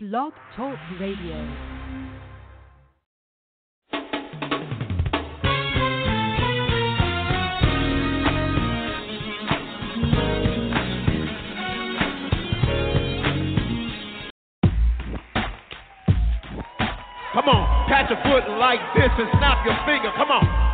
Blog Talk Radio. Come on, pat your foot like this and snap your finger. Come on.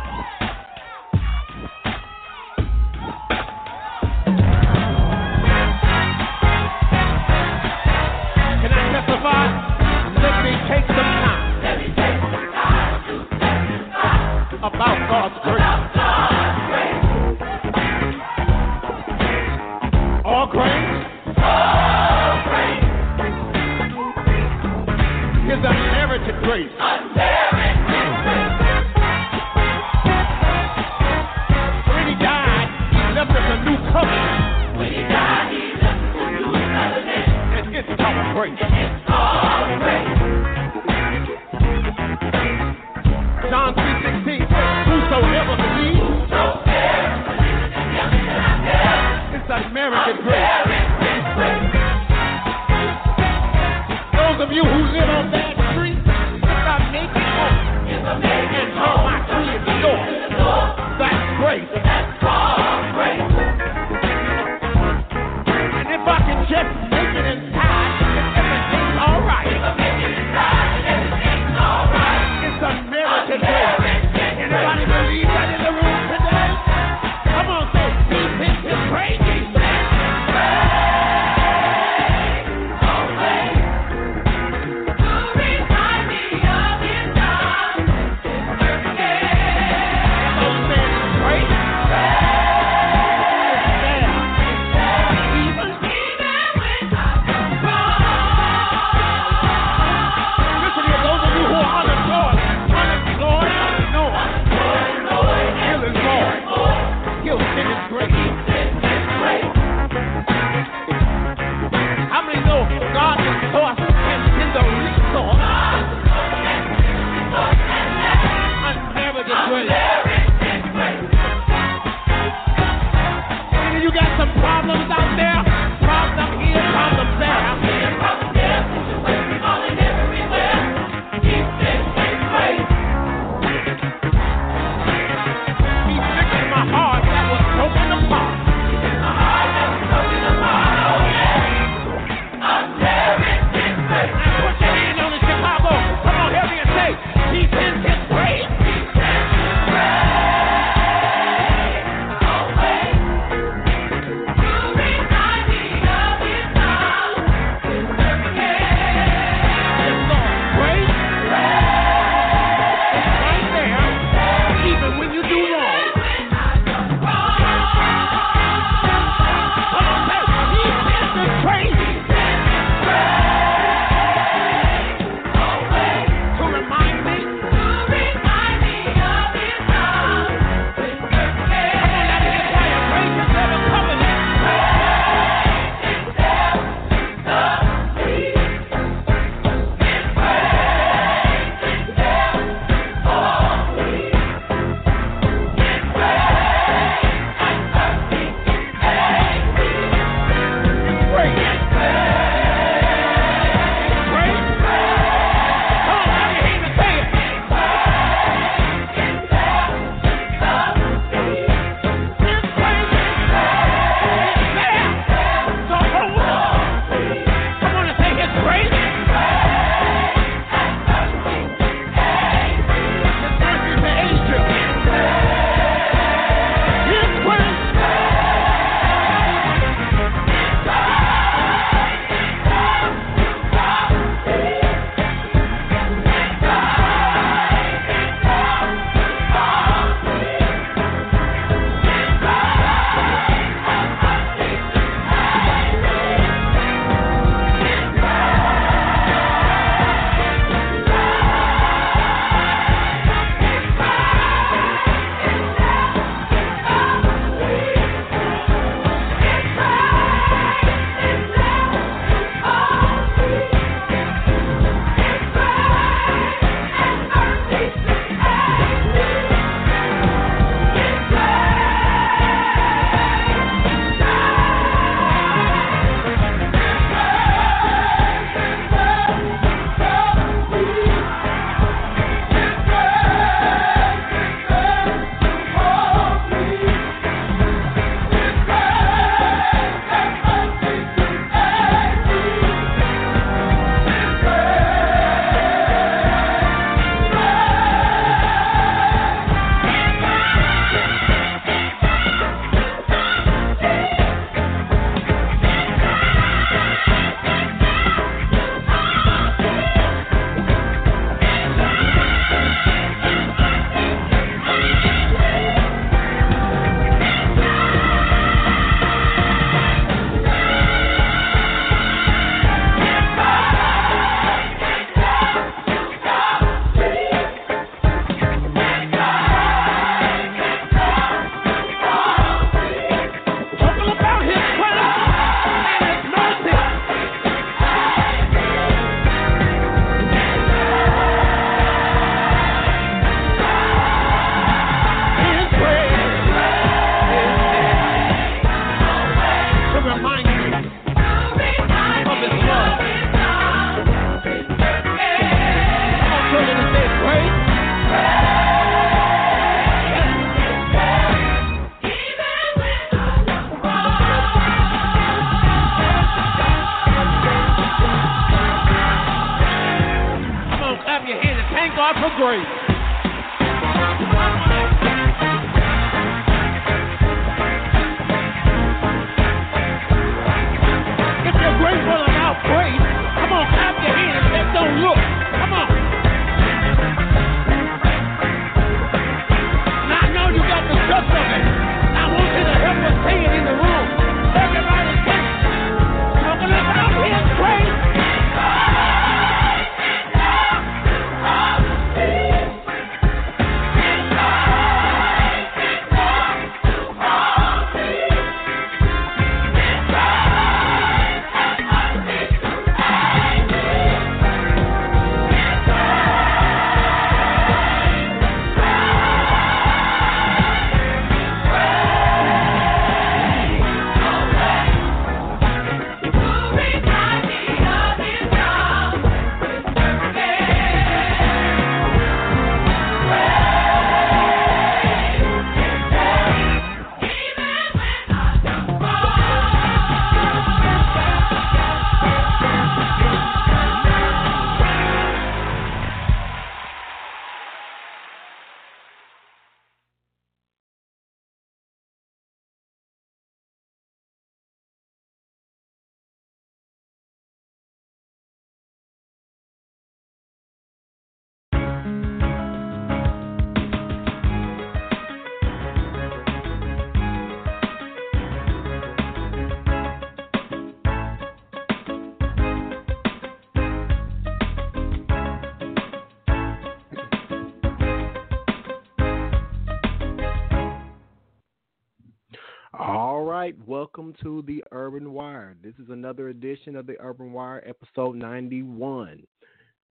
Welcome to the Urban Wire. This is another edition of the Urban Wire, episode 91.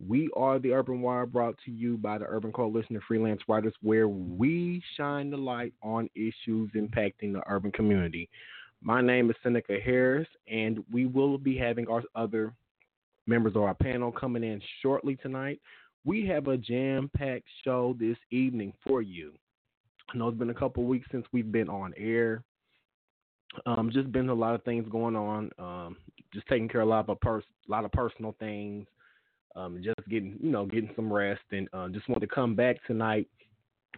We are the Urban Wire brought to you by the Urban Coalition of Freelance Writers, where we shine the light on issues impacting the urban community. My name is Senica Harris, and we will be having our other members of our panel coming in shortly tonight. We have a jam packed show this evening for you. I know it's been a couple weeks since we've been on air. Um, just been a lot of things going on. Um, just taking care of a lot of pers- a lot of personal things. Um, just getting you know getting some rest, and uh, just want to come back tonight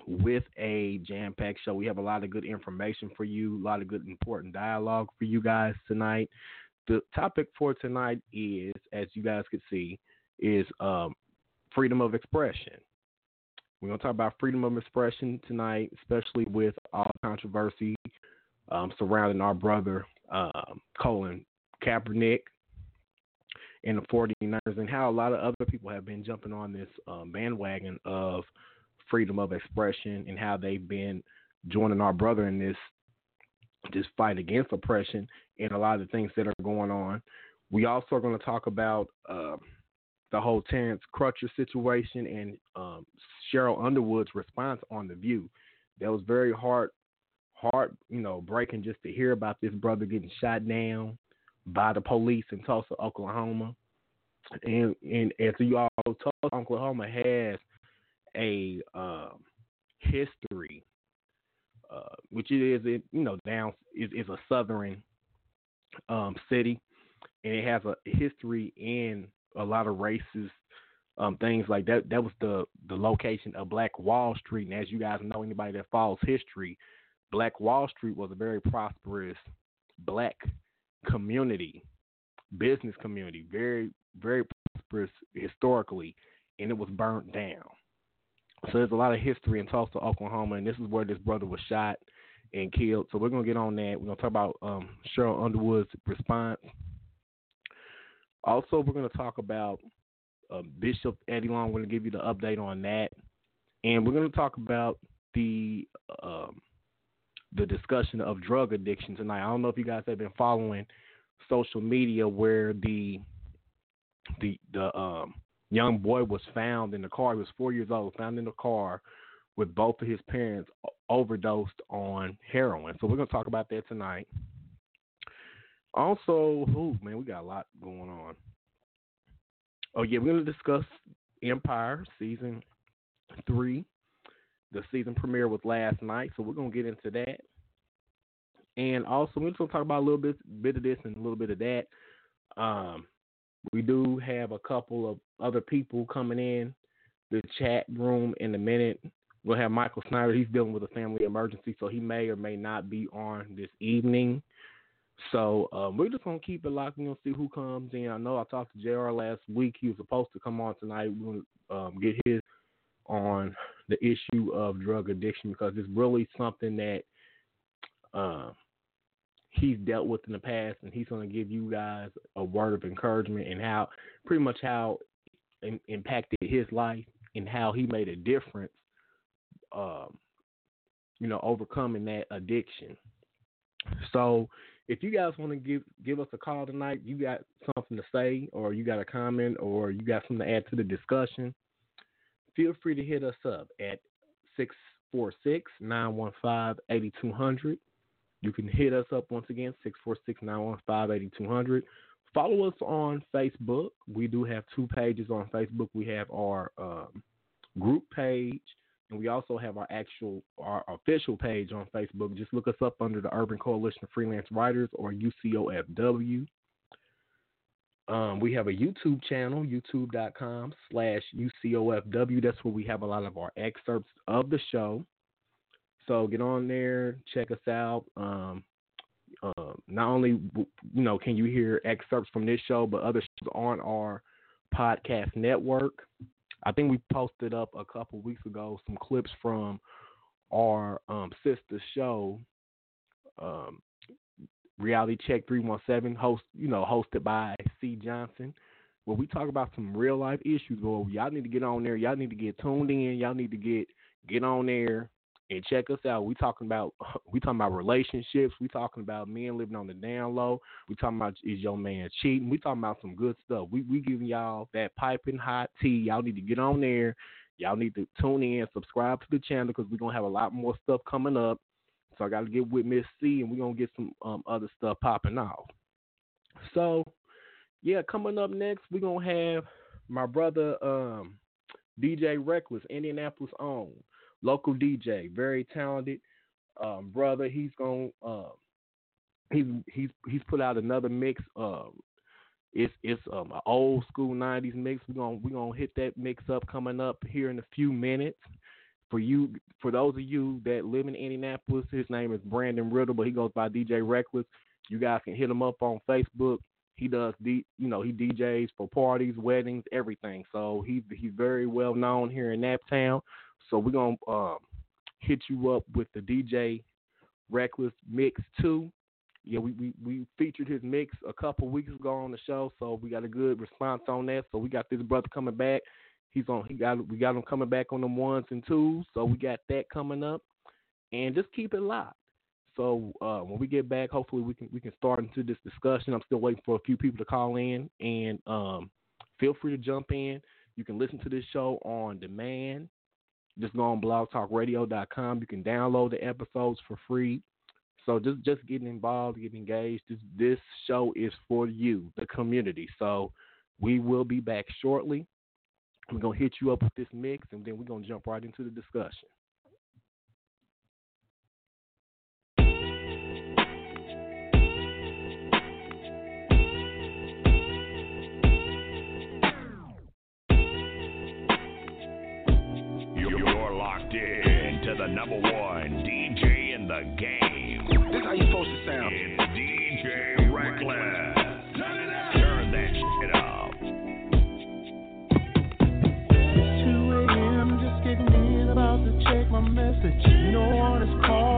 with a jam packed show. We have a lot of good information for you, a lot of good important dialogue for you guys tonight. The topic for tonight is, as you guys could see, is um, freedom of expression. We're gonna talk about freedom of expression tonight, especially with all controversy um, surrounding our brother um, Colin Kaepernick and the 49ers and how a lot of other people have been jumping on this um, bandwagon of freedom of expression and how they've been joining our brother in this this fight against oppression and a lot of the things that are going on. We also are going to talk about uh, the whole Terence Crutcher situation and um, Sheryl Underwood's response on The View. That was very hard heart, you know, breaking just to hear about this brother getting shot down by the police in Tulsa, Oklahoma. And and as you all know, Tulsa, Oklahoma has a um, history, uh, which it is, you know, down is, is a southern um, city, and it has a history in a lot of racist um, things like that. That was the the location of Black Wall Street, and as you guys know, anybody that follows history, Black Wall Street was a very prosperous black community, business community, very, very prosperous historically, and it was burnt down. So there's a lot of history in Tulsa, Oklahoma, and this is where this brother was shot and killed. So we're gonna get on that. We're gonna talk about um, Sheryl Underwood's response. Also, we're gonna talk about uh, Bishop Eddie Long. We're gonna give you the update on that, and we're gonna talk about the um, the discussion of drug addiction tonight. I don't know if you guys have been following social media where the the the um, young boy was found in the car. He was four years old, found in the car with both of his parents overdosed on heroin. So we're gonna talk about that tonight. Also, oh man, we got a lot going on. Oh yeah, we're gonna discuss Empire season three. The season premiere was last night, so we're gonna get into that. And also, we're just gonna talk about a little bit, bit of this and a little bit of that. Um, we do have a couple of other people coming in the chat room in a minute. We'll have Michael Snyder. He's dealing with a family emergency, so he may or may not be on this evening. So um, we're just gonna keep it locked. We're gonna see who comes in. I know I talked to JR last week. He was supposed to come on tonight. We're gonna um, get his on the issue of drug addiction because it's really something that uh, he's dealt with in the past, and he's gonna give you guys a word of encouragement and how pretty much how it impacted his life and how he made a difference. Um, you know, overcoming that addiction. So if you guys want to give give us a call tonight, you got something to say, or you got a comment, or you got something to add to the discussion, feel free to hit us up at 646 915 8200. You can hit us up once again, 646 915 8200. Follow us on Facebook. We do have two pages on Facebook. We have our um, group page and we also have our actual, our official page on Facebook. Just look us up under the Urban Coalition of Freelance Writers or UCOFW. Um, we have a YouTube channel, youtube.com slash UCOFW. That's where we have a lot of our excerpts of the show. So get on there, check us out. Um, uh, not only you know can you hear excerpts from this show, but other shows on our podcast network. I think we posted up a couple weeks ago some clips from our um, sister show, um, Reality Check 317, host you know hosted by Cie Johnson, where we talk about some real life issues. Well, y'all need to get on there. Y'all need to get tuned in. Y'all need to get get on there and check us out. We talking about we talking about relationships. We talking about men living on the down low. We talking about is your man cheating. We talking about some good stuff. We we giving y'all that piping hot tea. Y'all need to get on there. Y'all need to tune in, subscribe to the channel because we're gonna have a lot more stuff coming up. So I got to get with Miss Cie, and we're gonna get some um, other stuff popping off. So yeah, coming up next, we're gonna have my brother um, DJ Reckless, Indianapolis own local DJ, very talented um, brother. He's going uh, he's he's he's put out another mix. Um, it's it's um, an old school '90s mix. We're gonna we're gonna hit that mix up coming up here in a few minutes. For you, for those of you that live in Indianapolis, his name is Brandon Riddle, but he goes by DJ Reckless. You guys can hit him up on Facebook. He does D, you know, he DJs for parties, weddings, everything. So he's he's very well known here in Naptown. So we're gonna um, hit you up with the DJ Reckless Mix Two. Yeah, we, we, we featured his mix a couple weeks ago on the show, so we got a good response on that. So we got this brother coming back. He's on. He got we got him coming back on them ones and twos. So we got that coming up, and just keep it locked. So uh, when we get back, hopefully we can we can start into this discussion. I'm still waiting for a few people to call in, and um, feel free to jump in. You can listen to this show on demand just go on blogtalkradio.com. You can download the episodes for free. So just just getting involved, getting engaged. This this show is for you, the community. So we will be back shortly. We're gonna hit you up with this mix, and then we're gonna jump right into the discussion. You're locked in to the number one DJ in the game. Message. No one is called,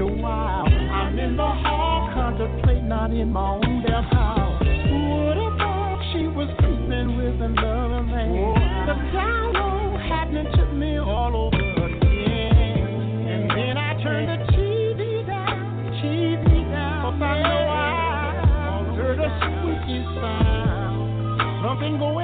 a wild. I'm in the hall contemplating not in my own damn house. What a thought she was sleeping with another man. The down low happening to me all over again. And then I turned the TV down, TV down. 'cause I know I heard a squeaky sound. Something going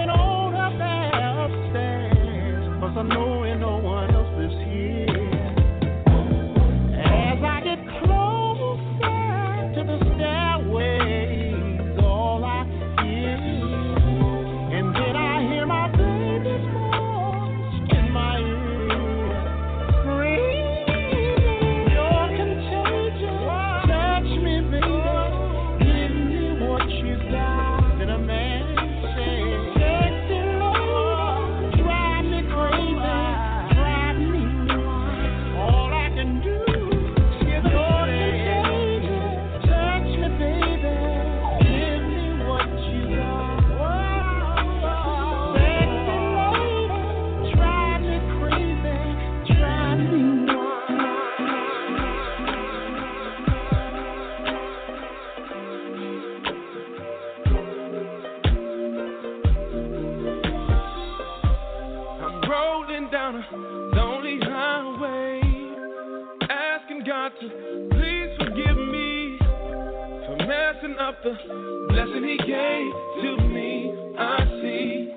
He gave to me. I see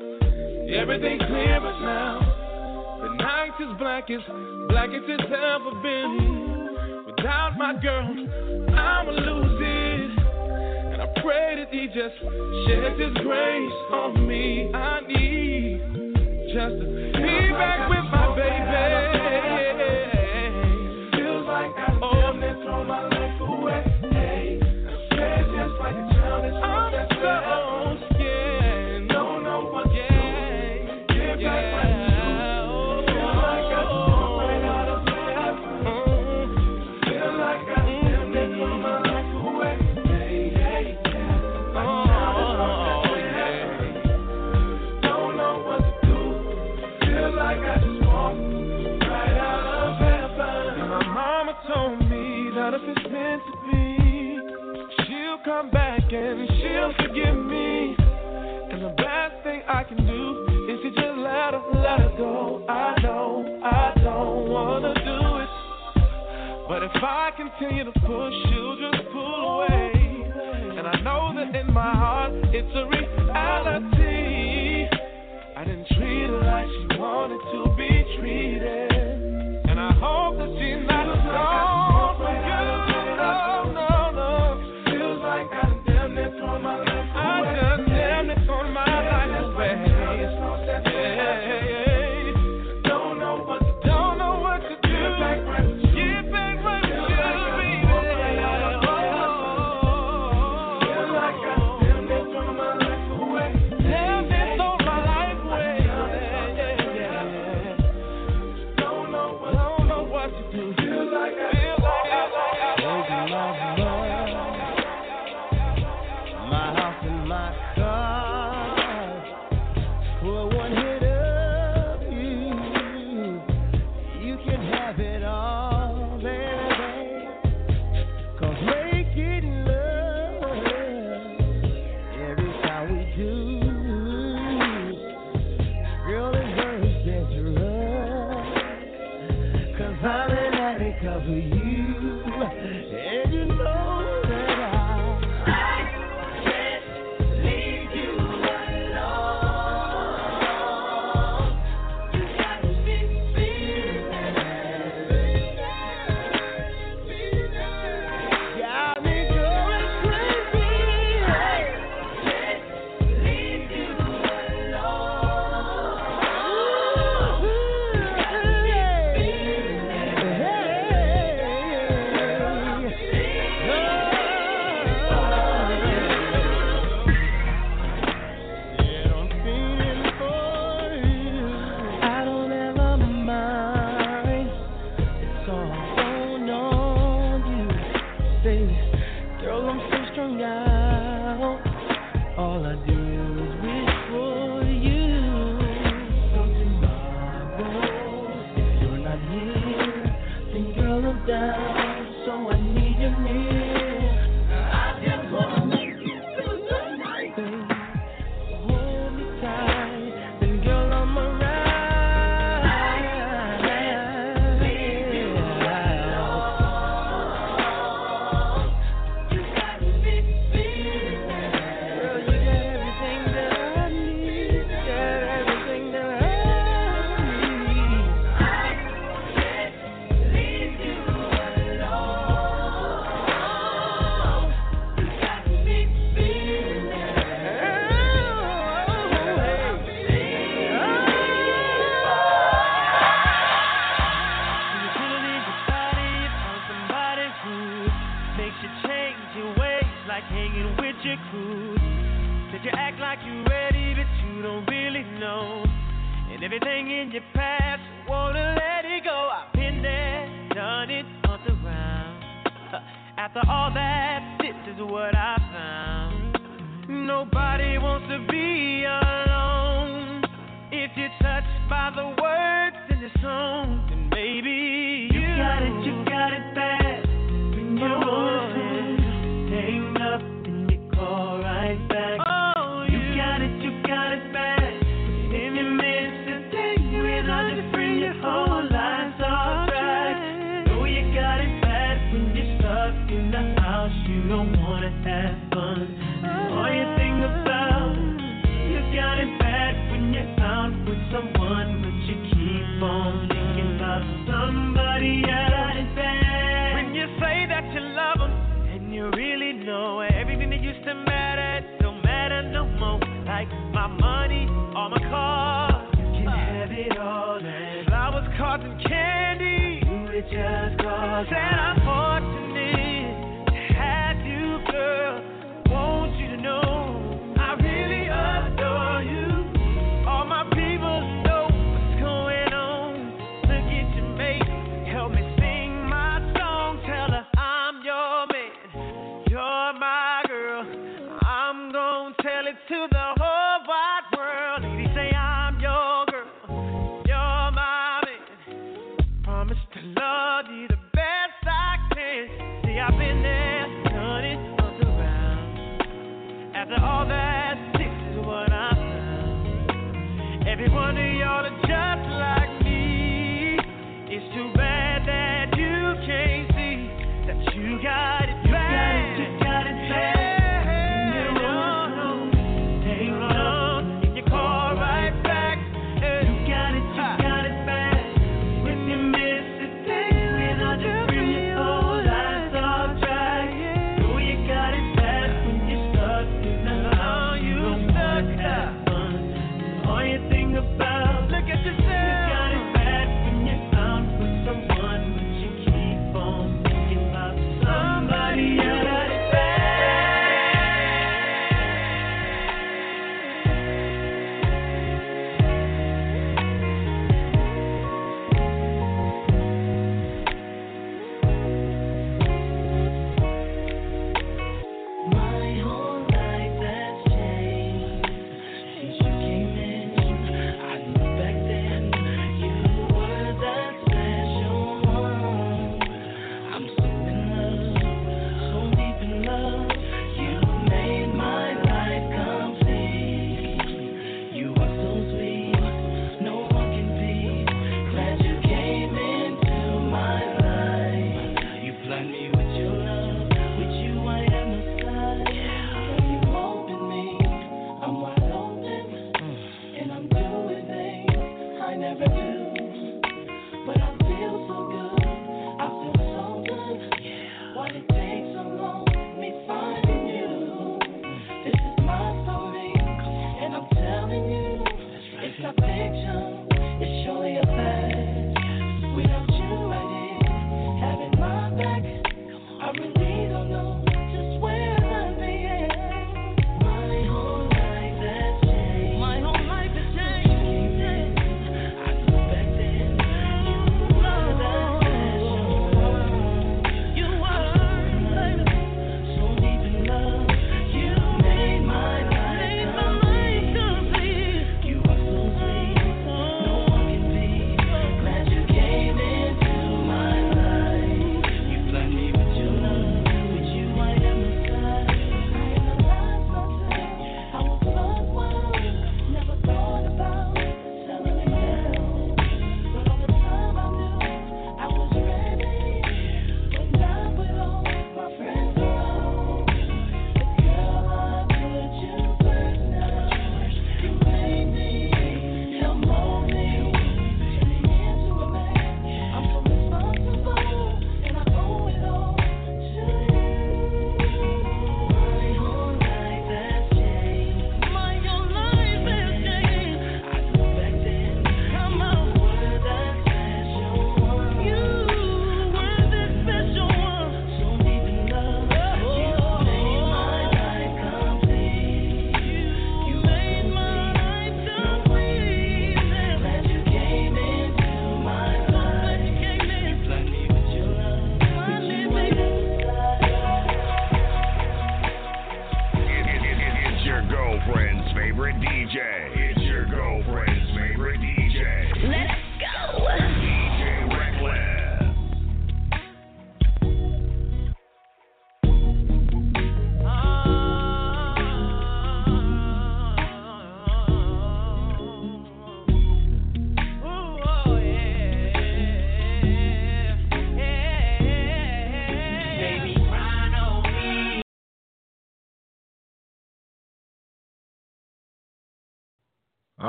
everything clear but now. The night is black as black as it's ever been. Without my girl, I'ma lose it. And I pray that He just sheds His grace on me. I need just to be back with my baby. Feels like I oh. damn throw my meant to be, she'll come back and she'll forgive me. And the best thing I can do is to just let her, let her go. I know I don't wanna do it. But if I continue to push, she'll just pull away. And I know that in my heart it's a reality. I didn't treat her like she wanted to be treated. And I hope that she's not gone just cause love you the best I can. I've been there, around. After all that, this is what I found. Every one of y'all are just like me. It's too bad that you can't see that you got.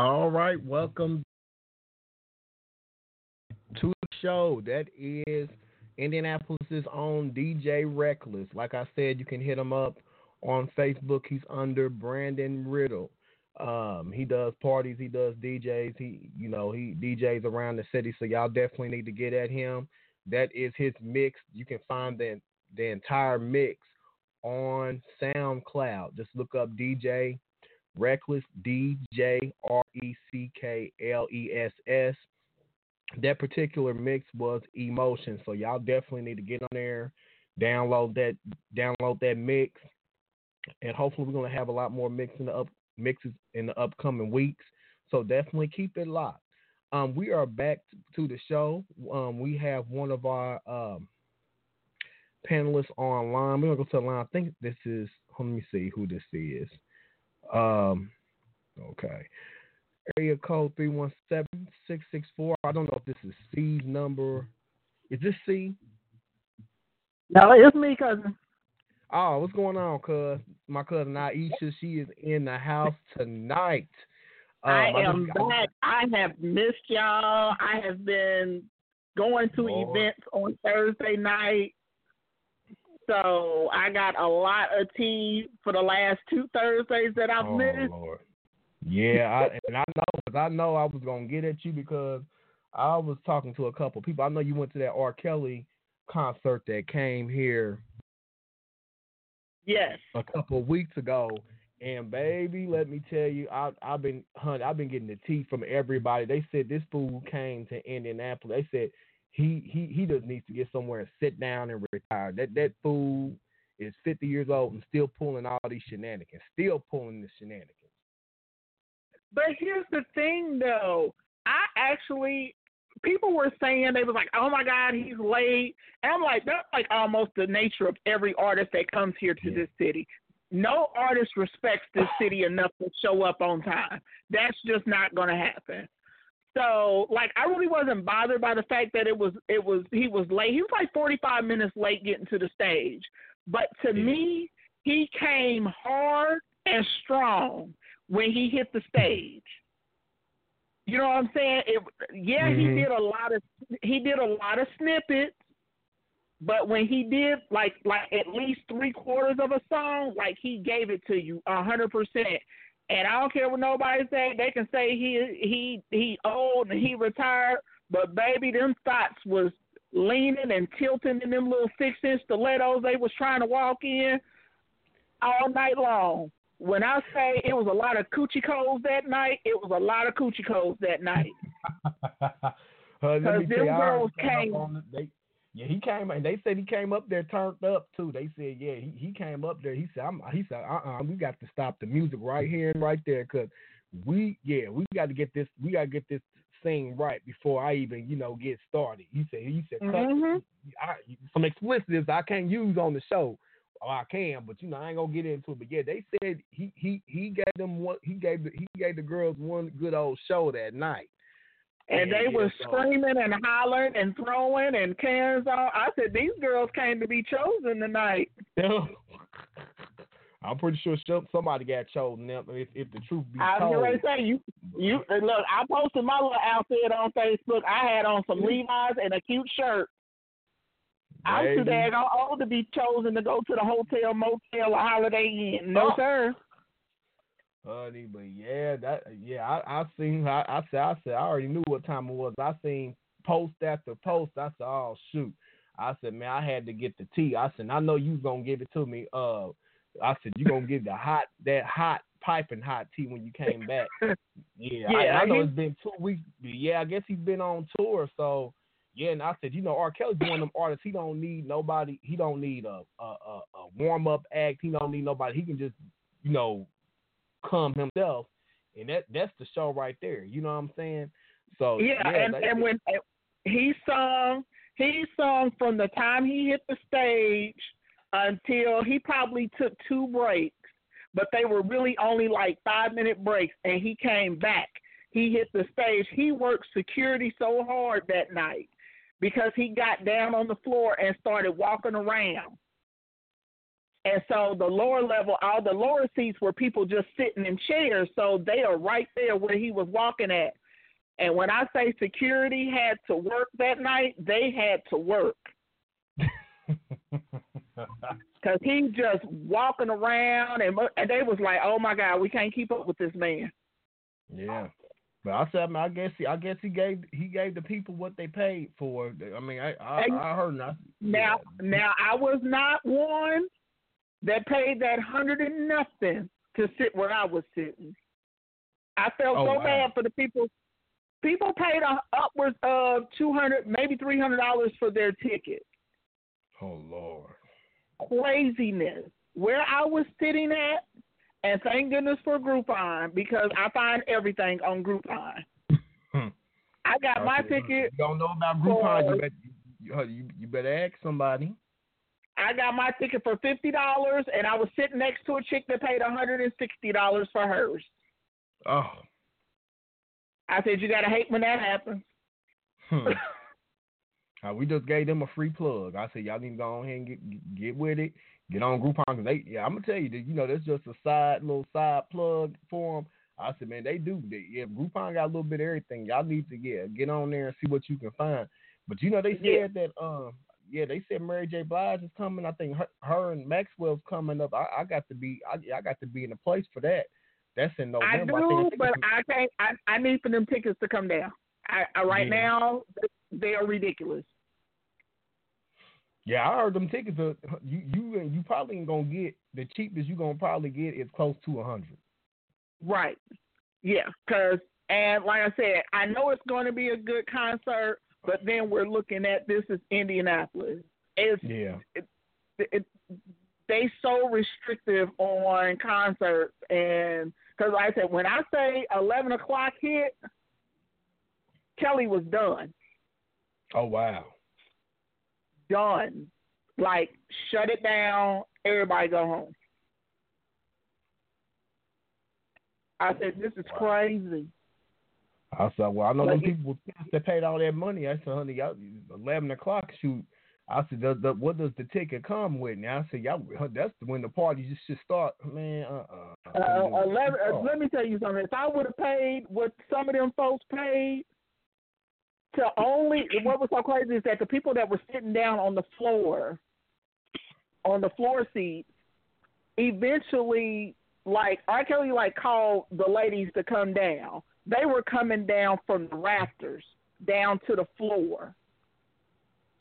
All right, welcome to the show. That is Indianapolis's own DJ Reckless. Like I said, you can hit him up on Facebook. He's under Brandon Riddle. Um, he does parties, he does DJs, he you know, he DJs around the city, so y'all definitely need to get at him. That is his mix. You can find the the entire mix on SoundCloud. Just look up DJ Reckless D J R E C K L E S S. That particular mix was emotion, so y'all definitely need to get on there, download that download that mix, and hopefully we're gonna have a lot more mix in the up mixes in the upcoming weeks. So definitely keep it locked. Um, we are back to the show. Um, we have one of our um, panelists online. We're gonna go to the line. I think this is. Let me see who this is. Um, okay. Area code three one seven six six four. I don't know if this is Cie's number. Is this Cie? No, it's me, cousin. Oh, what's going on, cuz? My cousin Aisha, she is in the house tonight. Um, I just am got- back. I have missed y'all. I have been going to Lord. events on Thursday night. So I got a lot of tea for the last two Thursdays that I've Oh missed. Lord. Yeah, I, and I know because I know I was gonna get at you because I was talking to a couple people. I know you went to that R. Kelly concert that came here Yes. a couple of weeks ago, and baby, let me tell you, I, I've been hunt, I've been getting the tea from everybody. They said this fool came to Indianapolis. They said he he he just needs to get somewhere and sit down and retire. That that fool is 50 years old and still pulling all these shenanigans, still pulling the shenanigans. But here's the thing, though. I actually, people were saying they was like, "Oh my God, he's late," and I'm like, that's like almost the nature of every artist that comes here to Yeah. this city. No artist respects this city enough to show up on time. That's just not going to happen. So, like, I really wasn't bothered by the fact that it was it was he was late. He was like 45 minutes late getting to the stage. But to Yeah. me, he came hard and strong when he hit the stage. You know what I'm saying? It, yeah, Mhm. he did a lot of he did a lot of snippets, but when he did like like at least three quarters of a song, like he gave it to you a hundred percent. And I don't care what nobody say. They can say he he he old and he retired, but baby, them thoughts was leaning and tilting in them little six inch stilettos they was trying to walk in all night long. When I say it was a lot of coochie codes that night, it was a lot of coochie codes that night. Uh, Because tell them you, I heard girls him come up came- the- they, yeah, he came and they said he came up there turned up too. They said, yeah, he, he came up there. He said, I'm, he said, uh, uh we got to stop the music right here and right there because we, yeah, we got to get this, we got to get this thing right before I even, you know, get started. He said, he said, Mhm. I, some explicitives I can't use on the show. Or I can, but you know I ain't gonna get into it. But yeah, they said he he he gave them one. He gave the, he gave the girls one good old show that night. And they were so- screaming and hollering and throwing and cans on. I said, these girls came to be chosen tonight. I'm pretty sure somebody got chosen. Now, if if the truth be I was told, going to say, you, you look, I posted my little outfit on Facebook. I had on some Levi's and a cute shirt. I'm too Baby. daggone old to be chosen to go to the hotel, motel, or Holiday Inn. No, Oh. sir. Honey, but yeah, that yeah, I I seen I, I said I said I already knew what time it was. I seen post after post. I said, oh shoot. I said, man, I had to get the tea. I said, I know you gonna give it to me. Uh, I said you gonna give the hot that hot piping hot tea when you came back. Yeah, I, Yeah, I know it's been two weeks. Yeah, I guess he's been on tour. So yeah, and I said, you know, R. Kelly's one of them artists. He don't need nobody. He don't need a a, a, a warm up act. He don't need nobody. He can just you know come himself, and that that's the show right there. You know what I'm saying? So Yeah, and and when he sung, he sung from the time he hit the stage until he probably took two breaks, but they were really only like five minute breaks, and he came back. He hit the stage. He worked security so hard that night because he got down on the floor and started walking around. And so the lower level, all the lower seats were people just sitting in chairs. So they are right there where he was walking at. And when I say security had to work that night, they had to work because he just walking around and and they was like, oh my god, we can't keep up with this man. Yeah. But I said, I, mean, I guess he, I guess he gave he gave the people what they paid for. I mean, I I, I heard not. Now, now I was not one that paid that hundred and nothing to sit where I was sitting. I felt Oh, so wow. bad for the people. People paid upwards of two hundred, maybe three hundred dollars for their ticket. Oh Lord. Craziness. Where I was sitting at, and thank goodness for Groupon because I find everything on Groupon. Hmm. I got my ticket. You don't know about Groupon? for- You better you, you better ask somebody. I got my ticket for fifty dollars, and I was sitting next to a chick that paid one hundred and sixty dollars for hers. Oh. I said, "You gotta hate when that happens." Hmm. Uh, we just gave them a free plug. I said, y'all need to go ahead and get get with it. Get on Groupon because they, yeah, I'm gonna tell you that you know that's just a side little side plug for them. I said, man, they do. They, yeah, Groupon got a little bit of everything. Y'all need to yeah get on there and see what you can find. But you know they said Yeah. that um yeah they said Mary J Blige is coming. I think her, her and Maxwell's coming up. I, I got to be I, I got to be in a place for that. That's in November. I do, think but I can't. I, I need for them tickets to come down. I, I right Yeah. now they are ridiculous. Yeah, I heard them tickets. Are, you you you probably ain't gonna get the cheapest you gonna probably get is close to a hundred. Right. Yeah, because and like I said, I know it's going to be a good concert, but then we're looking at this is Indianapolis. It's Yeah. it, they so restrictive on concerts and because like I said when I say eleven o'clock hit, Kelly was done, Oh wow. done. Like shut it down, everybody go home. I said this is crazy. I said, well, I know them Like you- people that paid all that money. I said, honey, y'all, eleven o'clock shoot. I said, does the, what does the ticket come with? Now I said, y'all, that's when the party just should start, man. Uh, uh, Uh, eleven. Uh, let me tell you something. If I would have paid what some of them folks paid to only, what was so crazy is that the people that were sitting down on the floor, on the floor seats, eventually, like R. Kelly, like called the ladies to come down. They were coming down from the rafters down to the floor.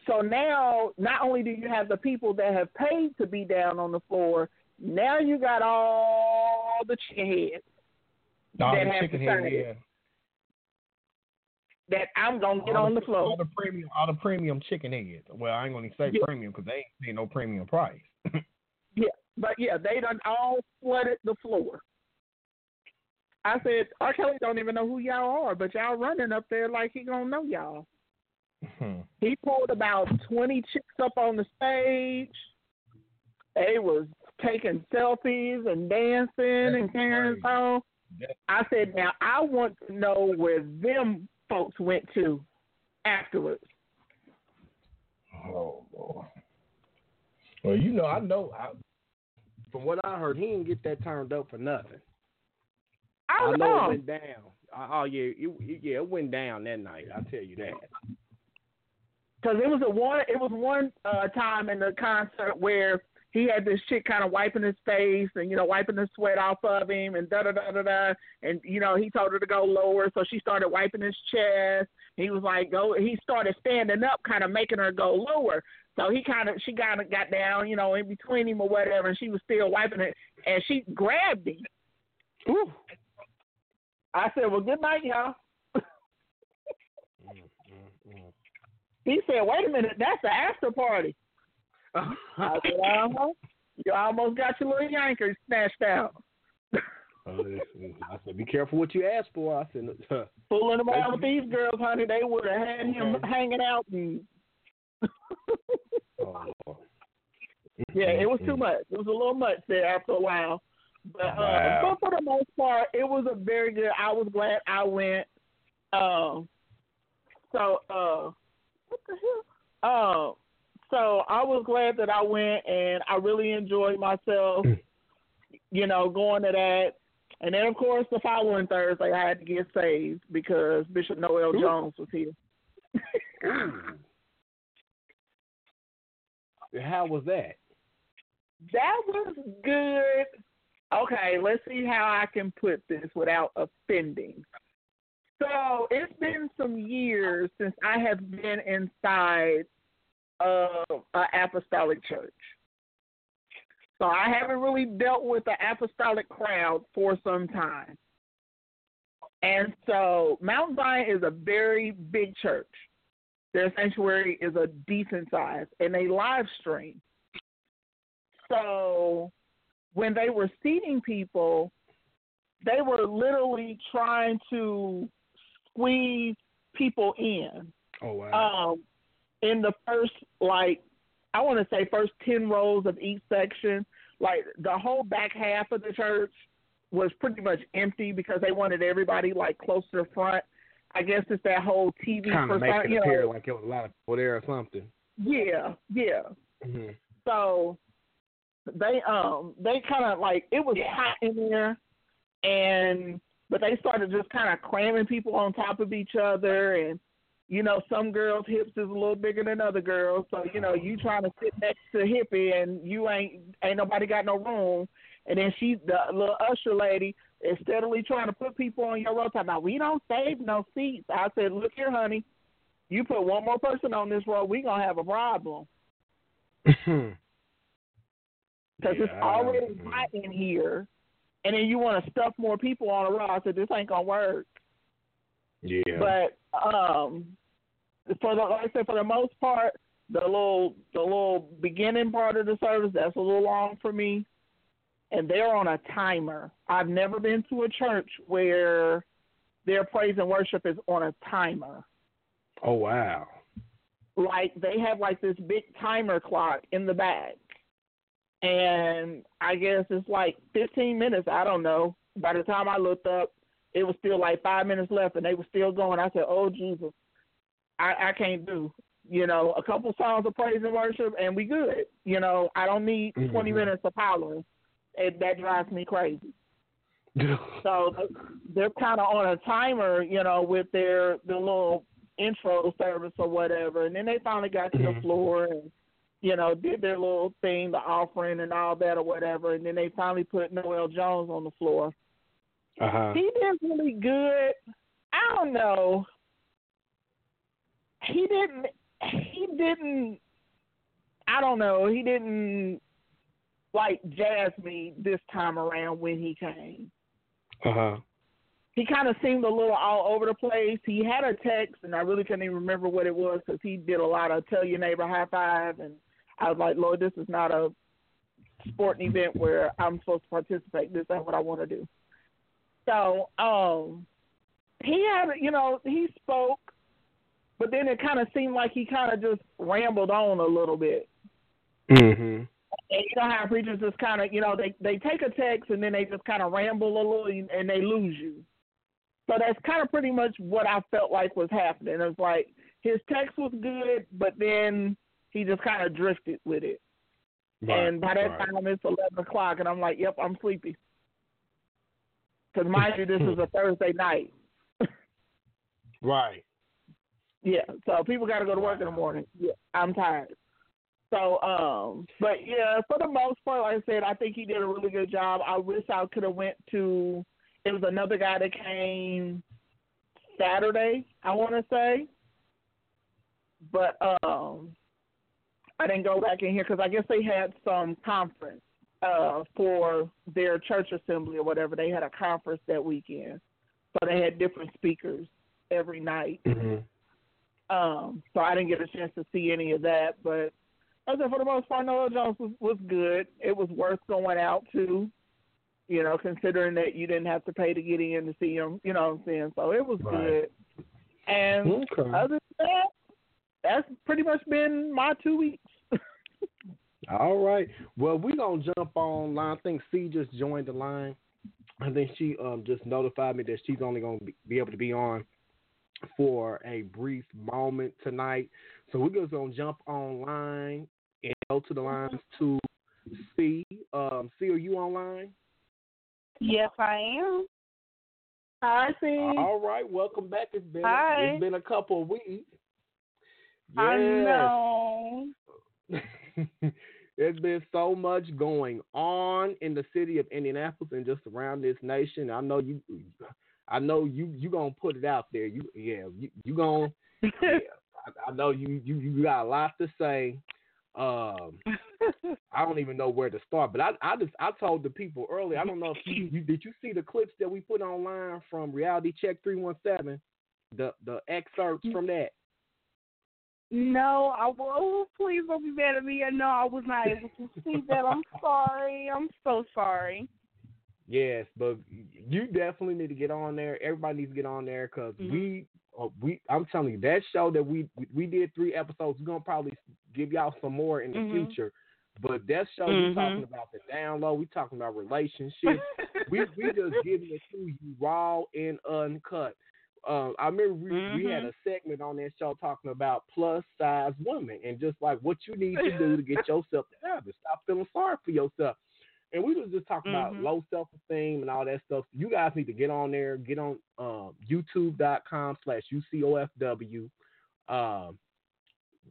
So now, not only do you have the people that have paid to be down on the floor, now you got all the chicken heads all that the have chicken head, yeah. that I'm gonna get all on the floor. All the premium, all the premium chicken heads. Well, I ain't gonna say Yeah. premium because they ain't paying no premium price. yeah, But yeah, they done all flooded the floor. I said, R. Kelly don't even know who y'all are, but y'all running up there like he gonna know y'all. Hmm. He pulled about twenty chicks up on the stage. They was taking selfies and dancing and That's carrying crazy. on. I said, now I want to know where them folks went to afterwards. Oh Lord. Well, you know, I know. I, from what I heard, he didn't get that turned up for nothing. I I know know. it went down. Uh, Oh yeah, it, yeah, it went down that night. I tell you that. because it was a one it was one uh time in the concert where he had this chick kind of wiping his face and you know wiping the sweat off of him and da da da da da and you know he told her to go lower so she started wiping his chest he was like go he started standing up kind of making her go lower so he kind of she kind of got down you know in between him or whatever and she was still wiping it and she grabbed him Ooh. I said well good night y'all Mm, mm, mm. he said wait a minute that's the after party I said, uh-huh. You almost got your little yanker snatched out. Uh, I said, be careful what you ask for. I said, uh, Fooling around with these girls, honey, they would have had him Okay. hanging out. And, oh, yeah, it was too much. It was a little much there after a while. But, uh, Wow. but for the most part, it was a very good. I was glad I went. Um, so, uh, what the hell? Uh, so I was glad that I went, and I really enjoyed myself. you know, going to that, and then of course the following Thursday I had to get saved because Bishop Noel Ooh. Jones was here. How was that? That was good. Okay, let's see how I can put this without offending. So it's been some years since I have been inside of an apostolic church. So I haven't really dealt with the apostolic crowd for some time. And so Mount Zion is a very big church. Their sanctuary is a decent size, and they live stream. So when they were seating people, they were literally trying to squeeze people in. Oh wow. Um, in the first like I want to say first ten rows of each section, like the whole back half of the church was pretty much empty because they wanted everybody like close to the front. I guess it's that whole TV kind of make it you appear know. like it was a lot of people there or something. Yeah, yeah. hmm So they um they kind of like it was hot in there, and but they started just kind of cramming people on top of each other, and you know some girls' hips is a little bigger than other girls, so you know you trying to sit next to hippie and you ain't ain't nobody got no room, and then she the little usher lady is steadily trying to put people on your row. Talking about we don't save no seats. I said, look here, honey, you put one more person on this row, we gonna have a problem because it's already hot in here, and then you want to stuff more people on a row. I this ain't gonna work. yeah. But um, for the like I said, for the most part, the little the little beginning part of the service that's a little long for me, and they're on a timer. I've never been to a church where their praise and worship is on a timer. oh wow. like they have like this big timer clock in the back. And I guess it's like 15 minutes. I don't know. By the time I looked up, it was still like five minutes left, and they were still going. I said, "Oh Jesus, I, I can't do." You know, a couple songs of praise and worship, and we good. You know, I don't need 20 Mhm. minutes of hollering. It, that drives me crazy. So they're kind of on a timer, you know, with their the little intro service or whatever, and then they finally got to the Mhm. floor and you know did their little thing, the offering and all that or whatever, and then they finally put Noel Jones on the floor. uh huh. He did really good. I don't know. He didn't. He didn't. I don't know. He didn't like jazz me this time around when he came Uh huh. he kind of seemed a little all over the place. He had a text, and I really couldn't even remember what it was because he did a lot of tell your neighbor high five, and I was like, Lord, this is not a sporting event where I'm supposed to participate. This ain't what I want to do. So, um, he had, you know, he spoke, but then it kind of seemed like he kind of just rambled on a little bit. Mhm. And you know how preachers just kind of, you know, they they take a text and then they just kind of ramble a little and they lose you. So that's kind of pretty much what I felt like was happening. It was like his text was good, but then he just kind of drifted with it. Right, and by that right. time it's eleven o'clock, and I'm like, "Yep, I'm sleepy." Because mind you, this is a Thursday night. Right. Yeah, so people got to go to work in the morning. Yeah, I'm tired. So, um, but yeah, for the most part, like I said, I think he did a really good job. I wish I could have went to. It was another guy that came Saturday, I want to say, but um, I didn't go back in here because I guess they had some conference uh for their church assembly or whatever. They had a conference that weekend, so they had different speakers every night. Mhm. Um, so I didn't get a chance to see any of that, but I said for the most part, Noel Jones was, was good. It was worth going out to, you know, considering that you didn't have to pay to get in to see him. You know what I'm saying? So it was Right. good. And Okay. other than that, that's pretty much been my two weeks. All right. Well, we're gonna jump on line. I think Cie just joined the line. I think she um just notified me that she's only gonna be, be able to be on for a brief moment tonight. So we're just gonna jump online and go to the lines to Cie. Um, Cie, are you online? Yes, I am. Hi, Cie. All right, welcome back. It's been Hi. it's been a couple of weeks. I know. There's been so much going on in the city of Indianapolis and just around this nation. I know you. I know you. You gonna put it out there. You yeah. You you gonna. Yeah, I, I know you. You you got a lot to say. Um, I don't even know where to start. But I I just I told the people earlier. I don't know if you, you did you see the clips that we put online from Reality Check three one seven. The the excerpts from that. No, I will. Oh, please don't be mad at me. I know I was not able to see that. I'm sorry. I'm so sorry. Yes, but you definitely need to get on there. Everybody needs to get on there because Mhm. we, uh, we. I'm telling you, that show that we we, did three episodes. We're gonna probably give y'all some more in the Mhm. future. But that show Mhm. we talking about the download. We talking about relationships. we we just giving it to you raw and uncut. Uh, I remember we, we had Mhm. a segment on that show talking about plus size women and just like what you need to do to get yourself together. Stop feeling sorry for yourself. And we was just talking about Mhm. low self esteem and all that stuff. You guys need to get on there. Get on um, YouTube.com slash UCOFW. Um,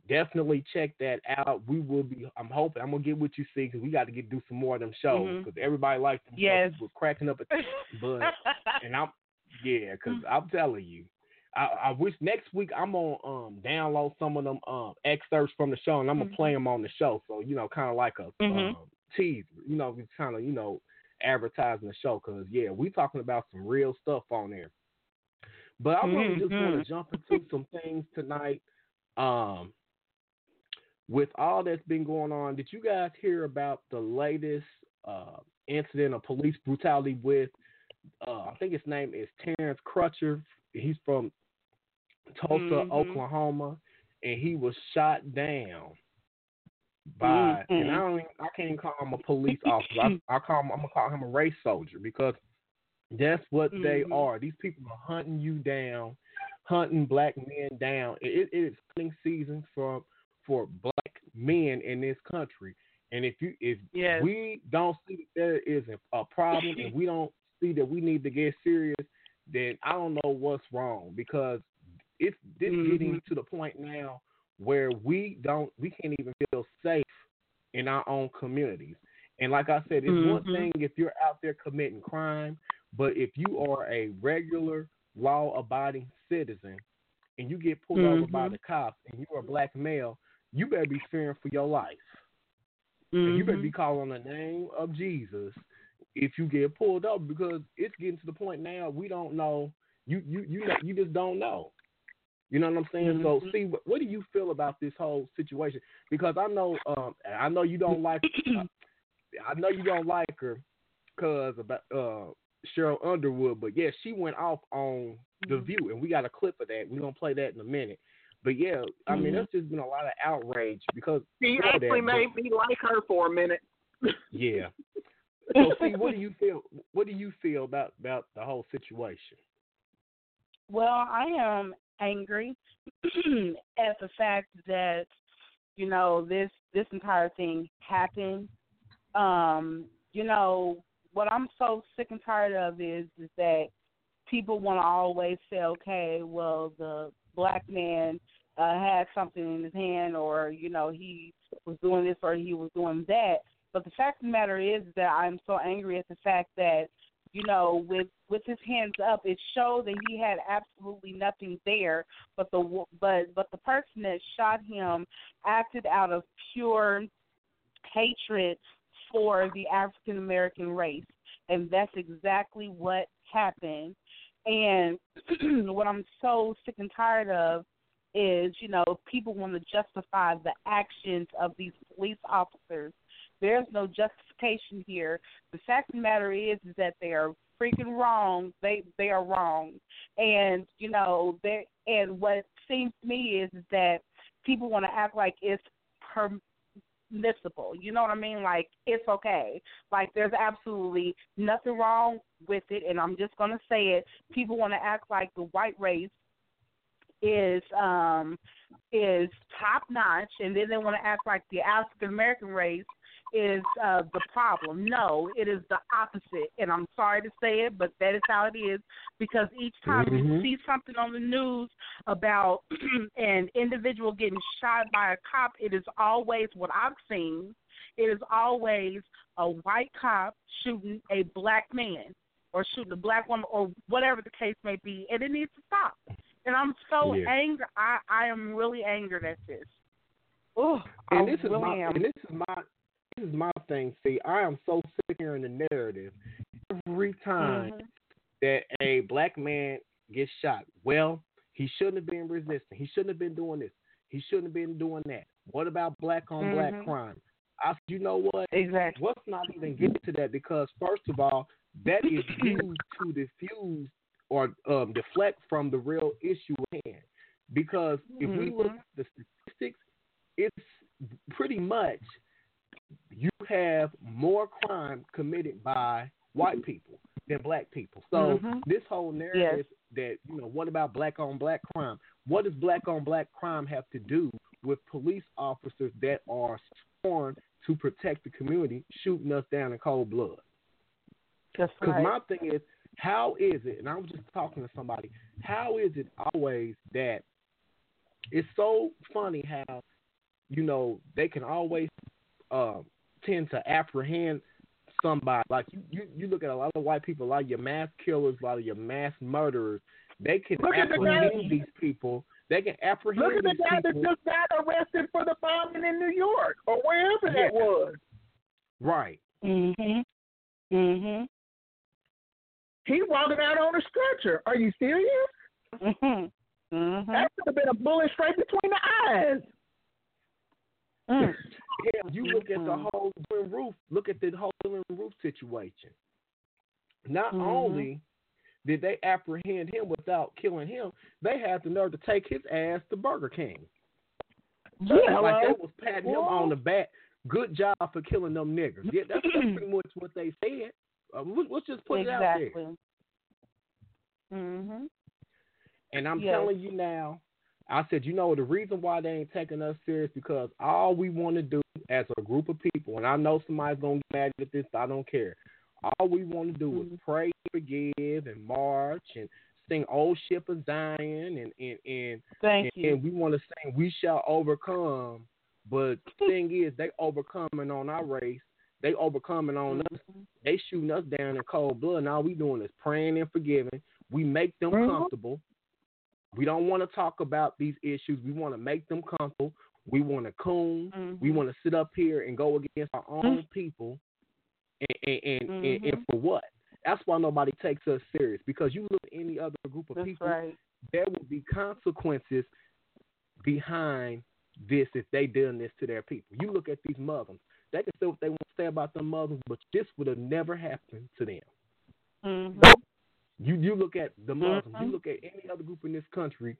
definitely check that out. We will be. I'm hoping I'm gonna get what you see because we got to get do some more of them shows because everybody likes them. shows. Yes. We're cracking up at but and I'm yeah, because I'm telling you, I, I wish next week I'm gonna um download some of them um excerpts from the show and I'm gonna Mhm. play them on the show. So you know, kind of like a Mhm. um, teaser. You know, kind of you know advertising the show because yeah, we talking about some real stuff on there. But I really just want to jump into some things tonight. Um, with all that's been going on, did you guys hear about the latest uh, incident of police brutality with? Uh, I think his name is Terence Crutcher. He's from Tulsa, Mhm. Oklahoma, and he was shot down by. And I don't. Even, I can't even call him a police officer. I, I call him. I'm gonna call him a race soldier because that's what they Mhm. are. These people are hunting you down, hunting black men down. It, it is hunting season for for black men in this country. And if you if Yes. we don't see that there is a, a problem and we don't see that we need to get serious, then I don't know what's wrong because it's this getting Mhm. to the point now where we don't we can't even feel safe in our own communities. And like I said, it's one Mhm. thing if you're out there committing crime, but if you are a regular law abiding citizen and you get pulled over by Mhm. the cops and you're a black male, you better be fearing for your life. And you better be calling the name of Jesus if you get pulled up because it's getting to the point now we don't know. You you you know, you just don't know. You know what I'm saying? So Mhm. Cie, what, what do you feel about this whole situation? Because I know, um, I know you don't like, uh, I know you don't like her because about uh Sheryl Underwood, but yeah, she went off on the Mhm. View, and we got a clip of that. We're gonna play that in a minute. But yeah, I mean, Mhm. there's just been a lot of outrage because She actually that, but- made me like her for a minute. yeah. So Cie, what do you feel? What do you feel about about the whole situation? Well, I am angry at the fact that you know this this entire thing happened. Um, you know what I'm so sick and tired of is is that people want to always say, okay, well the black man uh, had something in his hand, or you know he was doing this or he was doing that. But the fact of the matter is that I'm so angry at the fact that you know, with with his hands up, it showed that he had absolutely nothing there. But the but but the person that shot him acted out of pure hatred for the African American race, and that's exactly what happened. And what I'm so sick and tired of is, you know, people want to justify the actions of these police officers. There's no justification here. The fact of the matter is, is that they are freaking wrong. They they are wrong, and you know they and what seems to me is, is that people want to act like it's permissible. You know what I mean? Like it's okay. Like there's absolutely nothing wrong with it, and I'm just gonna say it. People want to act like the white race is um is top notch, and then they want to act like the African American race is uh, the problem. No, it is the opposite. And I'm sorry to say it, but that is how it is because each time you Mhm. see something on the news about an individual getting shot by a cop, it is always what I've seen. It is always a white cop shooting a black man or shooting a black woman or whatever the case may be, and it needs to stop. And I'm so Yeah. angry. I I am really angered at this. Oh, and this is really my am. and this is my this is my thing. See, I am so sick of hearing the narrative every time Mhm. that a black man gets shot. Well, he shouldn't have been resisting. He shouldn't have been doing this. He shouldn't have been doing that. What about black on black Mhm. crime? I said, you know what? Exactly. Let's not even get to that because first of all, that is used to diffuse or um, deflect from the real issue at hand. Because if we look Mhm. at the statistics, it's pretty much you have more crime committed by white people than black people. So Mhm. this whole narrative that you know, what about black on black crime? What does black on black crime have to do with police officers that are sworn to protect the community shooting us down in cold blood? Because right. my thing is, how is it? And I was just talking to somebody. How is it always that it's so funny how you know they can always uh, tend to apprehend somebody. Like you, you, you look at a lot of white people, a lot of your mass killers, a lot of your mass murderers. They can Look at the apprehend guy- these people. They can apprehend Look at the these guy that people. just got arrested for the bombing in New York or wherever Yeah. that was. right. Mhm. Mhm. He walking out on a stretcher. Are you serious? Mhm. Mhm. That should have been a bullet straight between the eyes. Mm. Yeah, you look at the Mhm. whole Roof. Look at the whole Roof situation. Not Mhm. only did they apprehend him without killing him, they had the nerve to take his ass to Burger King. Yeah, like they was patting him on the back. Good job for killing them niggers. Yeah, that's, that's pretty much what they said. Uh, let's just put it out there. Exactly. Mhm. And I'm Yes. telling you now, I said, you know, the reason why they ain't taking us serious because all we want to do as a group of people, and I know somebody's gonna get mad at this, I don't care. All we want to do Mhm. is pray, forgive, and march, and sing "Old Ship of Zion," and and and, Thank and, you. and we want to sing "We Shall Overcome." But the thing is, they overcoming on our race. They overcoming on us. Mhm. They shooting us down in cold blood. And all we doing is praying and forgiving. We make them Mhm. comfortable. We don't want to talk about these issues. We want to make them comfortable. We want to coon. Mhm. We want to sit up here and go against our own people. And and, and, and, and Mhm. for what? That's why nobody takes us serious. Because you look at any other group of That's people, right. there will be consequences behind this if they done this to their people. You look at these Muslims. They can say what they want to say about them Muslims, but this would have never happened to them. Mhm. You you look at the Muslims, you look at any other group in this country,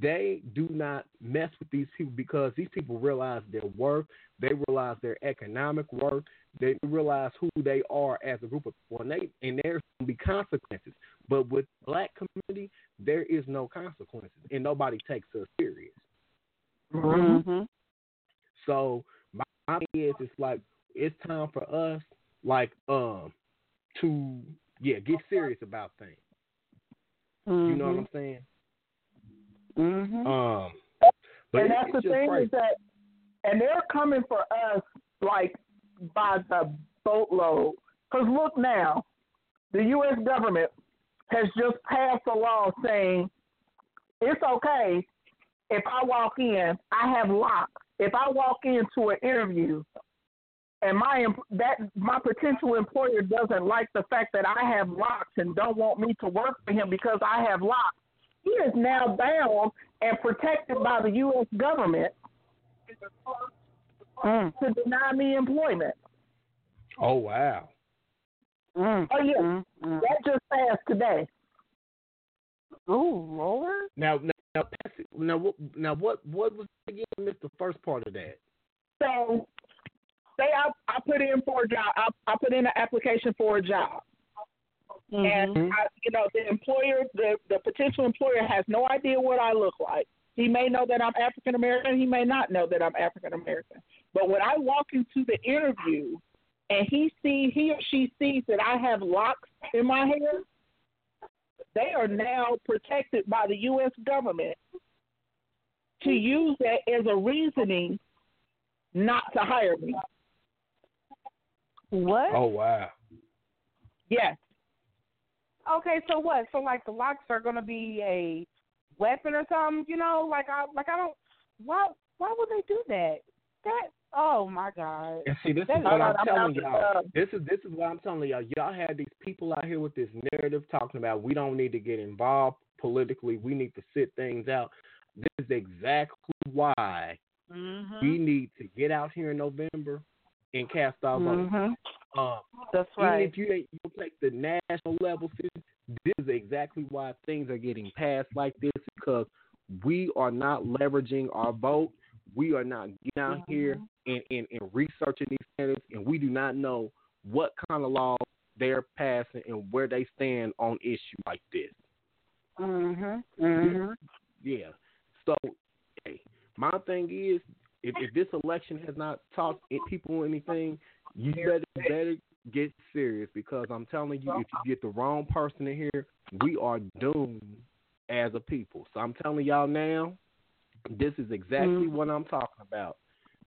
they do not mess with these people because these people realize their worth, they realize their economic worth, they realize who they are as a group of people, and they and there's gonna be consequences. But with black community, there is no consequences, and nobody takes us serious. Mhm. So my, my thing is, it's like it's time for us, like um, to yeah, get serious about things. You know what I'm saying? Mhm. Um, but and that's the thing is that, and they're coming for us like by the boatload. Because look now, the U.S. government has just passed a law saying it's okay if I walk in, I have locks. If I walk into an interview and my that my potential employer doesn't like the fact that I have locks and don't want me to work for him because I have locks, he is now bound and protected by the U.S. government Mm. to deny me employment. Oh wow. Mm. Oh yeah, Mm. That just passed today. Oh Lord. Now now now, pass now what now what what was again missed the first part of that? So, say I I put in for a job. I I put in an application for a job, Mhm. and I, you know the employer, the the potential employer has no idea what I look like. He may know that I'm African American. He may not know that I'm African American. But when I walk into the interview and he see he or she sees that I have locks in my hair, they are now protected by the U.S. government to use that as a reasoning not to hire me. What? Oh wow. Yes. Okay, so what? So like the locks are gonna be a weapon or something? You know, like I like I don't. Why why would they do that? That oh my god. And see, this That's is what I'm I'm telling y'all. This is this is what I'm telling y'all. Y'all had these people out here with this narrative talking about we don't need to get involved politically. We need to sit things out. This is exactly why Mhm. we need to get out here in November and cast our vote. Mhm. Um, That's even right. if you ain't you take the national level, this is exactly why things are getting passed like this because we are not leveraging our vote. We are not getting out here and, and, and researching these candidates, and we do not know what kind of laws they're passing and where they stand on issues like this. Mhm. Mhm. Yeah. So, hey, my thing is, if, if this election has not taught people anything, you better better get serious because I'm telling you, if you get the wrong person in here, we are doomed as a people. So I'm telling y'all now, this is exactly Mhm. what I'm talking about.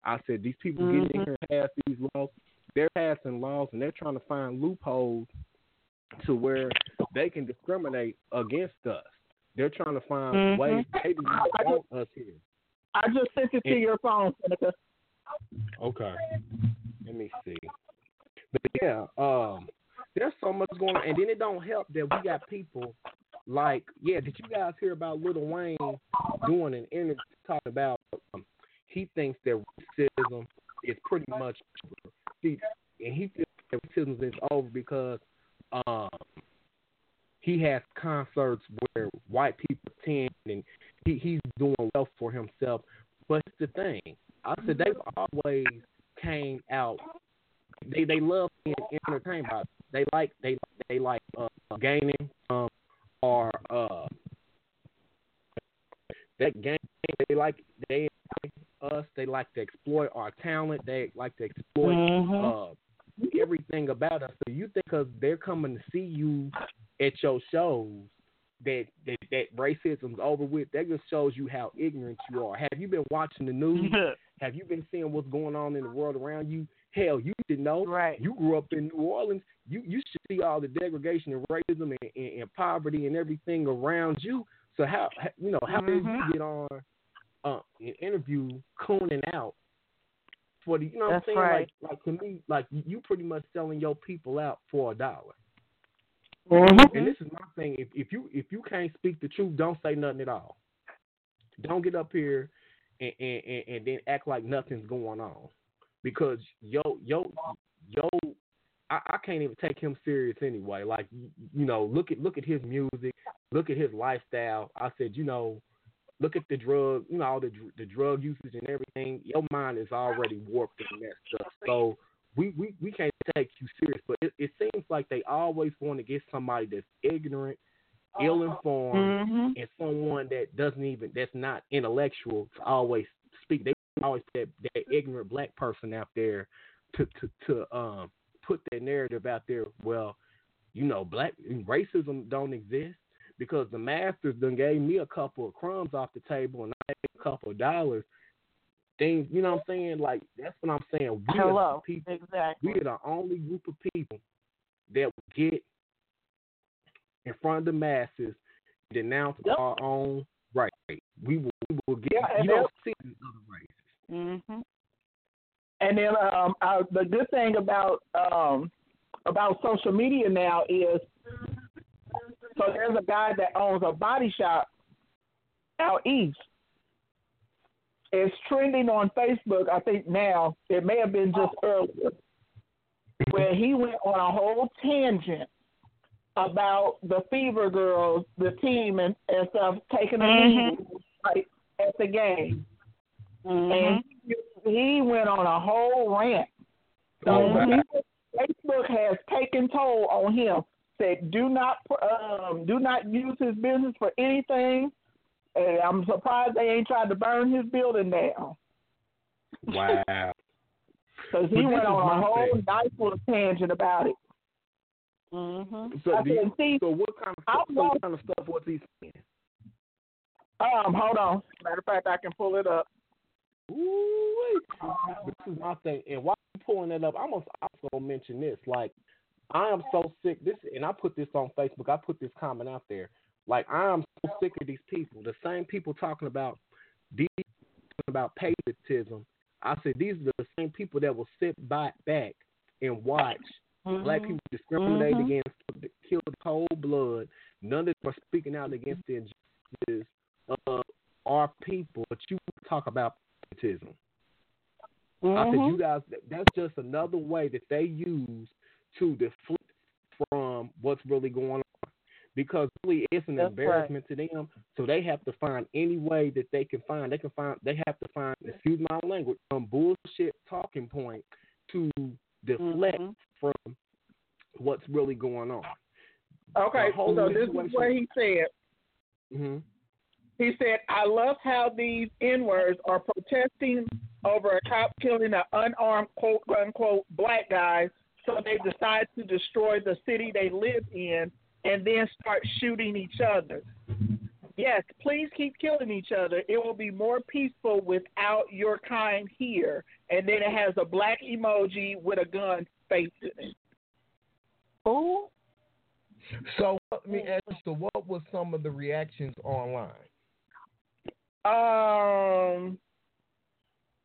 I said these people getting in here and pass these laws, they're passing laws and they're trying to find loopholes to where they can discriminate against us. They're trying to find Mhm. ways they do not want us here. I just sent it to And- your phone, Senica. Okay. Let me see. But yeah, um, there's so much going on, and then it don't help that we got people like, yeah. Did you guys hear about Lil Wayne doing an interview talking about um, he thinks that racism is pretty much over. See, and he feels that racism is over because um, he has concerts where white people attend, and he, he's doing well for himself. But the thing, I said they've always came out. They they love being entertained by. It. They like they they like uh, gaining um or uh that game. They like they like us. They like to exploit our talent. They like to exploit Mhm. uh everything about us. So you think because they're coming to see you at your shows that that, that racism's over with, that just shows you how ignorant you are. Have you been watching the news? Have you been seeing what's going on in the world around you? Hell, you should know. Right. You grew up in New Orleans. You you should see all the degradation and racism and, and, and poverty and everything around you. So how you know how did you get on uh, an interview cooning out for the you know That's what I'm saying? right. Like like to me, like you pretty much selling your people out for a dollar. Mm-hmm. And this is my thing. If if you if you can't speak the truth, don't say nothing at all. Don't get up here and and, and, and then act like nothing's going on. Because yo yo yo I, I can't even take him serious anyway. Like you, know, look at look at his music, look at his lifestyle. I said, you know, look at the drug, you know, all the the drug usage and everything. Your mind is already warped and messed up. So we, we, we can't take you serious. But it, it seems like they always want to get somebody that's ignorant, ill informed, Mhm. and someone that doesn't even that's not intellectual to always speak. They always put that, that ignorant black person out there to to to um put that narrative out there. Well, you know, black racism don't exist because the masters done gave me a couple of crumbs off the table and I gave a couple of dollars. Things, you know what I'm saying? Like that's what I'm saying. We are Hello. the people Exactly. we are the only group of people that will get in front of the masses denounce Yep. our own right. We will, we will get. Yeah, you don't see these other races. Mhm. And then um, uh, the good thing about um, about social media now is, so there's a guy that owns a body shop out east. It's trending on Facebook. I think now it may have been just earlier, where he went on a whole tangent about the Fever Girls, the team, and, and stuff taking a Mhm. knee like, at the game Mhm. and he went on a whole rant. So Mhm. Facebook has taken toll on him. Said, do not um, do not use his business for anything And I'm surprised they ain't tried to burn his building down. Wow. Because he went on a whole thing. nice little tangent about it. Mm-hmm. So, I do you, see, so what kind of I stuff, so what kind of stuff was he saying? um, hold on. Matter of fact, I can pull it up. Ooh, this is my thing. And while you pulling that up, I'm gonna also mention this. Like, I am so sick. This, and I put this on Facebook. I put this comment out there. Like, I am so sick of these people. The same people talking about these about patriotism. I said these are the same people that will sit by, back and watch black people discriminated Mhm. against, killed cold blood. None of them are speaking out against the injustices of our people. But you talk about patriotism. I said, Mhm. you guys, that's just another way that they use to deflect from what's really going on. Because really, it's an That's embarrassment to them. So they have to find any way that they can find. They can find. They have to find. Excuse my language. Some bullshit talking point to deflect Mhm. from what's really going on. Okay, so this is what he said. hmm He said, I love how these N words are protesting over a cop killing an unarmed quote unquote black guy, so they decide to destroy the city they live in and then start shooting each other. Yes, please keep killing each other. It will be more peaceful without your kind here. And then it has a black emoji with a gun facing it. Ooh. So let me ask you, so what was some of the reactions online? Um,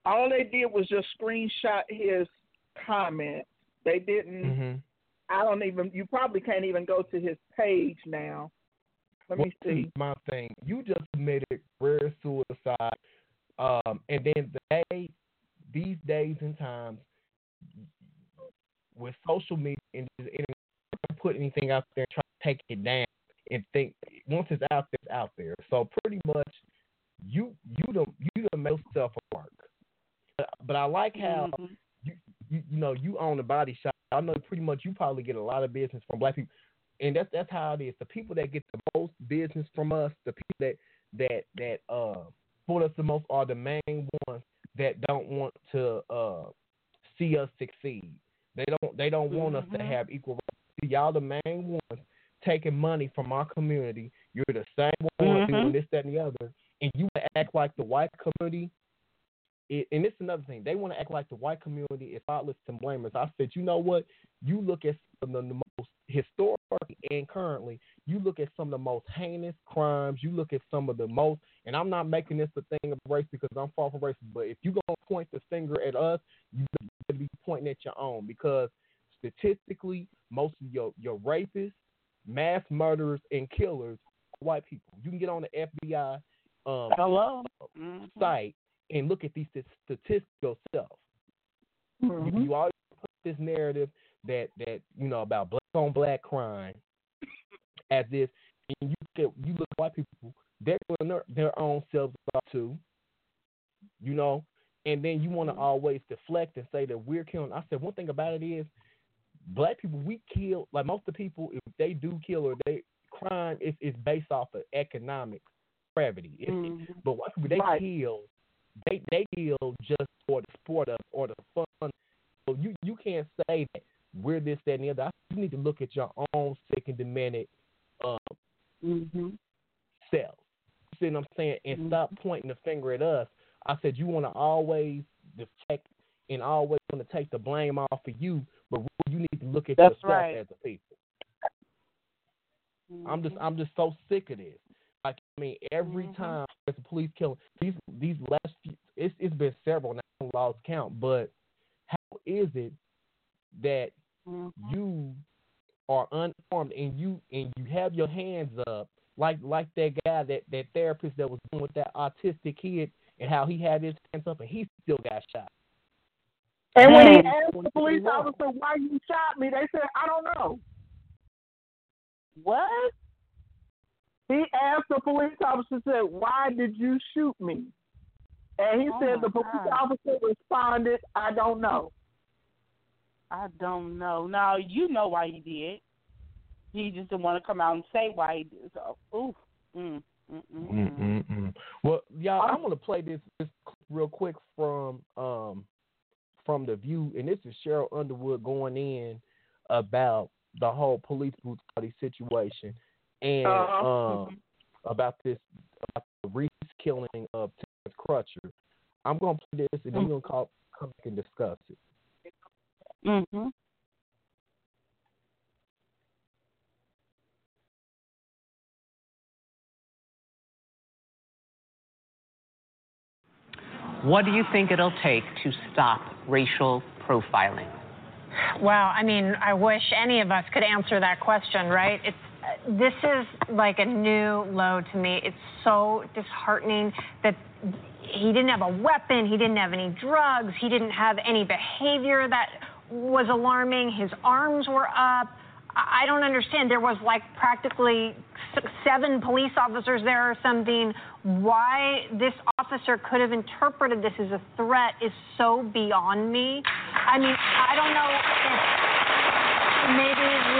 all they did was just screenshot his comment. They didn't. Mm-hmm. I don't even. You probably can't even go to his page now. Let me see. My thing, you just committed rare suicide, um, and then they, these days and times, with social media and just internet, don't put anything out there and try to take it down and think once it's out there, it's out there. So pretty much, you you the you the most self work. But, but I like how Mhm. You, you know you own a body shop. I know pretty much you probably get a lot of business from black people, and that's that's how it is. The people that get the most business from us, the people that that that uh support us the most are the main ones that don't want to uh see us succeed. They don't they don't want us to Mhm. have equal rights. Y'all the main ones taking money from our community. You're the same one Mhm. doing this, that, and the other, and you act like the white community it, and it's another thing. They want to act like the white community is thoughtless and blameless. I said, you know what? You look at some of the most historically and currently, you look at some of the most heinous crimes. You look at some of the most, and I'm not making this a thing of race because I'm far from racist. But if you're gonna point the finger at us, you better be pointing at your own because statistically, most of your your rapists, mass murderers, and killers are white people. You can get on the FBI um, Hello. Mhm. site and look at these st- statistics yourself. Mhm. You, you always put this narrative that that you know about black on black crime as this, and you look at you look at white people, they're doing their, their own selves too. You know, and then you want to always deflect and say that we're killing. I said one thing about it is, black people we kill like most of the people if they do kill or they crime is is based off of economic gravity. Mhm. but white people they Right. kill, they they kill just for the sport of or the fun. So you you can't say that we're this that and the other. You need to look at your own sick and demented um, Mhm. self. You see what I'm saying? And Mhm. stop pointing the finger at us. I said you want to always deflect and always want to take the blame off of you, but you need to look at That's yourself right. as a people. I'm just Mhm. I'm just so sick of this. Like I mean, every Mhm. time there's a police killing, these these last few, it's it's been several now, I lost count. But how is it that Mhm. you are unarmed and you and you have your hands up like like that guy that that therapist that was dealing with that autistic kid and how he had his hands up and he still got shot. And when he asked the police officer why you shot me, they said, I don't know. What? He asked the police officer, said, Why did you shoot me? And he Oh said the police God. officer responded, I don't know. I don't know. Now you know why he did. He just didn't want to come out and say why he did. So, oof. Mm, Mm-mm-mm. Well, y'all, I'm gonna play this, this real quick from um from the View, and this is Sheryl Underwood going in about the whole police brutality situation and Uh-huh. um about this about the recent killing of Terence Crutcher. I'm gonna play this, and then we're gonna call, come back and discuss it. Mm-hmm. What do you think it'll take to stop racial profiling? Well, I mean, I wish any of us could answer that question, right? It's this is like a new low to me. It's so disheartening that he didn't have a weapon, he didn't have any drugs, he didn't have any behavior that was alarming. His arms were up. I don't understand. There was like practically seven police officers there or something. Why this officer could have interpreted this as a threat is so beyond me. I mean, I don't know if maybe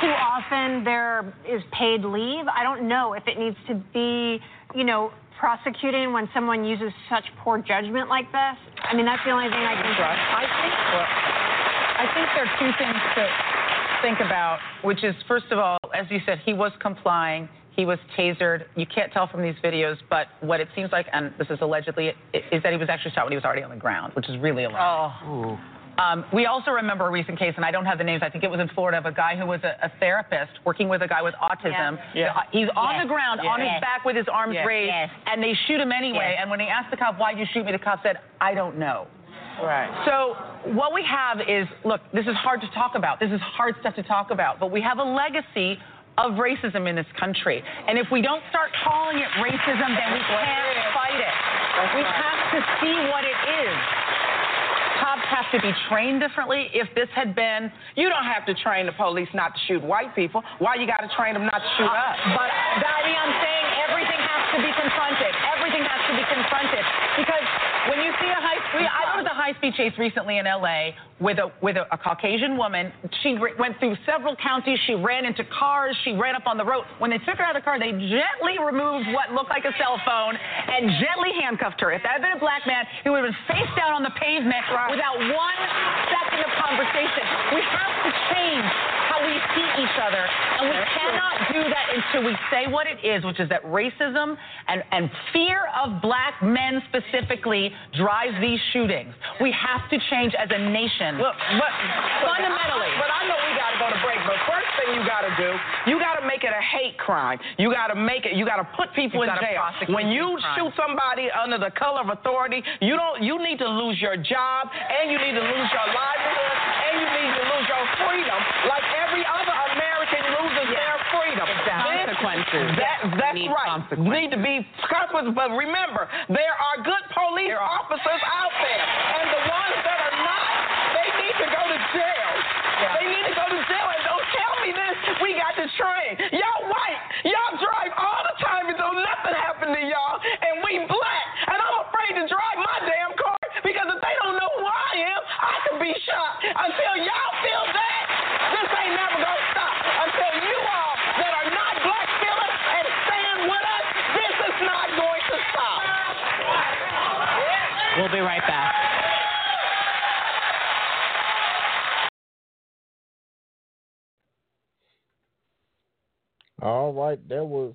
too often there is paid leave. I don't know if it needs to be, you know, prosecuting when someone uses such poor judgment like this. I mean, that's the only thing I can. I think. I think there are two things to think about, which is first of all, as you said, he was complying. He was tasered. You can't tell from these videos, but what it seems like, and this is allegedly, is that he was actually shot when he was already on the ground, which is really alarming. Oh. Um, we also remember a recent case, and I don't have the names. I think it was in Florida of a guy who was a, a therapist working with a guy with autism. Yeah. Uh, He's on Yes. the ground on his Yes. back with his arms Yes. raised, Yes. and they shoot him anyway. Yes. And when he asked the cop, "Why'd you shoot me?" the cop said, "I don't know." Right. So what we have is, look, this is hard to talk about. This is hard stuff to talk about, but we have a legacy of racism in this country. And if we don't start calling it racism, then we can't fight it. We have to see what it is. Have to be trained differently. If this had been, You don't have to train the police not to shoot white people. Why you got to train them not to shoot Uh, us? But Daddy, I'm saying everything has to be confronted. Everything has to be confronted because see a high, we, I was a high-speed chase recently in L.A. with a with a, a Caucasian woman. She went through several counties. She ran into cars. She ran up on the road. When they took her out of the car, they gently removed what looked like a cell phone and gently handcuffed her. If that had been a black man, he would have been face down on the pavement without one second of conversation. We have to change we see each other, and we cannot do that until we say what it is, which is that racism and, and fear of black men specifically drives these shootings. We have to change as a nation. Look, but fundamentally. But I know we got to go to break. But first thing you got to do, you got to make it a hate crime. You got to make it. You got to put people You in jail. When you shoot somebody under the color of authority, you don't. You need to lose your job, and you need to lose your livelihood, and you need to lose your freedom, like every other American loses their freedom. This- Consequences. That, that's Need right. consequences. Need to be consequences. But remember, there are good police are. officers out there, and the ones that are not, they need to go to jail. They need to go to jail. And tell me this. We got to train. Y'all white. Y'all drive all the time and don't nothing happen to y'all. And we black. And I'm afraid to drive my damn car because if they don't know who I am, I could be shot. Until y'all feel that, this ain't never gonna stop. Until you all that are not black feel it and stand with us, this is not going to stop. We'll be right back. All right, that was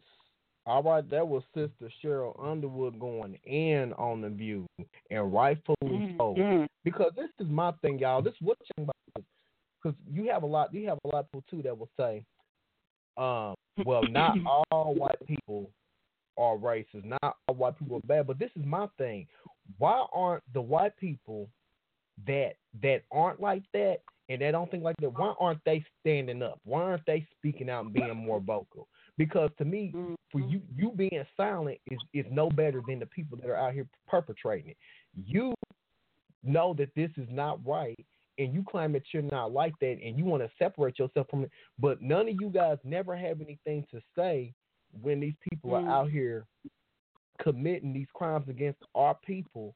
all right. That was Sister Sheryl Underwood going in on the view, and rightfully so. Because this is my thing, y'all. This is what you about. Because you have a lot, you have a lot of people too that will say, um, well, not all white people are racist. Not all white people are bad. But this is my thing. Why aren't the white people that that aren't like that and they don't think like that, why aren't they standing up? Why aren't they speaking out and being more vocal? Because to me, for you mm-hmm. you being silent is is no better than the people that are out here perpetrating it. You know that this is not right and you claim that you're not like that and you want to separate yourself from it, but none of you guys never have anything to say when these people are out mm. here committing these crimes against our people.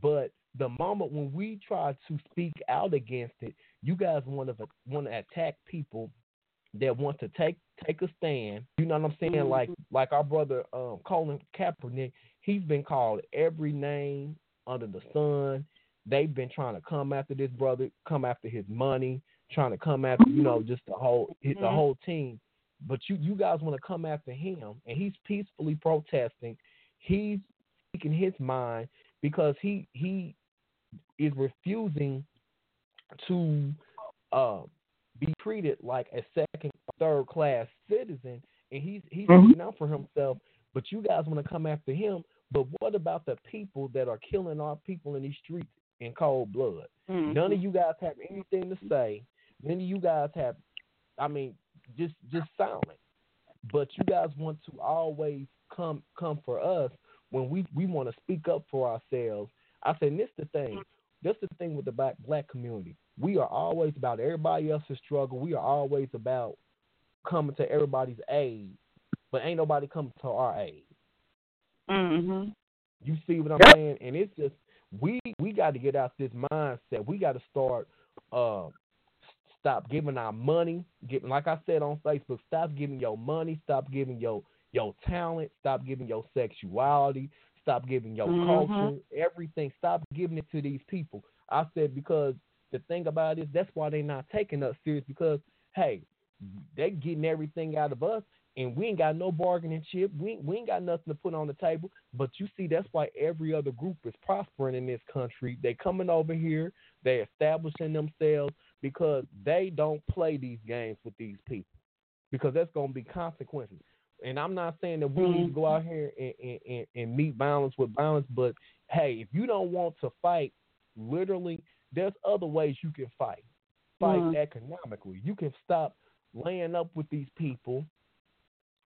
But the moment when we try to speak out against it, you guys want to want to attack people that want to take take a stand. You know what I'm saying? Mhm. Like like our brother um, Colin Kaepernick, he's been called every name under the sun. They've been trying to come after this brother, come after his money, trying to come after you know just the whole the Mhm. whole team. But you you guys want to come after him, and he's peacefully protesting. He's speaking his mind because he he is refusing to uh, be treated like a second, third class citizen, and he's he's Mhm. out for himself. But you guys want to come after him. But what about the people that are killing our people in these streets in cold blood? Mhm. None of you guys have anything to say. None of you guys have, I mean, just just silent. But you guys want to always come come for us when we we want to speak up for ourselves. I said, this the thing. This the thing with the black black community. We are always about everybody else's struggle. We are always about coming to everybody's aid, but ain't nobody coming to our aid. Mhm. You see what I'm Yep. saying? And it's just we we got to get out this mindset. We got to start uh stop giving our money. Giving like I said on Facebook, stop giving your money, stop giving your your talent, stop giving your sexuality, stop giving your Mhm. culture, everything. Stop giving it to these people. I said because the thing about it is that's why they're not taking us serious because hey, they getting everything out of us and we ain't got no bargaining chip. We ain't, we ain't got nothing to put on the table. But you see, that's why every other group is prospering in this country. They coming over here, they establishing themselves because they don't play these games with these people because that's going to be consequences. And I'm not saying that we need to go out here and, and, and, and meet violence with violence, but hey, if you don't want to fight, literally, there's other ways you can fight. Fight Mhm. economically. You can stop laying up with these people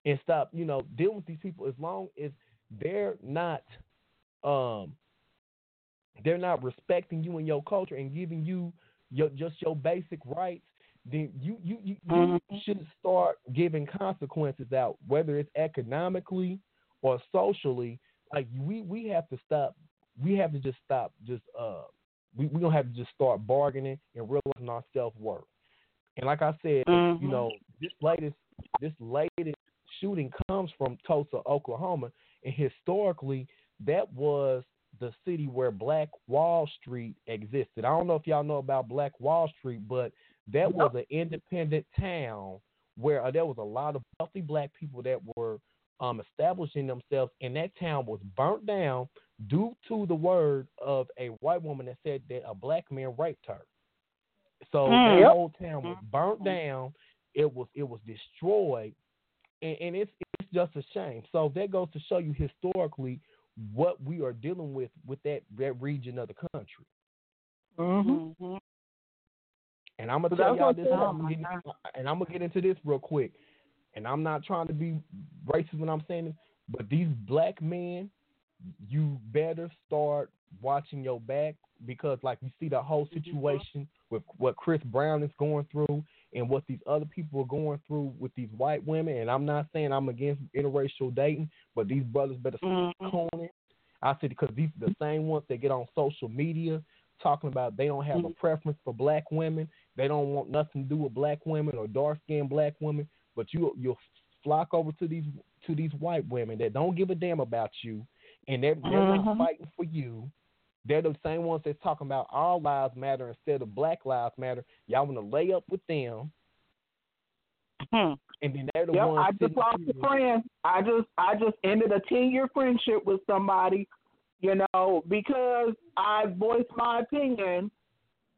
and stop, you know, dealing with these people as long as they're not um they're not respecting you and your culture and giving you your just your basic rights, then you you you, you Mhm. should start giving consequences out, whether it's economically or socially. Like we we have to stop. We have to just stop. Just uh, we we gonna have to just start bargaining and realizing our self worth. And like I said, Mhm. you know, this latest this latest shooting comes from Tulsa, Oklahoma, and historically that was the city where Black Wall Street existed. I don't know if y'all know about Black Wall Street, but that was an independent town where uh, there was a lot of wealthy black people that were um, establishing themselves, and that town was burnt down due to the word of a white woman that said that a black man raped her. So Mm, that yep. whole town was burnt down. It was it was destroyed, and, and it's it's just a shame. So that goes to show you historically what we are dealing with with that that region of the country. Mhm. And I'm gonna tell y'all this, and I'm, my gonna get, and I'm gonna get into this real quick. And I'm not trying to be racist when I'm saying this, but these black men, you better start watching your back because, like, you see the whole situation with what Chris Brown is going through and what these other people are going through with these white women. And I'm not saying I'm against interracial dating, but these brothers better start Mhm. cooning. I said because these are the same ones that get on social media talking about they don't have a preference for black women. They don't want nothing to do with black women or dark skinned black women. But you you'll flock over to these to these white women that don't give a damn about you, and they're they're not Mhm. fighting for you. They're the same ones that's talking about all lives matter instead of black lives matter. Y'all want to lay up with them, Hmm. and then they're the Yep, ones. I just lost a friend. I just I just ended a ten year friendship with somebody, you know, because I voiced my opinion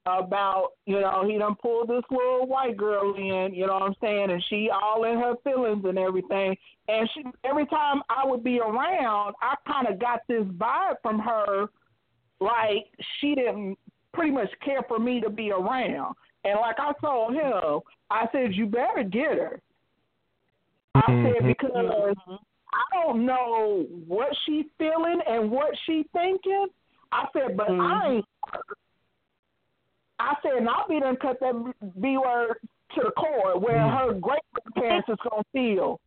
about, you know, he done pulled this little white girl in, you know what I'm saying, and she all in her feelings and everything. And she every time I would be around, I kinda got this vibe from her like she didn't pretty much care for me to be around. And like I told him, I said, You better get her. I said Mhm. because I don't know what she's feeling and what she's thinking. I said, but I mm-hmm. ain't. I said, and I'll be done cut that B word to the core where mm-hmm. her great grandparents is gonna feel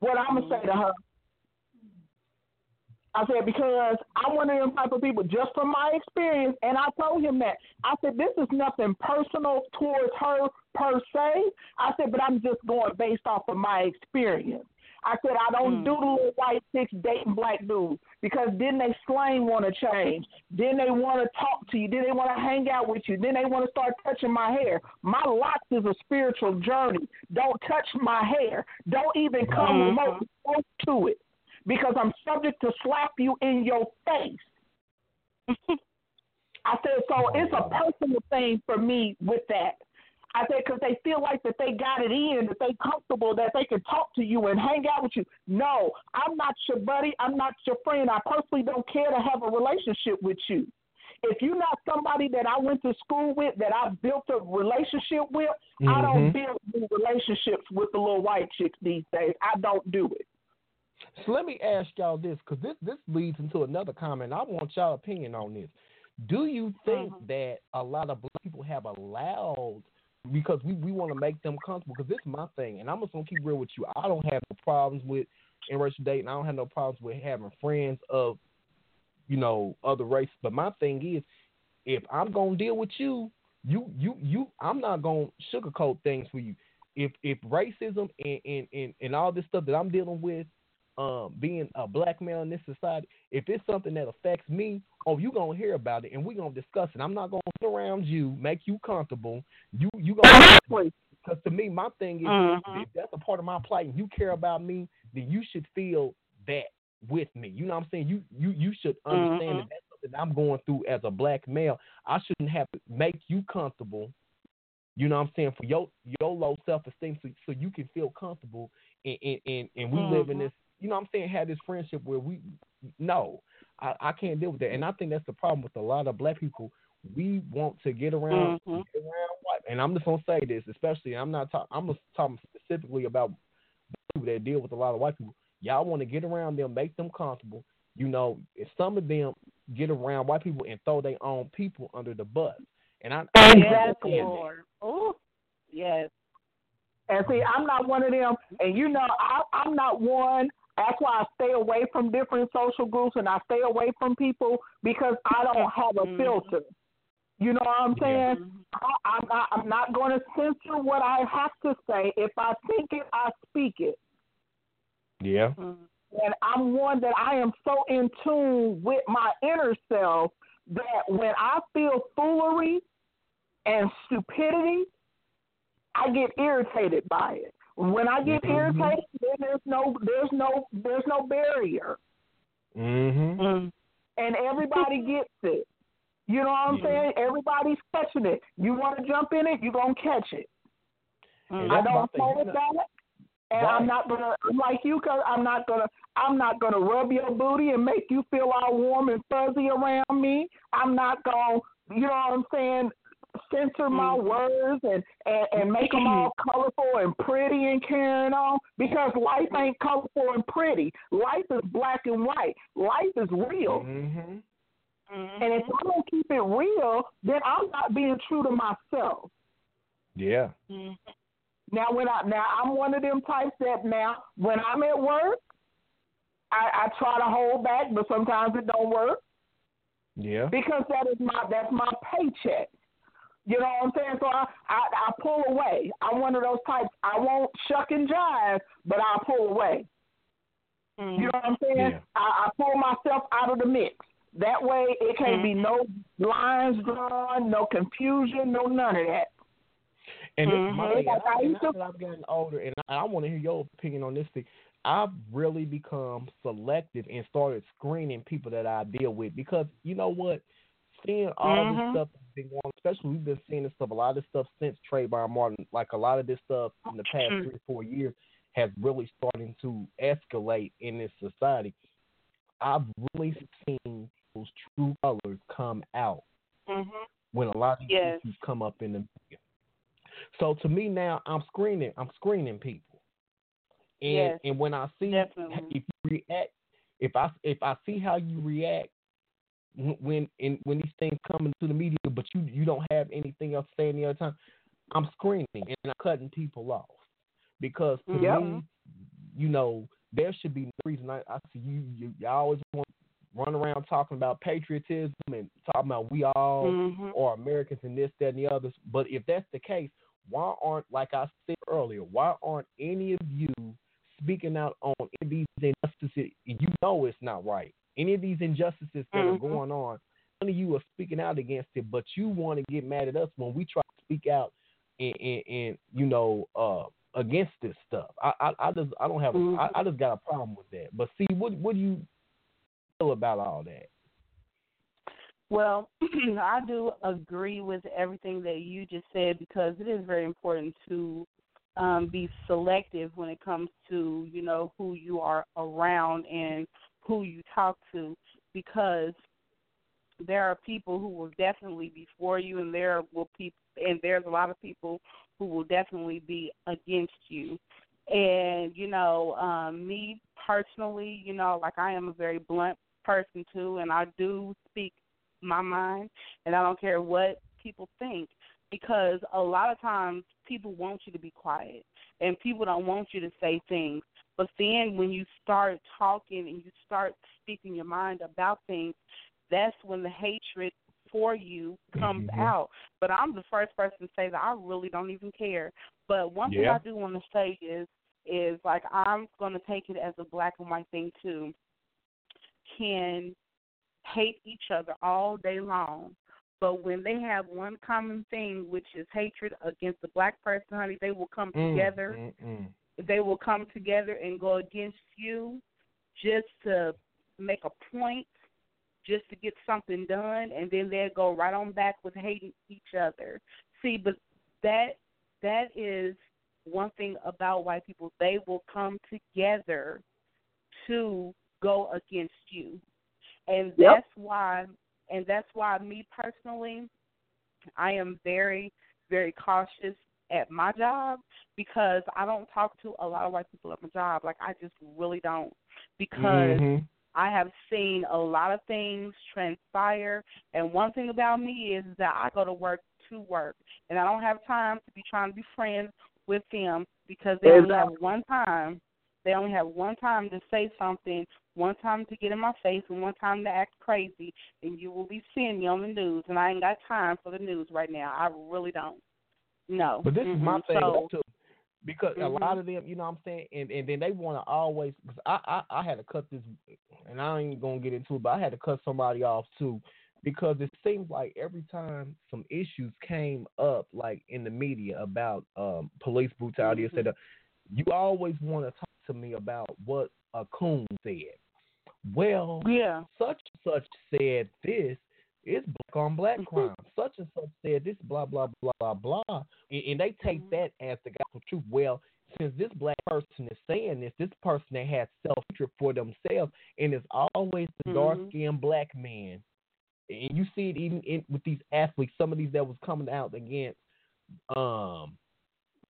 what I'm gonna say to her. I said, because I'm one of them type of people, just from my experience, and I told him that. I said, this is nothing personal towards her per se. I said, but I'm just going based off of my experience. I said, I don't Mm. do the little white chicks dating black dudes because then they slang want to change. Then they want to talk to you. Then they want to hang out with you. Then they want to start touching my hair. My locks is a spiritual journey. Don't touch my hair. Don't even come Mhm. remotely close to it because I'm subject to slap you in your face. I said, so it's a personal thing for me with that. I said, because they feel like that they got it in, that they comfortable, that they can talk to you and hang out with you. No, I'm not your buddy. I'm not your friend. I personally don't care to have a relationship with you. If you're not somebody that I went to school with, that I built a relationship with, I don't Mhm. build new relationships with the little white chicks these days. I don't do it. So let me ask y'all this, because this this leads into another comment. I want y'all opinion on this. Do you think that a lot of black people have allowed because we, we want to make them comfortable? Because this is my thing, and I'm just gonna keep real with you. I don't have no problems with interracial dating. I don't have no problems with having friends of you know other races. But my thing is, if I'm gonna deal with you, you you you, I'm not gonna sugarcoat things for you. If if racism and and, and, and all this stuff that I'm dealing with um, being a black male in this society, if it's something that affects me, oh, you gonna hear about it and we gonna discuss it. I'm not gonna sit around you, make you comfortable. You you gonna because to me, my thing is Mhm. if that's a part of my plight and you care about me, then you should feel that with me. You know what I'm saying? You you you should understand Mhm. that that's something I'm going through as a black male. I shouldn't have to make you comfortable. You know what I'm saying? For your your low self esteem so, so you can feel comfortable and and, and, and we live in Mhm. this you know what I'm saying, had this friendship where we no, I, I can't deal with that. And I think that's the problem with a lot of black people. We want to get around Mhm. get around white and I'm just gonna say this, especially I'm not talking I'm just talking specifically about people that deal with a lot of white people. Y'all want to get around them, make them comfortable. You know, if some of them get around white people and throw their own people under the bus. And I, I don't Yes. Lord. Oh, yes. And see, I'm not one of them. And you know, I, I'm not one. That's why I stay away from different social groups and I stay away from people because I don't have a mm-hmm. filter. You know what I'm saying? Mm-hmm. I, I'm not, I'm not going to censor what I have to say. If I think it, I speak it. Yeah. Mm-hmm. And I'm one that I am so in tune with my inner self that when I feel foolery and stupidity, I get irritated by it. When I get Mhm. irritated, then there's no there's no there's no barrier. Mm-hmm. And everybody gets it. You know what I'm Yeah. saying? Everybody's catching it. You want to jump in it, you're gonna catch it. And I that's my don't thing. play You with know- that. And Right. I'm not gonna I'm like you because I'm not gonna I'm not gonna rub your booty and make you feel all warm and fuzzy around me. I'm not gonna you know what I'm saying censor my mm. words and and, and make them all mm. colorful and pretty and carrying on because life ain't colorful and pretty. Life is black and white. Life is real. Mm-hmm. And if mm-hmm. I don't keep it real, then I'm not being true to myself. Yeah. Mm-hmm. Now when I now I'm one of them types that now when I'm at work, I, I try to hold back, but sometimes it don't work Yeah. because that is my that's my paycheck. You know what I'm saying? So I, I I pull away. I'm one of those types. I won't shuck and jive, but I'll pull away. Mm. You know what I'm saying? Yeah. I, I pull myself out of the mix. That way, it can't be mm-hmm. no lines drawn, no confusion, no none of that. And this mm-hmm. is my thing. Like, I, and now that I've gotten older, and I, I want to hear your opinion on this thing. I've really become selective and started screening people that I deal with because you know what, seeing all Mhm. this stuff been going, on, especially we've been seeing this stuff, a lot of this stuff since Trayvon Martin, like a lot of this stuff in the past Mhm. three or four years has really starting to escalate in this society. I've really seen those true colors come out when a lot of these Yes. issues come up in the media. So to me now, I'm screening. I'm screening people, and Yes, and when I see definitely. if you react, if I if I see how you react when when in, when these things come into the media, but you you don't have anything else to say any other time, I'm screaming and I'm cutting people off because to Yep. me, you know, there should be no reason. I, I see you, you. You always want run around talking about patriotism and talking about we all Mhm. are Americans and this, that, and the others. But if that's the case, why aren't, like I said earlier, why aren't any of you speaking out on any of these injustices? You know it's not right. Any of these injustices that are Mhm. going on, none of you are speaking out against it, but you want to get mad at us when we try to speak out and, and, and you know, uh, against this stuff. I, I, I just, I don't have, a, I, I just got a problem with that. But see, what, what do you feel about all that? Well, I do agree with everything that you just said because it is very important to um, be selective when it comes to you know who you are around and who you talk to because there are people who will definitely be for you and there will people and there's a lot of people who will definitely be against you. And you know um me personally you know like i am a very blunt person too and i do speak my mind and i don't care what people think because a lot of times people want you to be quiet and people don't want you to say things but then when you start talking and you start speaking your mind about things that's when the hatred for you comes Mhm. out but i'm the first person to say that i really don't even care but one thing i do want to say is is like i'm going to take it as a black and white thing too can hate each other all day long. But when they have one common thing, which is hatred against the black person, honey, they will come Mm, together. mm, mm. They will come together and go against you just to make a point, just to get something done, and then they'll go right on back with hating each other. See, but that that is one thing about white people. They will come together to go against you. And Yep. that's why and that's why me personally I am very, very cautious at my job because I don't talk to a lot of white people at my job. Like I just really don't. Because Mhm. I have seen a lot of things transpire and one thing about me is that I go to work to work and I don't have time to be trying to be friends with them because they only have one time they only have one time to say something, one time to get in my face, and one time to act crazy, and you will be seeing me on the news. And I ain't got time for the news right now. I really don't. No. But this is my thing So, too, because a Mhm. lot of them, you know, what I'm saying, and and then they want to always. Cause I, I I had to cut this, and I ain't gonna get into it, but I had to cut somebody off too, because it seems like every time some issues came up, like in the media about um police brutality, Mhm. etc., you always want to talk to me about what a coon said. Well, yeah, such and such said this. It's black on black Mm-hmm. crime. Such and such said this, blah blah blah blah blah, and, and they take Mm-hmm. that as the gospel truth. Well, since this black person is saying this, this person that has self hatred for themselves, and it's always the Mhm. dark skinned black man. And you see it even in, with these athletes. Some of these that was coming out against um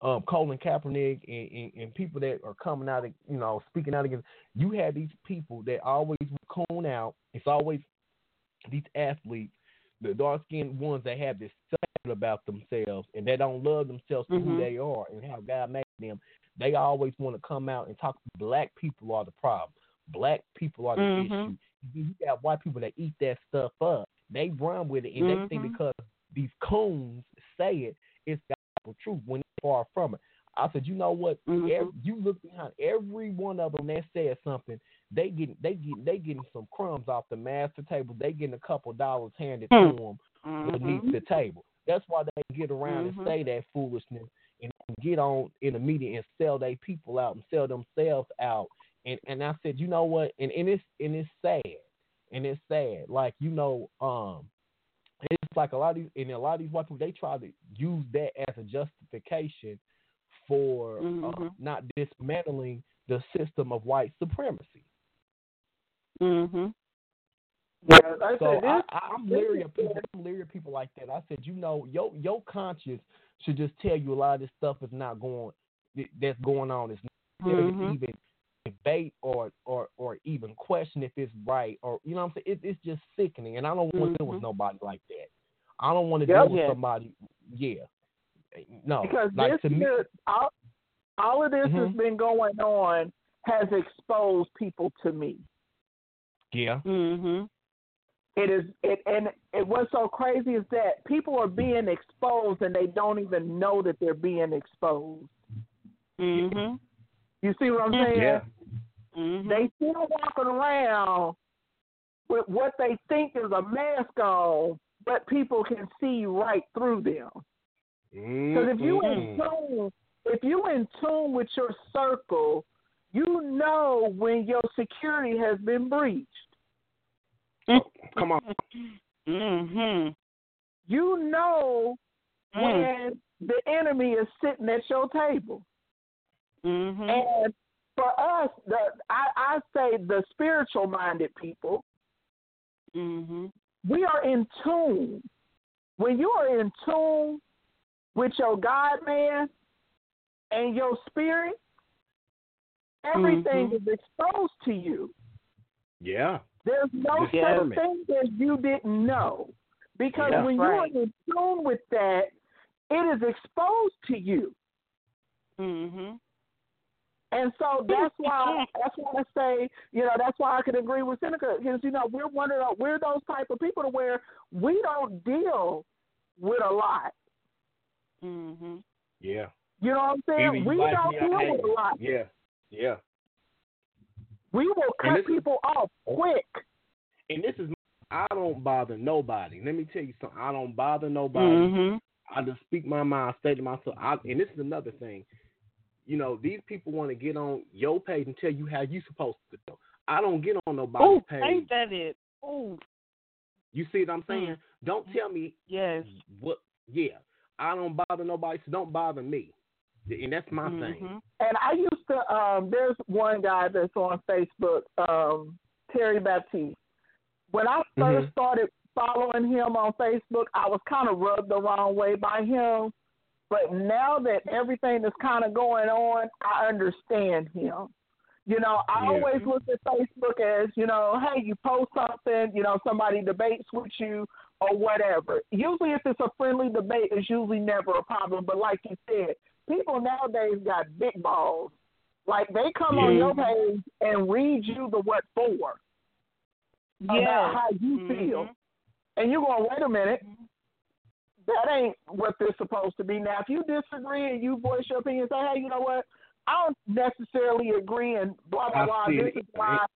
um Colin Kaepernick and, and, and people that are coming out, you know, speaking out against. You have these people that always would cone out. It's always these athletes, the dark skinned ones that have this self about themselves and they don't love themselves for who they are and how God made them. They always want to come out and talk. Black people are the problem. Black people are the Mhm. issue. You got white people that eat that stuff up. They run with it and they think Mhm. because these coons say it, it's gospel truth when it's far from it. I said, you know what? Mm-hmm. Every, you look behind every one of them that said something. They get they get they getting some crumbs off the master table. They getting a couple dollars handed Hmm. to them beneath Mhm. the table. That's why they get around and say that foolishness and get on in the media and sell their people out and sell themselves out. And and I said, you know what? And and it's and it's sad. And it's sad. Like you know, um, it's like a lot of these and a lot of these white people they try to use that as a justification for uh, Mhm. not dismantling the system of white supremacy. Mhm. Yeah, I So said I, this- I, I'm leery of people. I'm leery of people like that. I said, you know, your your conscience should just tell you a lot of this stuff is not going that- that's going on. It's not there to Mhm. even debate or or or even question if it's right or you know what I'm saying. It, it's just sickening, and I don't want to deal with Mhm. nobody like that. I don't want to Yep. deal with Yeah. somebody. Yeah, no, because like this to me. is- all, all of this has Mhm. been going on has exposed people to me. Yeah. Mhm. It is it and it what's so crazy is that people are being exposed and they don't even know that they're being exposed. Mhm. You see what I'm saying? Yeah. Mhm. They still walking around with what they think is a mask on, but people can see right through them. Because if you in tune, if you in tune with your circle, you know when your security has been breached. Come on. Mhm. You know Mm. when the enemy is sitting at your table. Mhm. And for us, the I, I say the spiritual minded people, Mhm. we are in tune. When you are in tune with your God man and your spirit, everything Mhm. is exposed to you. Yeah. There's no such thing as you didn't know. Because Yeah. when Right. you're in tune with that, it is exposed to you. Mhm. And so that's why that's why I say, you know, that's why I can agree with Senica because you know we're one of the, we're those type of people to where we don't deal with a lot. Mhm. Yeah. You know what I'm saying? We don't deal with a lot. Yeah. Yeah. We will cut people off quick. And this is I don't bother nobody. Let me tell you something. I don't bother nobody. Mhm. I just speak my mind, say to myself. I, and this is another thing. You know, these people want to get on your page and tell you how you supposed to go. I don't get on nobody's Oh, page. ain't that it? Oh, You see what I'm saying? Don't tell me yes. what. Yeah, I don't bother nobody, so don't bother me. And that's my Mm-hmm. thing. And I used to um there's one guy that's on Facebook, um, Terry Baptiste. When I 1st Mhm. started following him on Facebook, I was kind of rubbed the wrong way by him. But now that everything is kind of going on, I understand him. You know, I Yeah. always look at Facebook as, you know, hey, you post something, you know, somebody debates with you or whatever. Usually, if it's a friendly debate, it's usually never a problem. But like you said, people nowadays got big balls. Like they come on your page and read you the what for about how you Mhm. feel, and you're going, wait a minute, that ain't what they're supposed to be. Now, if you disagree and you voice your opinion, say, hey, you know what, I don't necessarily agree, and blah blah blah. This is why.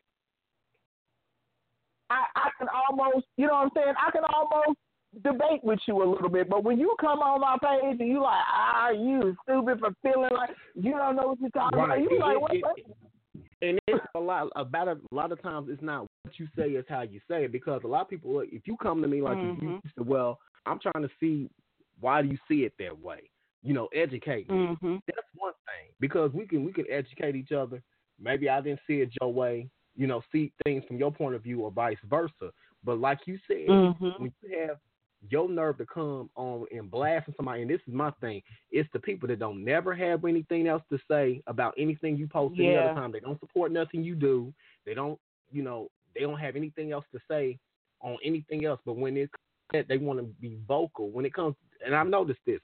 I I can almost, you know what I'm saying? I can almost debate with you a little bit, but when you come on my page and you like, ah, you stupid for feeling like you don't know what you're talking about. You It- like, what? it- what? and it's a lot about a, a lot of times it's not what you say is how you say it because a lot of people look, if you come to me like if you say well i'm trying to see why do you see it that way you know educate me Mhm. that's one thing because we can we can educate each other maybe i didn't see it your way you know see things from your point of view or vice versa but like you said Mhm. when you have your nerve to come on and blast somebody, and this is my thing, it's the people that don't never have anything else to say about anything you post any other time. They don't support nothing you do. They don't, you know, they don't have anything else to say on anything else. But when it they want to be vocal. When it comes, and I've noticed this,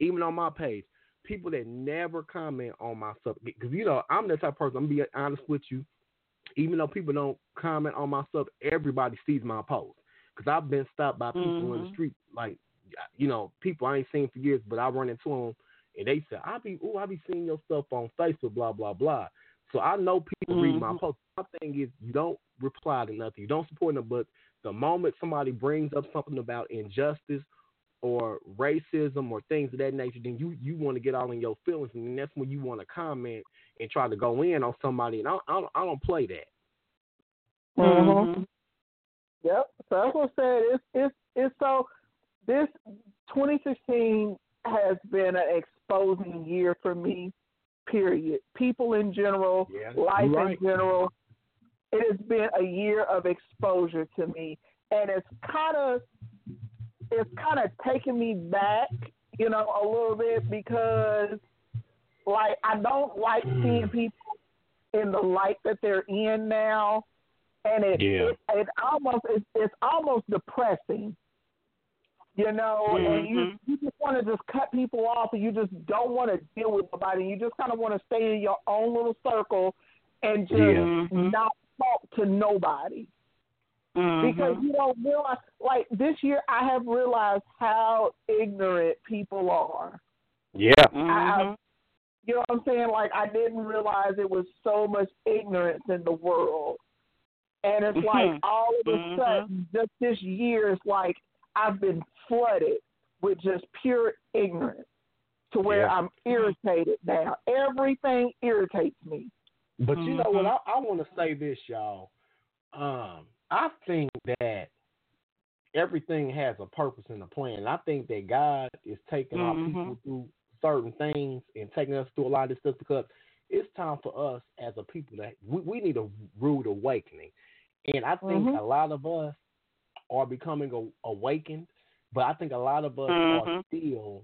even on my page, people that never comment on my stuff, because you know I'm the type of person. I'm gonna be honest with you. Even though people don't comment on my stuff, everybody sees my post. Because I've been stopped by people in the Mhm. street, like you know, people I ain't seen for years, but I run into them and they say, "I be, oh, I be seeing your stuff on Facebook, blah blah blah." So I know people read my post. My thing is, you don't reply to nothing, you don't support them, but the moment somebody brings up something about injustice or racism or things of that nature, then you you want to get all in your feelings, and that's when you want to comment and try to go in on somebody. And I I don't, I don't play that. Mhm. Yep. So that's what I said. It's it's it's so this 2016 has been an exposing year for me. Period. People in general, Yeah, life right. in general. It has been a year of exposure to me, and it's kind of it's kind of taking me back, you know, a little bit because, like, I don't like seeing people in the light that they're in now, and it Yeah. it, it almost it's, it's almost depressing. You know, and you Mhm. you just want to just cut people off, and you just don't want to deal with nobody. You just kind of want to stay in your own little circle and just Mhm. not talk to nobody because you don't realize. Like this year, I have realized how ignorant people are. Yeah. I, I, you know what I'm saying? Like I didn't realize it was so much ignorance in the world, and it's like Mhm. all of a Mhm. sudden, just this year, it's like I've been flooded with just pure ignorance to where Yeah. I'm irritated now. Everything irritates me. But you know what? Mm-hmm. I, I want to say this, y'all. Um, I think that everything has a purpose and a plan. I think that God is taking our Mhm. people through certain things and taking us through a lot of this stuff because it's time for us as a people that we, we need a rude awakening. And I think Mhm. a lot of us are becoming a, awakened, but I think a lot of us are Mhm. still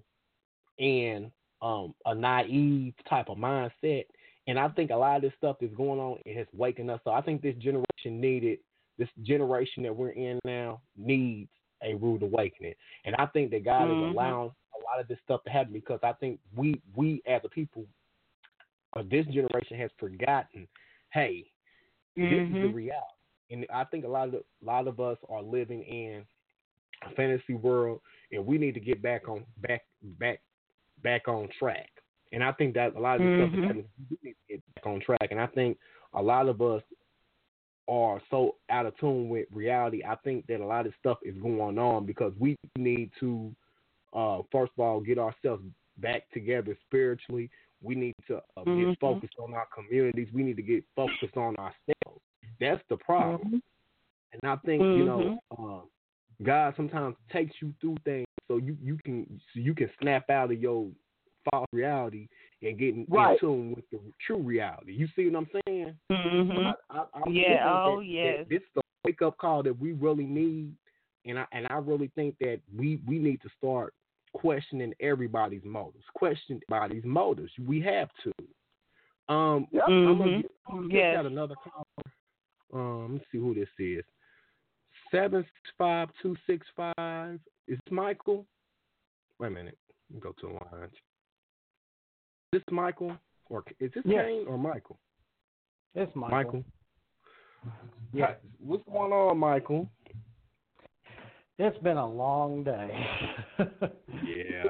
in um, a naive type of mindset. And I think a lot of this stuff is going on and has waking us up. I think this generation needed, this generation that we're in now needs a rude awakening. And I think that God Mhm. is allowing a lot of this stuff to happen because I think we, we as a people, of this generation has forgotten, hey, this is the Mhm. reality. And I think a lot of a lot of us are living in a fantasy world, and we need to get back on back back back on track. And I think that a lot of this stuff is Mhm. happening. We need to get back on track. And I think a lot of us are so out of tune with reality. I think that a lot of stuff is going on because we need to, uh, first of all, get ourselves back together spiritually. We need to uh, Mhm. get focused on our communities. We need to get focused on ourselves. That's the problem. And I think you know, uh, God sometimes takes you through things so you you can so you can snap out of your false reality and getting in, in Right. tune with the true reality. You see what I'm saying? Mhm. I, I, I Yeah, oh, that- yes. that This is the wake up call that we really need, and I and I really think that we we need to start questioning everybody's motives. Question everybody's motives. We have to. Um, I'm gonna get, I'm gonna Yes. get another call. Um, let's see who this is. Seven five two six five. Is Michael? Wait a minute. Let me go to the lines. Is this Michael or is this Yes. Kane or Michael? It's Michael. Michael. Yeah. What's going on, Michael? It's been a long day. Yeah.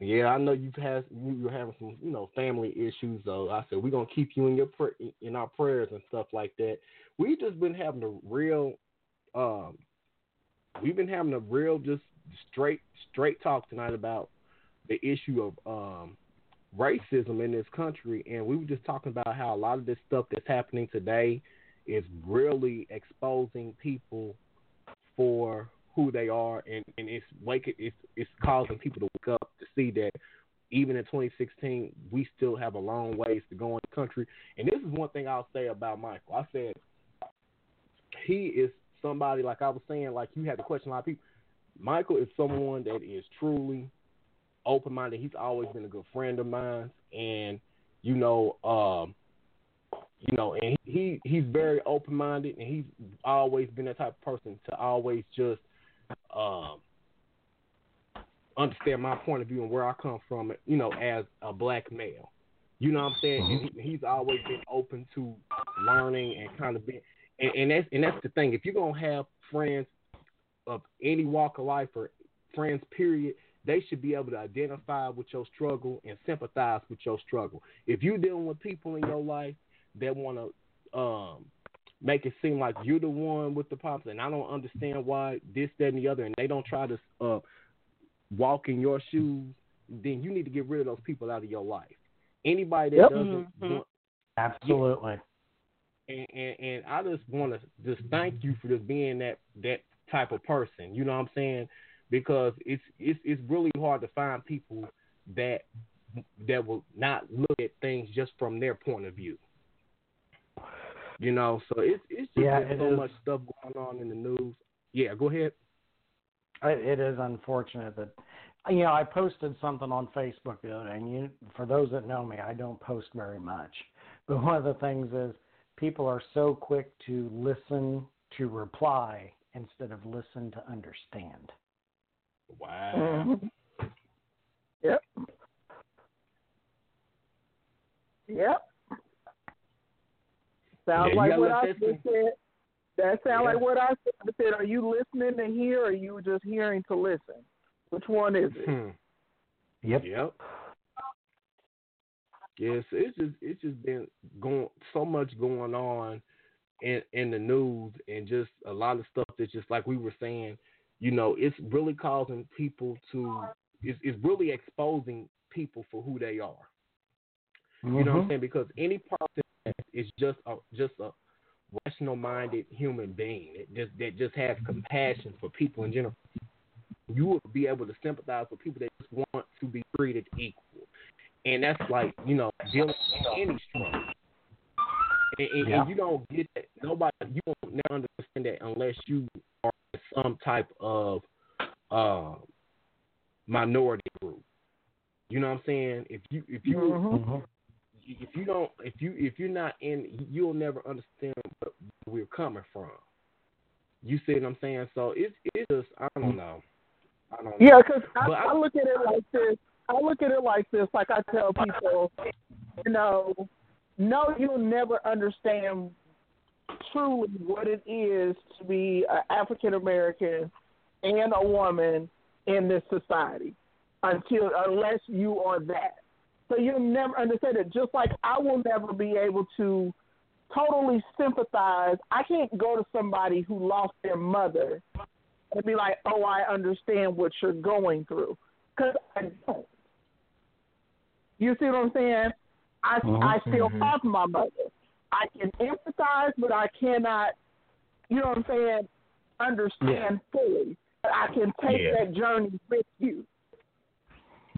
Yeah, I know you've had you- you're having some you know family issues though. I said we're gonna keep you in your pr- in our prayers and stuff like that. We've just been having a real, um, we've been having a real just straight straight talk tonight about the issue of um racism in this country, and we were just talking about how a lot of this stuff that's happening today is really exposing people for who they are, and, and it's wake it's it's causing people to wake up to see that even in 2016 we still have a long ways to go in the country. And this is one thing I'll say about Michael. I said he is somebody like I was saying, like you had to question a lot of people. Michael is someone that is truly open minded. He's always been a good friend of mine, and you know, um, you know, and he he's very open minded, and he's always been that type of person to always just um, understand my point of view and where I come from, you know, as a black male. You know what I'm saying? And he, he's always been open to learning and kind of being, and, and that's and that's the thing. If you're gonna have friends of any walk of life or friends, period, they should be able to identify with your struggle and sympathize with your struggle. If you're dealing with people in your life that want to um, make it seem like you're the one with the problems, and I don't understand why this, that, and the other, and they don't try to uh, walk in your shoes, then you need to get rid of those people out of your life. Anybody that Yep. doesn't Mhm. want, Absolutely. and, and and I just want to just thank you for just being that that type of person. You know what I'm saying? Because it's it's it's really hard to find people that that will not look at things just from their point of view. You know, so it's it's just Yeah, it so is. much stuff going on in the news. Yeah, go ahead. It, it is unfortunate that you know I posted something on Facebook the other day, and you, for those that know me, I don't post very much. But one of the things is people are so quick to listen to reply instead of listen to understand. Wow. Yep. Yep. Sounds Yeah, you like what I just said. That sounds Yeah. like what I said. I said, are you listening to hear or are you just hearing to listen? Which one is it? Hmm. Yep. Yep. Yes, it's just it's just been going so much going on in in the news and just a lot of stuff that's just like we were saying, you know, it's really causing people to it's it's really exposing people for who they are. You know what I'm Mhm. saying? Because any person is just a just a rational minded human being that just that just has compassion for people in general. You will be able to sympathize with people that just want to be treated equal. And that's like, you know, dealing with any struggle. And, and, Yeah. and you don't get that nobody you won't never understand that unless you are some type of uh minority group. You know what I'm saying? If you if you Mhm. if you don't if you if you're not in you'll never understand where we're coming from. You see what I'm saying? So it's it's just I don't know. I don't know. Yeah, because I, But I look at it like this. I look at it like this. Like I tell people, you know, no, you'll never understand truly what it is to be an African American and a woman in this society until unless you are that. So you'll never understand it. Just like I will never be able to totally sympathize. I can't go to somebody who lost their mother and be like, "Oh, I understand what you're going through," because I don't. You see what I'm saying? I Mhm. I still have my mother. I can empathize, but I cannot. You know what I'm saying? Understand fully. But I can take Yeah. that journey with you.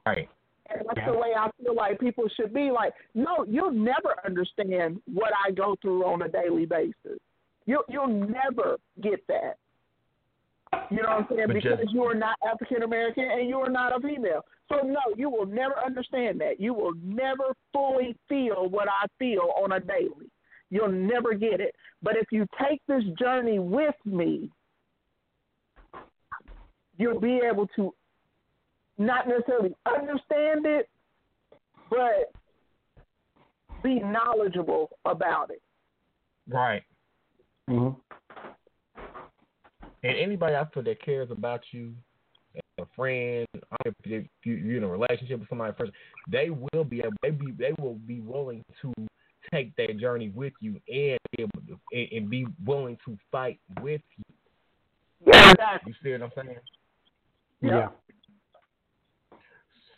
Right. And that's the way I feel like people should be. Like, no, you'll never understand what I go through on a daily basis. You you'll never get that. You know what I'm saying? But because just- you are not African American and you are not a female. So no, you will never understand that. You will never fully feel what I feel on a daily. You'll never get it. But if you take this journey with me, you'll be able to not necessarily understand it, but be knowledgeable about it. Right. Mm-hmm. And anybody out there that cares about you, a friend, if you- if you're in a relationship with somebody first, they will be able, they be they will be willing to take that journey with you and be able to, and, and be willing to fight with you. Yeah, exactly. You see what I'm saying? Yeah.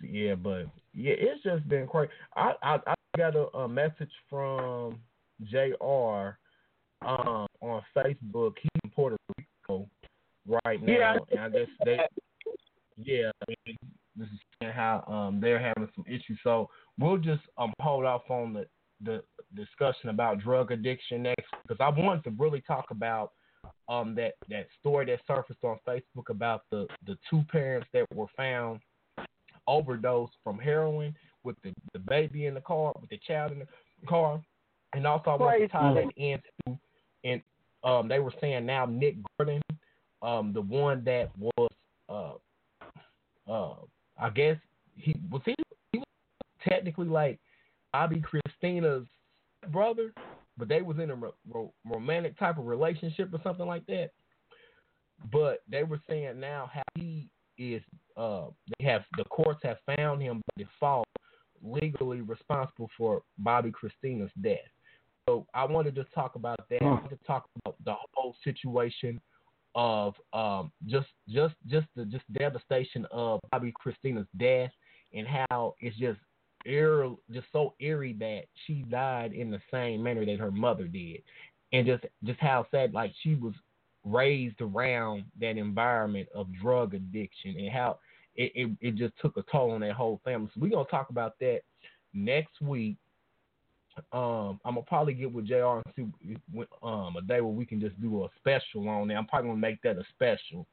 Yeah, but yeah, it's just been crazy. I I, I got a, a message from JR Um, on Facebook. He's in Puerto Rico right now, Yeah. and I guess they yeah, this is how um they're having some issues. So we'll just um hold off on the the discussion about drug addiction next because I wanted to really talk about um that that story that surfaced on Facebook about the the two parents that were found overdosed from heroin with the the baby in the car with the child in the car, and also I want to tie that into and um they were saying now Nick Gordon, um the one that was uh uh I guess he was he he was technically like Bobbi Kristina's brother, but they was in a ro- ro- romantic type of relationship or something like that. But they were saying now how he is uh they have the courts have found him by default legally responsible for Bobbi Kristina's death. So I wanted to talk about that. I wanted to talk about the whole situation of um just just just the just devastation of Bobbi Kristina's death and how it's just just so eerie that she died in the same manner that her mother did, and just just how sad like she was raised around that environment of drug addiction and how it, it, it just took a toll on that whole family. So we're gonna talk about that next week. Um, I'm gonna probably get with JR and see um a day where we can just do a special on there. I'm probably gonna make that a special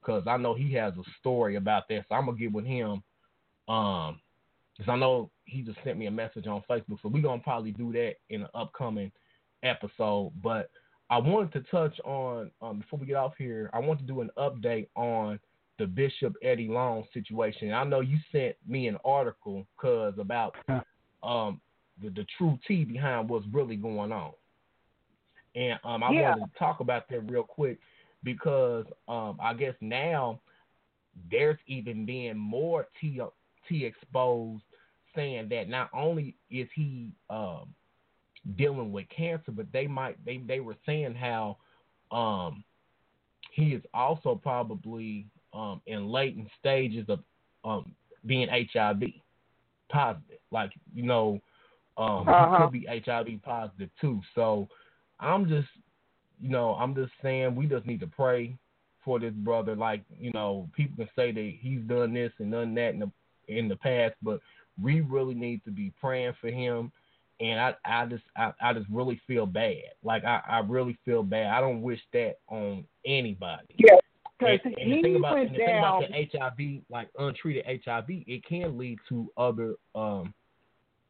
because I know he has a story about that. So I'm gonna get with him. Um, because I know he just sent me a message on Facebook. So we're gonna probably do that in an upcoming episode. But I wanted to touch on um, before we get off here. I want to do an update on the Bishop Eddie Long situation. I know you sent me an article cause about um the, the true tea behind what's really going on. and um, I Yeah. wanted to talk about that real quick because um, I guess now there's even being more T T exposed, saying that not only is he um, dealing with cancer, but they might they they were saying how um, he is also probably um, in latent stages of um, being HIV positive. Like you know, um, Uh-huh. he could be HIV positive too. So I'm just, you know, I'm just saying we just need to pray for this brother. Like you know, people can say that he's done this and done that in the in the past, but we really need to be praying for him. And I, I just, I, I just really feel bad. Like I, I really feel bad. I don't wish that on anybody. Yeah, And, because and the thing about and the thing about the HIV, like untreated HIV, it can lead to other um,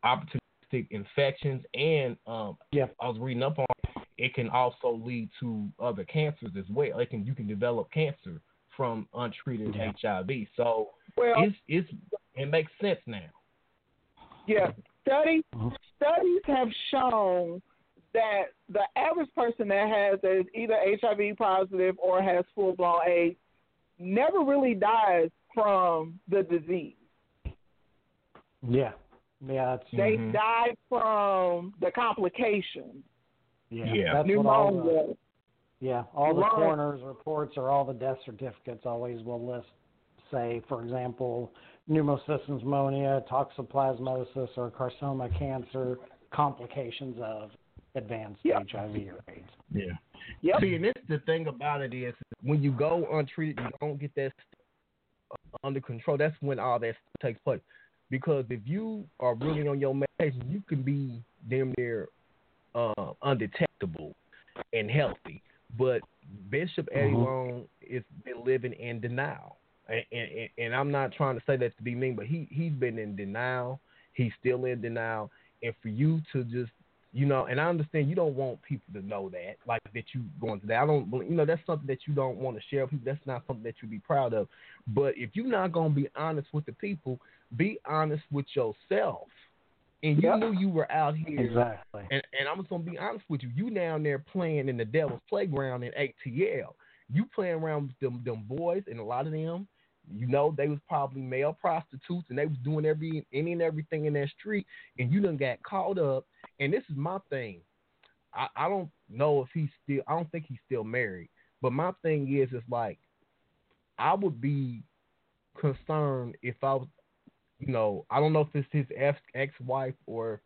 opportunistic infections, and um, yeah. I was reading up on it can also lead to other cancers as well. It can you can develop cancer from untreated HIV. So Well- it's it's it makes sense now. Yeah, studies uh-huh. studies have shown that the average person that has is either HIV positive or has full blown AIDS never really dies from the disease. Yeah. Yeah, it's They mm-hmm. die from the complications. yeah. Yeah. That's what all the, Pneumonia. yeah, all the Lung- coroner's reports or all the death certificates always will list say, for example, pneumocystis pneumonia, toxoplasmosis or carcinoma cancer complications of advanced HIV or AIDS. Yeah. Yep. See, and this the thing about it is when you go untreated, you don't get that stuff under control. That's when all that takes place. Because if you are really on your medication, you can be damn near uh, undetectable and healthy. But Bishop Eddie Mhm. Long has been living in denial, and, and and I'm not trying to say that to be mean, but he he's been in denial. He's still in denial, and for you to just you know, and I understand you don't want people to know that, like that you going to that. I don't, you know, that's something that you don't want to share with people. That's not something that you be proud of. But if you're not gonna be honest with the people, be honest with yourself. And you knew you were out here. Exactly. And and I'm just gonna be honest with you. You down there playing in the devil's playground in ATL. You playing around with them them boys, and a lot of them, you know, they was probably male prostitutes, and they was doing every any and everything in that street. And you done got caught up. And this is my thing. I, I don't know if he's still. I don't think he's still married. But my thing is, it's like, I would be concerned if I was, you know, I don't know if it's his ex ex wife or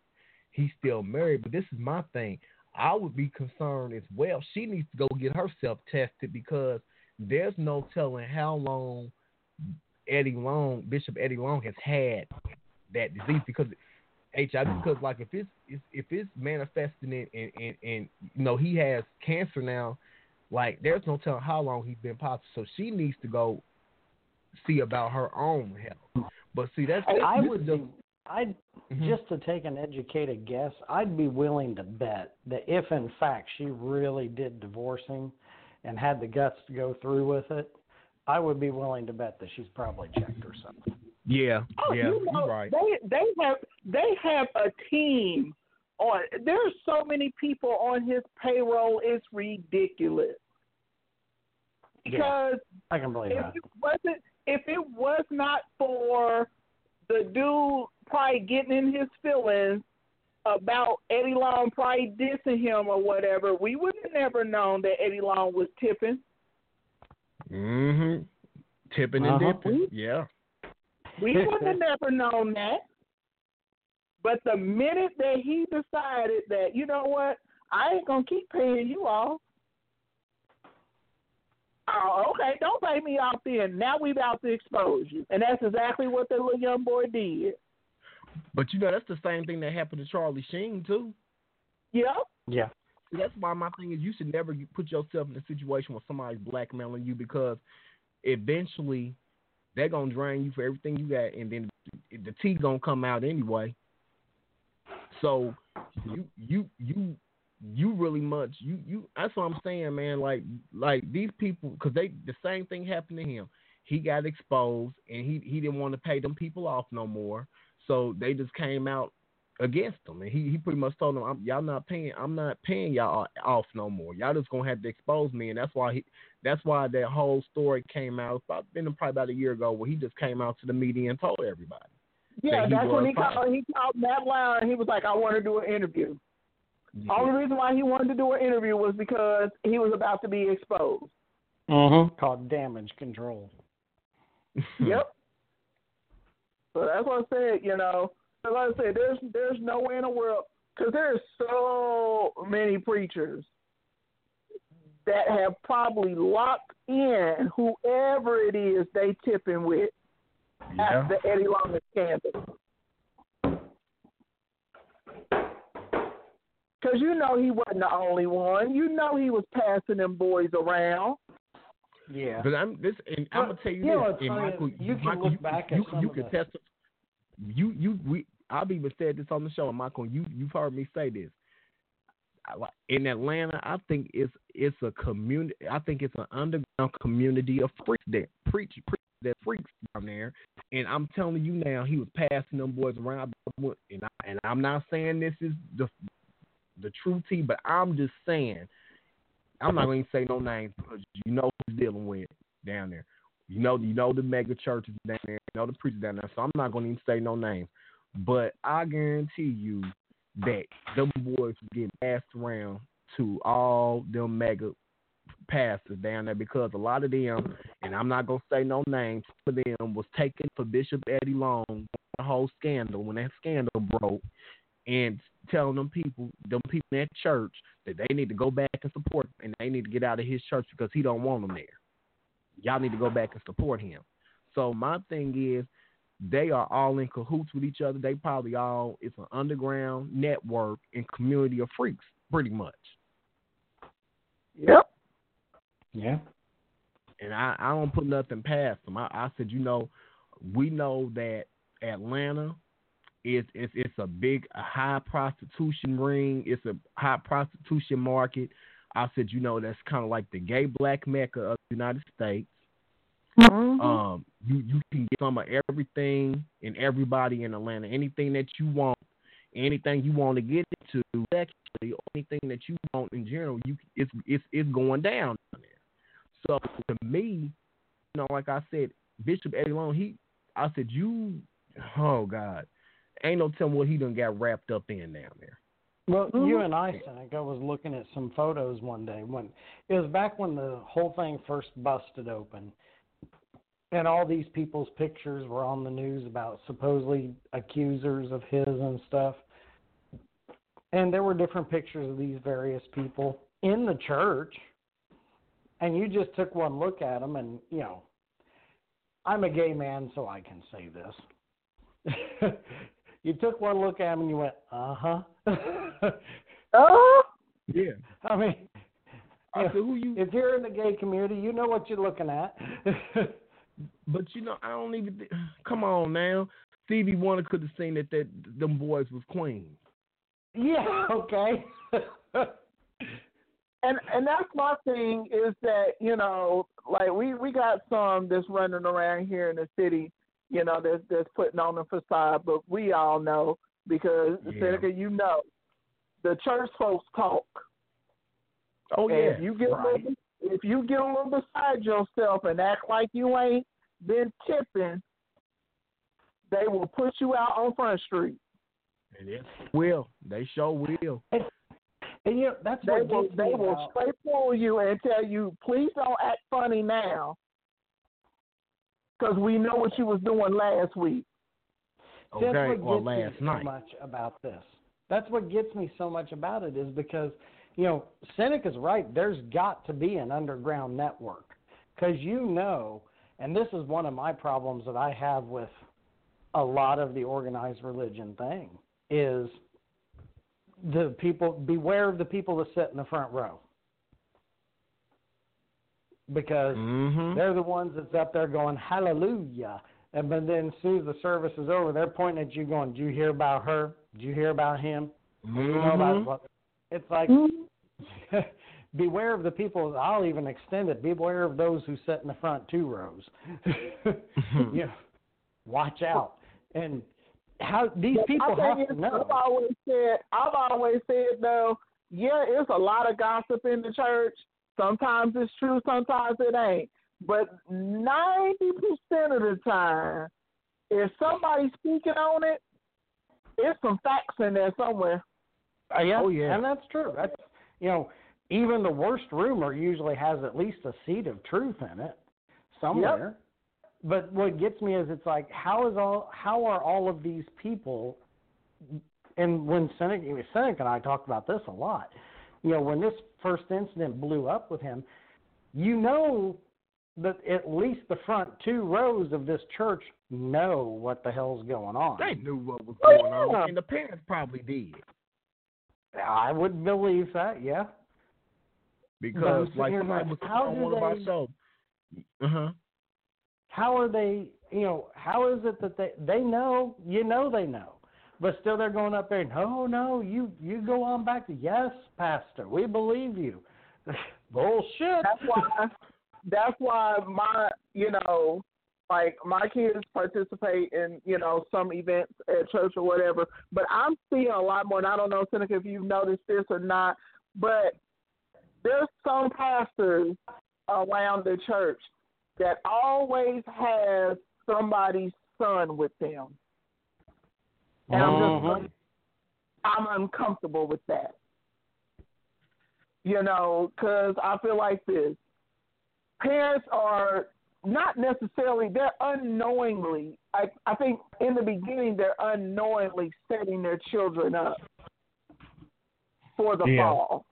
he's still married. But this is my thing. I would be concerned as well. She needs to go get herself tested because there's no telling how long Eddie Long, Bishop Eddie Long, has had that disease because HIV. Because like if it's if it's manifesting it and, and and you know he has cancer now, like there's no telling how long he's been positive. So she needs to go see about her own health. But see that's I this would be, I'd Mhm. just to take an educated guess, I'd be willing to bet that if in fact she really did divorce him and had the guts to go through with it, I would be willing to bet that she's probably checked herself. yeah Oh, yeah you know, you're right. They they have they have a team on. There's so many people on his payroll. It's ridiculous. Because I can believe that if that. it wasn't, if it was not for the dude probably getting in his feelings about Eddie Long probably dissing him or whatever, we would have never known that Eddie Long was tipping. Mm-hmm. Tipping and Uh-huh. dipping. Yeah. We would have never known that. But the minute that he decided that, you know what, I ain't gonna keep paying you off. Oh, okay, don't pay me off then. Now we've out to expose you. And that's exactly what the little young boy did. But you know that's the same thing that happened to Charlie Sheen too. Yep. Yeah. That's why my thing is you should never put yourself in a situation where somebody's blackmailing you because eventually they're gonna drain you for everything you got, and then the tea gonna come out anyway. So you you you you really much you you that's what I'm saying, man. Like like these people because they the same thing happened to him. He got exposed and he he didn't want to pay them people off no more. So they just came out against them, and he he pretty much told them, I'm, "Y'all not paying. I'm not paying y'all off no more. Y'all just gonna have to expose me." And that's why he. That's why that whole story came out. It's about been probably about a year ago, where he just came out to the media and told everybody. Yeah, that that's when he fired. called. He called Matt Lauer and he was like, "I want to do an interview." Only reason why he wanted to do an interview was because he was about to be exposed. Mm-hmm. Called damage control. Yep. So that's what I said. You know, So like I said, there's there's no way in the world because there's so many preachers that have probably locked in whoever it is they tipping with Yeah. after the Eddie Long scandal. Because you know he wasn't the only one. You know he was passing them boys around. Yeah. But I'm this, and I'm gonna tell you you this. what's and Michael, you can Michael, look you, back you, at some you of can the- test. You, you, we. I've even said this on the show, Michael, you, you've heard me say this. In Atlanta, I think it's it's a community. I think it's an underground community of freaks there, preach, preach that freaks down there. And I'm telling you now, he was passing them boys around. And I, and I'm not saying this is the the true tea, but I'm just saying I'm not going to say no names because you know who's dealing with down there. You know, you know the mega churches down there. You know the preachers down there. So I'm not going to even say no names. But I guarantee you that them boys was getting passed around to all them mega pastors down there because a lot of them, and I'm not going to say no names, for them was taken for Bishop Eddie Long, the whole scandal, when that scandal broke, and telling them people, them people in that church, that they need to go back and support him, and they need to get out of his church because he don't want them there. Y'all need to go back and support him. So my thing is, they are all in cahoots with each other. They probably all it's an underground network and community of freaks, pretty much. Yep. Yeah. And I, I don't put nothing past them. I, I said, you know, we know that Atlanta is it's it's a big a high prostitution ring. It's a high prostitution market. I said, you know, that's kind of like the gay black mecca of the United States. Um, you you can get some of everything and everybody in Atlanta. Anything that you want, anything you want to get into sexually, or anything that you want in general, you it's it's it's going down there. So to me, you know, like I said, Bishop Eddie Long, he, I said you, oh God, ain't no telling what he done got wrapped up in down there. Well, you and I, Senica, was looking at some photos one day when it was back when the whole thing first busted open, and all these people's pictures were on the news about supposedly accusers of his and stuff. And there were different pictures of these various people in the church, and you just took one look at them, and you know, I'm a gay man, so I can say this. you took one look at them, and you went, uh huh. Oh. Yeah. I mean, I said, who you? if you're in the gay community, you know what you're looking at. But you know, I don't even. thi- Come on now, Stevie Wonder could have seen that that them boys was queens. yeah, okay. and and that's my thing is that you know like we we got some that's running around here in the city you know that's that's putting on the facade but we all know because Yeah. Senica you know the church folks talk Oh yeah, if you get right. a little, if you get a little beside yourself and act like you ain't been tipping they will put you out on front street And it will. They sure will. and you know, that's they what will they will about, straight pull you and tell you please don't act funny now because we know what you was doing last week. Okay, what or gets last me so night. much about this. That's what gets me so much about it is because, you know, Senica's right. There's got to be an underground network because you know, and this is one of my problems that I have with a lot of the organized religion thing is the people beware of the people that sit in the front row because Mm-hmm. they're the ones that's up there going hallelujah and but then as soon as the service is over they're pointing at you going "Do you hear about her Do you hear about him do you know about Mhm. what it's like beware of the people i'll even extend it beware of those who sit in the front two rows Mm-hmm. you know, watch out and how these people have to know. I've always said, I've always said though, yeah, it's a lot of gossip in the church. Sometimes it's true, sometimes it ain't. But ninety percent of the time, if somebody's speaking on it, there's some facts in there somewhere. Uh, yeah, Oh, yeah. and that's true. That's you know, even the worst rumor usually has at least a seed of truth in it somewhere. But what gets me is it's like how is all how are all of these people and when Senica, Senica and I talked about this a lot. You know, when this first incident blew up with him, you know that at least the front two rows of this church know what the hell's going on. They knew what was Oh, going yeah. on, and the parents probably did I would believe that, yeah. because, But like here's somebody was how on do one of our they- shows. Uh huh. how are they you know how is it that they they know you know they know but still they're going up there no no you you go on back to yes pastor we believe you bullshit That's why. That's why my, you know, like my kids participate in, you know, some events at church or whatever. But I'm seeing a lot more. And I don't know, Senica, if you've noticed this or not, but there's some pastors around the church that always have somebody's son with them. And I'm Mhm. just, I'm uncomfortable with that. You know, because I feel like this. Parents are not necessarily, they're unknowingly, I, I think in the beginning, they're unknowingly setting their children up for the Yeah. fall.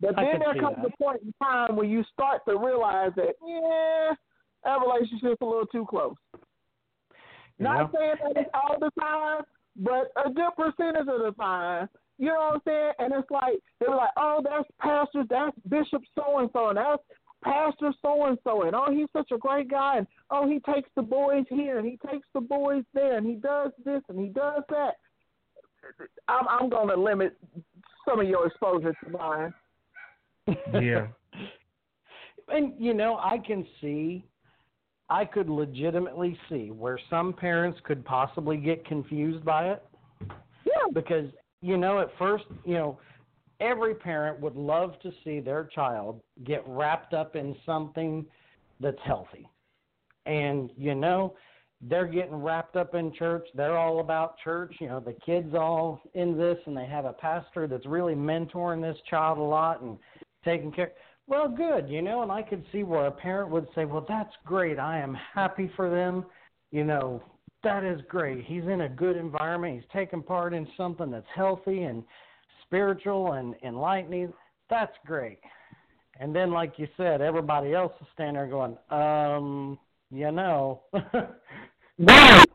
But I then there comes that. a point in time when you start to realize that, yeah, that relationship's a little too close. Not saying that it's all the time, but a good percentage of the time. You know what I'm saying? And it's like they were like, oh, that's pastor, that's Bishop so and so, and that's Pastor so and so, and oh, he's such a great guy, and oh, he takes the boys here, and he takes the boys there, and he does this, and he does that. I'm I'm going to limit some of your exposure to mine. Yeah. and you know i can see i could legitimately see where some parents could possibly get confused by it yeah because you know at first you know every parent would love to see their child get wrapped up in something that's healthy. And you know they're getting wrapped up in church. They're all about church. You know the kids all in this and they have a pastor that's really mentoring this child a lot and taking care. Well good you know and i could see where a parent would say well that's great. I am happy for them. You know that is great he's in a good environment he's taking part in something that's healthy and spiritual and enlightening that's great and then like you said everybody else is standing there going um you know Right.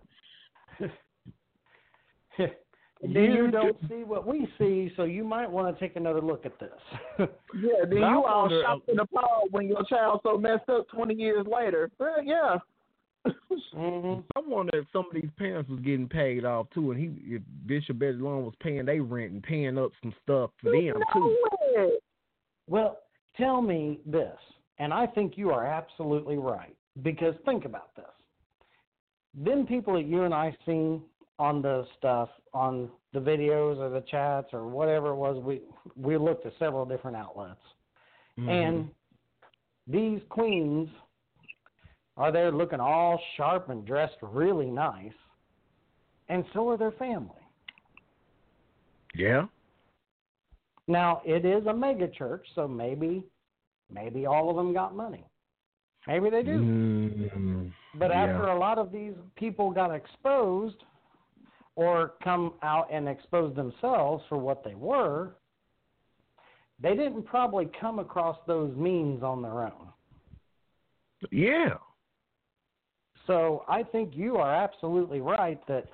you you don't see what we see so you might want to take another look at this Yeah, then you all wonder- shocked and appalled when your child so messed up 20 years later. Well, yeah. Mm-hmm. I wonder if some of these parents was getting paid off too, and he, if Bishop Eddie Long was paying their rent and paying up some stuff for them too. Well, tell me this, and I think you are absolutely right. Because think about this. Then people that you and I seen on the stuff, on the videos or the chats or whatever it was, we we looked at several different outlets. Mm-hmm. And these queens are there looking all sharp and dressed really nice. And so are their family. Yeah. Now it is a mega church, so maybe maybe all of them got money. Maybe they do. Mm, But yeah. after a lot of these people got exposed or come out and expose themselves for what they were, they didn't probably come across those means on their own. Yeah. So I think you are absolutely right that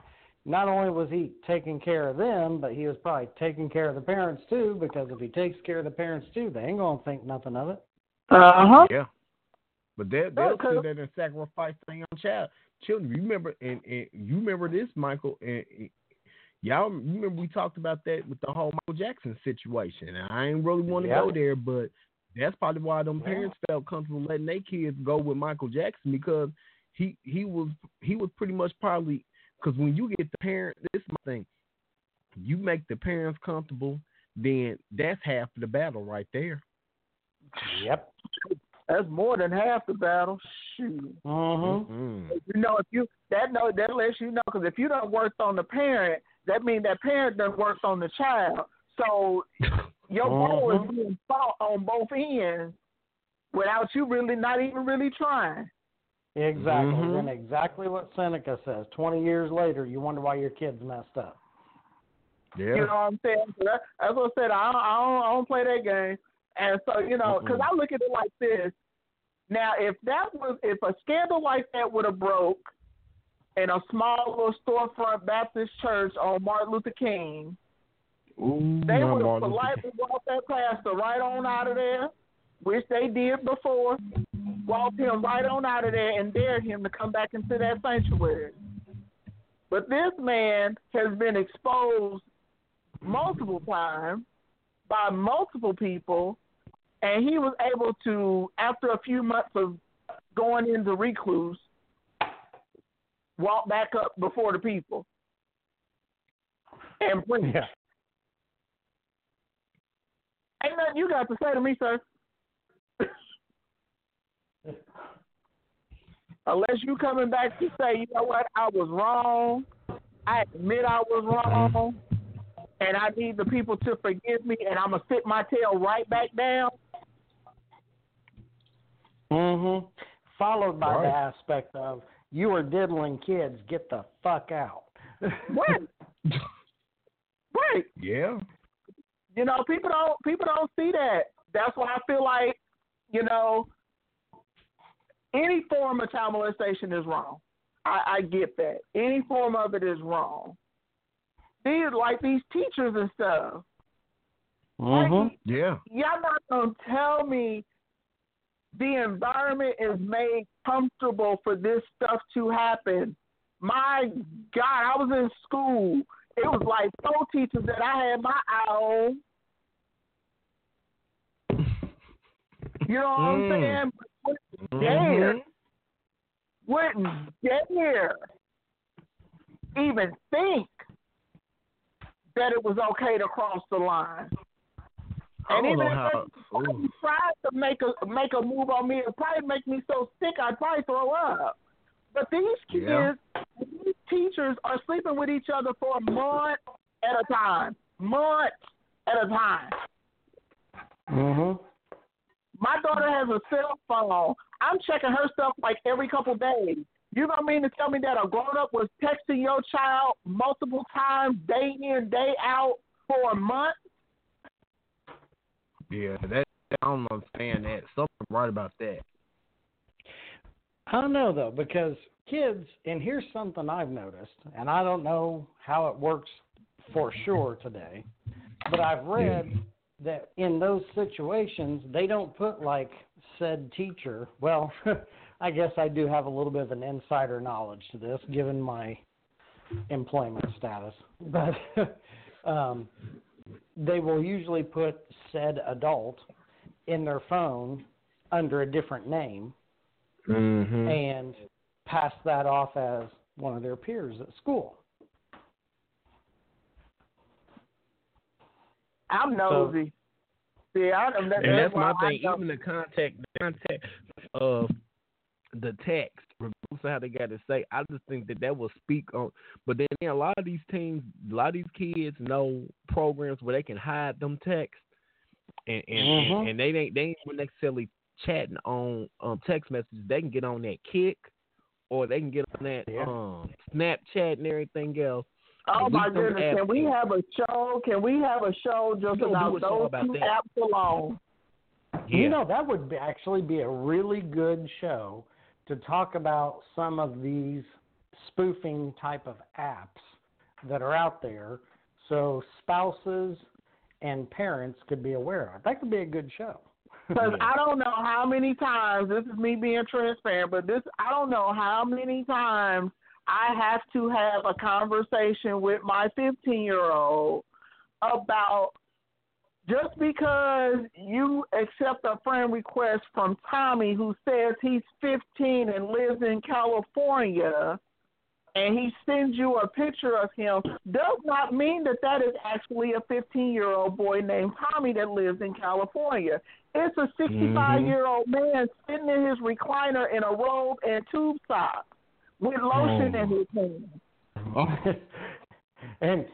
not only was he taking care of them, but he was probably taking care of the parents too, because if he takes care of the parents too, they ain't gonna think nothing of it. Uh huh. Yeah. But they they'll Okay. sit there and sacrifice their young child children. You remember and, and you remember this, Michael, and, and y'all you remember we talked about that with the whole Michael Jackson situation. And I ain't really want to Yeah. go there, but that's probably why them Yeah. parents felt comfortable letting their kids go with Michael Jackson because he he was he was pretty much probably because when you get the parent, this is my thing. You make the parents comfortable, then that's half the battle right there. Yep. That's more than half the battle. Shoot. Mm-hmm. You know, if you that know that lets you know because if you don't work on the parent, that means that parent doesn't work on the child. So your goal Mhm. is being fought on both ends without you really not even really trying. Exactly. Mhm. And exactly what Senica says. Twenty years later, you wonder why your kids messed up. Yeah. You know what I'm saying? So that, that's what I said. I don't, I don't, I don't play that game. And so you know, because I look at it like this. Now, if that was if a scandal like that would have broke in a small little storefront Baptist church on Martin Luther King, Ooh, they would have Martin Luther politely walked that pastor right on out of there, which they did before. Walked him right on out of there and dared him to come back into that sanctuary. But this man has been exposed multiple times by multiple people, and he was able to, after a few months of going into recluse, walk back up before the people and preach. Yeah. Ain't nothing you got to say to me, sir. Unless you coming back to say, you know what, I was wrong. I admit I was wrong, and I need the people to forgive me, and I'm gonna sit my tail right back down. Mm-hmm. Followed by Right. the aspect of you are diddling kids, get the fuck out. What? right. Yeah. You know, people don't people don't see that. That's why I feel like, you know, any form of child molestation is wrong. I, I get that. Any form of it is wrong. These like these teachers and stuff. Mm-hmm. Yeah. Y'all not gonna tell me the environment is made comfortable for this stuff to happen. My God, I was in school. It was like four teachers that I had my eye on. You know what I'm Mm. saying? But wouldn't dare, Mhm. wouldn't dare even think that it was okay to cross the line. And even know if how. they tried to make a make a move on me, it'd probably make me so sick I'd probably throw up. But these kids, Yeah. these teachers are sleeping with each other for a month at a time, months at a time. Mm-hmm. My daughter has a cell phone. I'm checking her stuff like every couple days. You don't mean to tell me that a grown up was texting your child multiple times, day in, day out, for a month? Yeah, that I don't understand that. Something right about that. I don't know though, because kids, and here's something I've noticed, and I don't know how it works for sure today, but I've read that in those situations they don't put like said teacher. Well, I guess I do have a little bit of an insider knowledge to this, given my employment status, but um, they will usually put said adult in their phone under a different name Mm-hmm. and pass that off as one of their peers at school. I'm nosy. See, I, that, and that's my why I thing. Even the contact, the contact of the text, regardless of how they got to say, I just think that that will speak on. But then a lot of these teams, a lot of these kids know programs where they can hide them texts, and and, Mhm. and, and they ain't they ain't necessarily chatting on um text messages. They can get on that Kik, or they can get on that um Snapchat and everything else. Oh my goodness! Can we have a show? Can we have a show just We gonna do about show those about two that. apps alone? You know, that would be, actually be a really good show to talk about some of these spoofing type of apps that are out there so spouses and parents could be aware of. That could be a good show. Because I don't know how many times this is me being transparent, but this I don't know how many times I have to have a conversation with my 15 year old about just because you accept a friend request from Tommy who says he's 15 and lives in California and he sends you a picture of him does not mean that that is actually a 15 year old boy named Tommy that lives in California. It's a 65 mm-hmm. year old man sitting in his recliner in a robe and tube socks with lotion in oh. his hand. and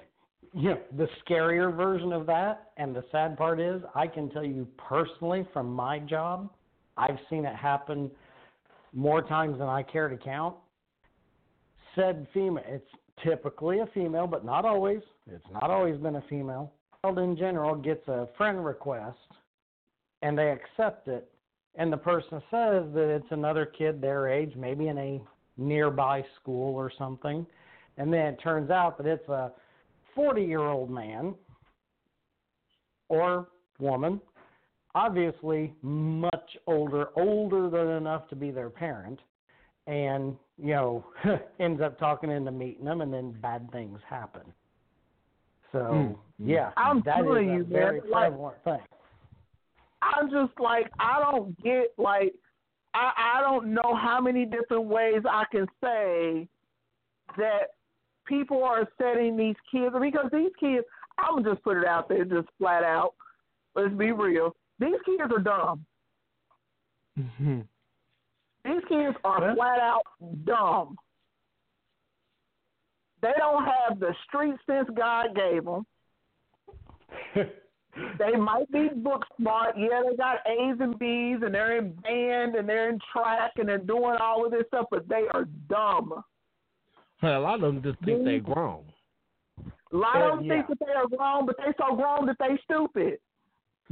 you know, the scarier version of that, and the sad part is, I can tell you personally from my job, I've seen it happen more times than I care to count. Said female, it's typically a female, but not always. It's not always been a female. Child in general gets a friend request, and they accept it, and the person says that it's another kid their age, maybe in a nearby school or something, and then it turns out that it's a 40 year old man or woman, obviously much older, older than enough to be their parent, and, you know, ends up talking into meeting them, and then bad things happen. So, Mm. yeah, I'm that is telling a you, very man, like- prevalent thing. I'm just like I don't get like I I don't know how many different ways I can say that people are setting these kids because these kids I'm gonna just put it out there just flat out. Let's be real. These kids are dumb. Mm-hmm. These kids are flat out dumb. They don't have the street sense God gave them. they might be book smart. Yeah, they got A's and B's, and they're in band, and they're in track, and they're doing all of this stuff, but they are dumb. A lot of them just think they're mm-hmm. grown. A lot of them Yeah. think that they are grown, but they're so grown that they're stupid.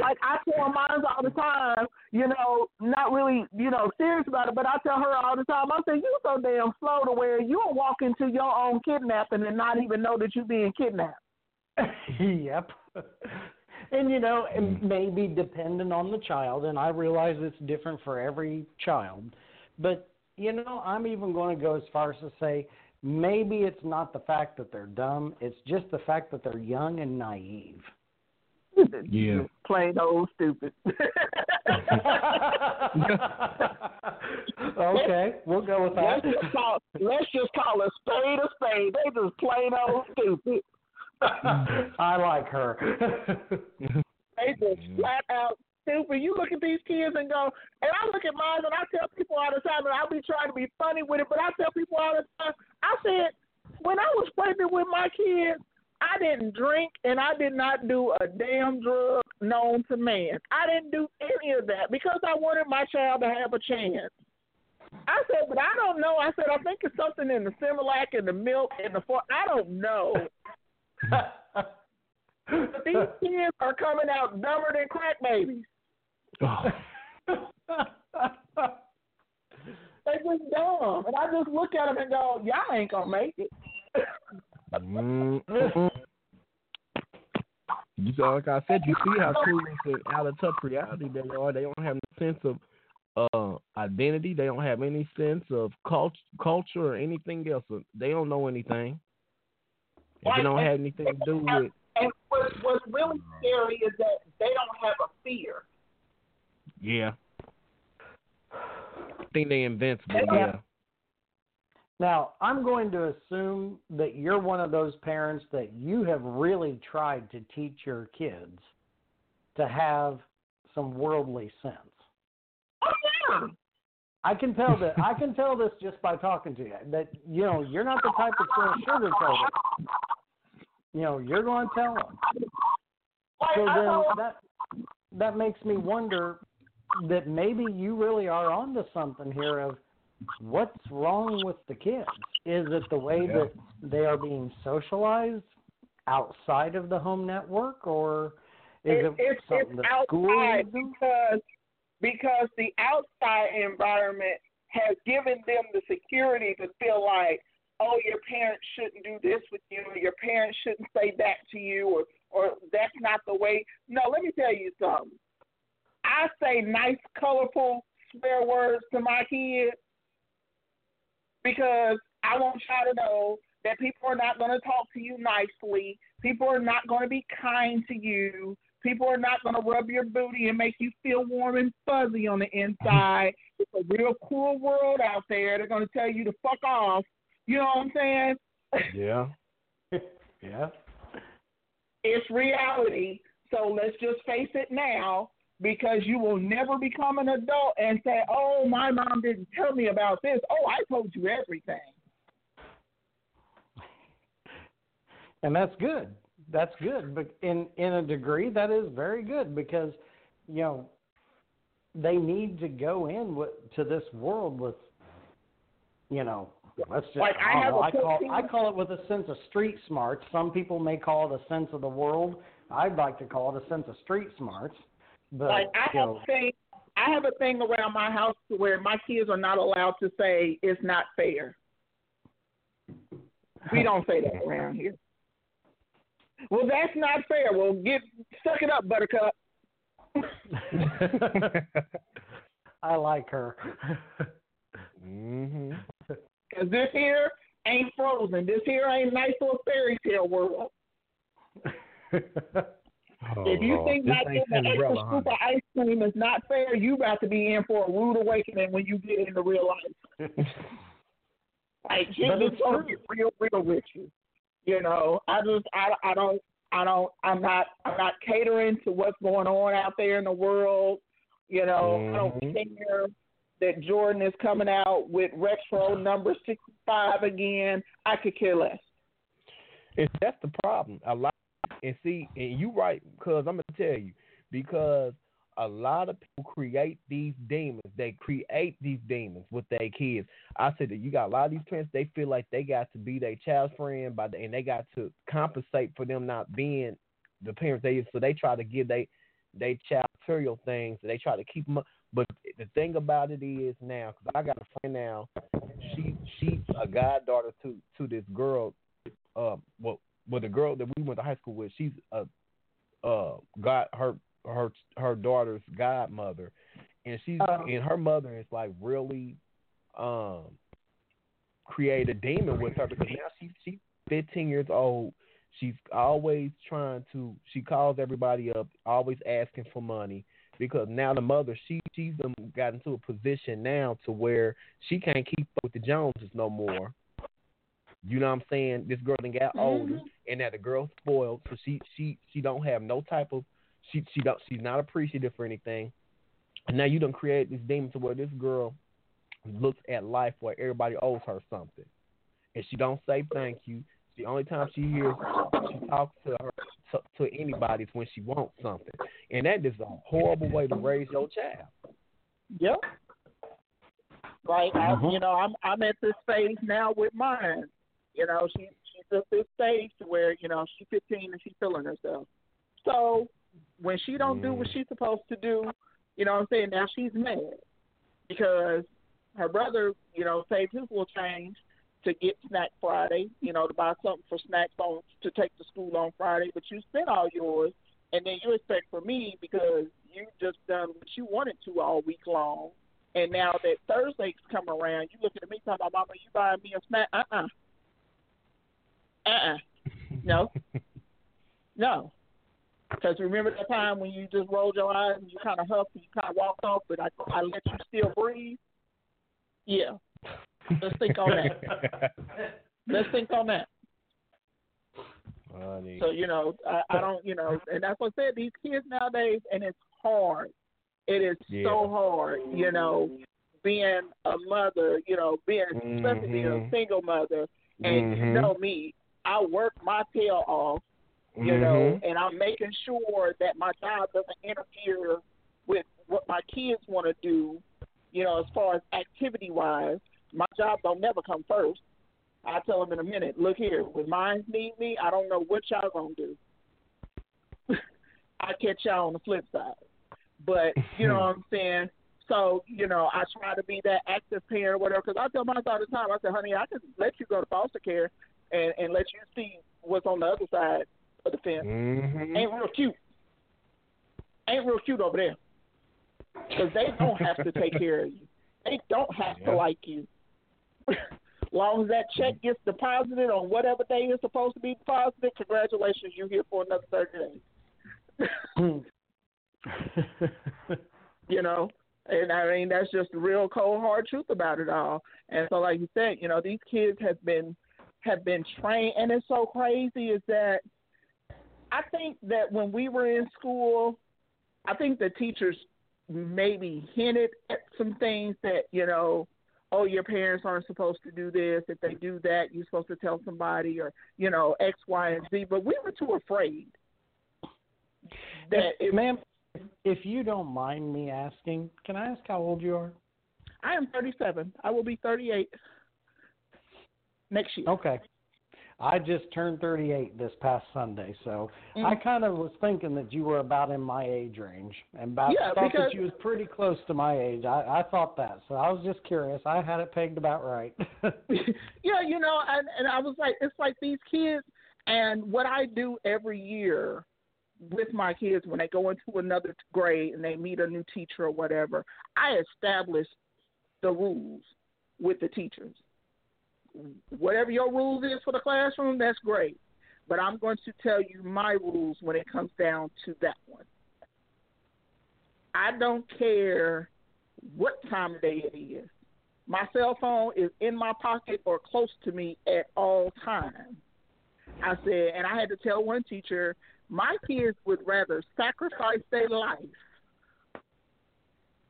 like I tell mine all the time, you know, not really, you know, serious about it, but I tell her all the time, I say, you're so damn slow to where you'll walk into your own kidnapping and not even know that you're being kidnapped. yep. And you know, it mm. may be dependent on the child, and I realize it's different for every child. But you know, I'm even going to go as far as to say maybe it's not the fact that they're dumb; it's just the fact that they're young and naive. Yeah. Plain old stupid. okay, we'll go with that. Let's just call, let's just call a spade a spade. They just plain old stupid. I like her. They just mm-hmm. flat out stupid. You look at these kids and go, and I look at mine and I tell people all the time, and I'll be trying to be funny with it, but I tell people all the time, I said, when I was pregnant with my kids, I didn't drink and I did not do a damn drug known to man. I didn't do any of that because I wanted my child to have a chance. I said, but I don't know. I said, I think it's something in the Similac and the milk and the for I don't know. But these kids are coming out dumber than crack babies. They just dumb, and I just look at them and go, "Y'all ain't gonna make it." Mm-mm. You saw, like I said, you see how clueless and out of touch reality they are. They don't have no sense of uh identity. They don't have any sense of cult- culture or anything else. They don't know anything. If it don't have anything to do with And what, what's really scary is that they don't have a fear. yeah. I think they invincible. Yeah. Yeah. Now, I'm going to assume that you're one of those parents that you have really tried to teach your kids to have some worldly sense. Oh yeah. I can tell that I can tell this just by talking to you that you know you're not the type that's going to sugarcoat it. You know, you're going to tell them. So then that that makes me wonder that maybe you really are onto something here of what's wrong with the kids? Is it the way Yeah. that they are being socialized outside of the home network, or is it, it's, something it's that school outside is because because the outside environment has given them the security to feel like, oh, your parents shouldn't do this with you, or your parents shouldn't say that to you, or or that's not the way. No, let me tell you something. I say nice, colorful swear words to my kids because I want y'all to know that people are not going to talk to you nicely. People are not going to be kind to you. People are not going to rub your booty and make you feel warm and fuzzy on the inside. it's a real cool world out there. They're gonna tell you to fuck off. You know what I'm saying? Yeah. yeah. It's reality. So let's just face it now because you will never become an adult and say, Oh, my mom didn't tell me about this. Oh, I told you everything. and that's good. That's good, but in in a degree, that is very good because you know they need to go in with, to this world with you know let's just Like, I have know, I call I call it with a sense of street smarts. Some people may call it a sense of the world. I'd like to call it a sense of street smarts. But like I you have know, a thing I have a thing around my house to where my kids are not allowed to say it's not fair. We don't say that around here. Well, that's not fair. Well, get suck it up, Buttercup. I like her. mm-hmm. Because this here ain't frozen. This here ain't nice little fairy tale world. Oh, if you Lord. think This not getting an extra Cinderella, scoop of ice cream is not fair, you about to be in for a rude awakening when you get into real life. like But Jesus it's gonna get real, real with you. You know, I just, I, I don't, I don't, I'm not, I'm not catering to what's going on out there in the world. You know, I don't Mhm. care that Jordan is coming out with retro number 65 again. I could care less. And that's the problem. A lot, and see, and you right, because I'm gonna tell you, because a lot of people create these demons. They create these demons with their kids. I said that you got a lot of these parents. They feel like they got to be their child's friend, by the, and they got to compensate for them not being the parents they. So they try to give they they child material things. They try to keep them. Up. But the thing about it is now, because I got a friend now, she she's a goddaughter to to this girl uh, well, well, the girl that we went to high school with, she's a, uh, God, her, her, her daughter's godmother, and she's Oh. and her mother is like really, um, create a demon with her because now she's she's 15 years old. She's always trying to. She calls everybody up, always asking for money because now the mother she she's done got into a position now to where she can't keep up with the Joneses no more. You know what I'm saying? This girl done got older, and now the girl's spoiled, so she she she don't have no type of she she don't she's not appreciative for anything. And now you done create this demon to where this girl looks at life where everybody owes her something, and she don't say thank you. The only time she hears she talks to her to, to anybody is when she wants something, and that is a horrible way to raise your child. Yep. Like I, Mhm. you know, I'm I'm at this phase now with mine. You know, she she's at this stage to where you know she's 15 and she's feeling herself. So when she don't do what she's supposed to do, you know what I'm saying? Now she's mad because her brother, you know, saved his little change to get Snack Friday, you know, to buy something for snacks on to take to school on Friday, but you spent all yours and then you expect for me because you just done what you wanted to all week long. And now that Thursday's come around, you looking at me talking about, Mama, you buying me a snack? Uh uh-uh. uh. No. no. Because remember that time when you just rolled your eyes and you kind of huffed and you kind of walked off, but I, I let you still breathe? Yeah. Let's think on that. Let's think on that. Funny. So you know, I, I don't, you know, and that's what I said. These kids nowadays, and it's hard. It is Yeah. so hard, you know, being a mother, you know, being especially being a Mhm. single mother, and you Mhm. know me, I work my tail off, you know, Mhm. and I'm making sure that my job doesn't interfere with what my kids want to do, you know, as far as activity wise. My job don't never come first. I tell them in a minute, look here, when mine need me, I don't know what y'all gonna do. I catch y'all on the flip side. But you know what I'm saying. So you know, I try to be that active parent, whatever. Because I tell my all the time, I said, honey, I can let you go to foster care and and let you see what's on the other side of the fence. Mhm. Ain't real cute. Ain't real cute over there. Because they don't have to take care of you. They don't have to like you. long as that check gets deposited on whatever day it's supposed to be deposited, congratulations, you're here for another 30 days. you know? And I mean, that's just the real cold hard truth about it all. And so, like you said, you know, these kids have been have been trained, and it's so crazy is that I think that when we were in school, I think the teachers maybe hinted at some things that you know, oh, your parents aren't supposed to do this. If they do that, you're supposed to tell somebody, or you know, X, Y, and Z. But we were too afraid that If- ma'am, if you don't mind me asking, can I ask how old you are? I am 37. I will be 38 next year. Okay. I just turned 38 this past Sunday, so Mm. I kind of was thinking that you were about in my age range, and about Yeah, thought because- that you was pretty close to my age. I, I thought that, so I was just curious. I had it pegged about right. yeah, you know, and and I was like, it's like these kids, and what I do every year with my kids when they go into another grade and they meet a new teacher or whatever, I establish the rules with the teachers. Whatever your rules is for the classroom, that's great. But I'm going to tell you my rules when it comes down to that one. I don't care what time of day it is. My cell phone is in my pocket or close to me at all times. I said, and I had to tell one teacher, my kids would rather sacrifice their life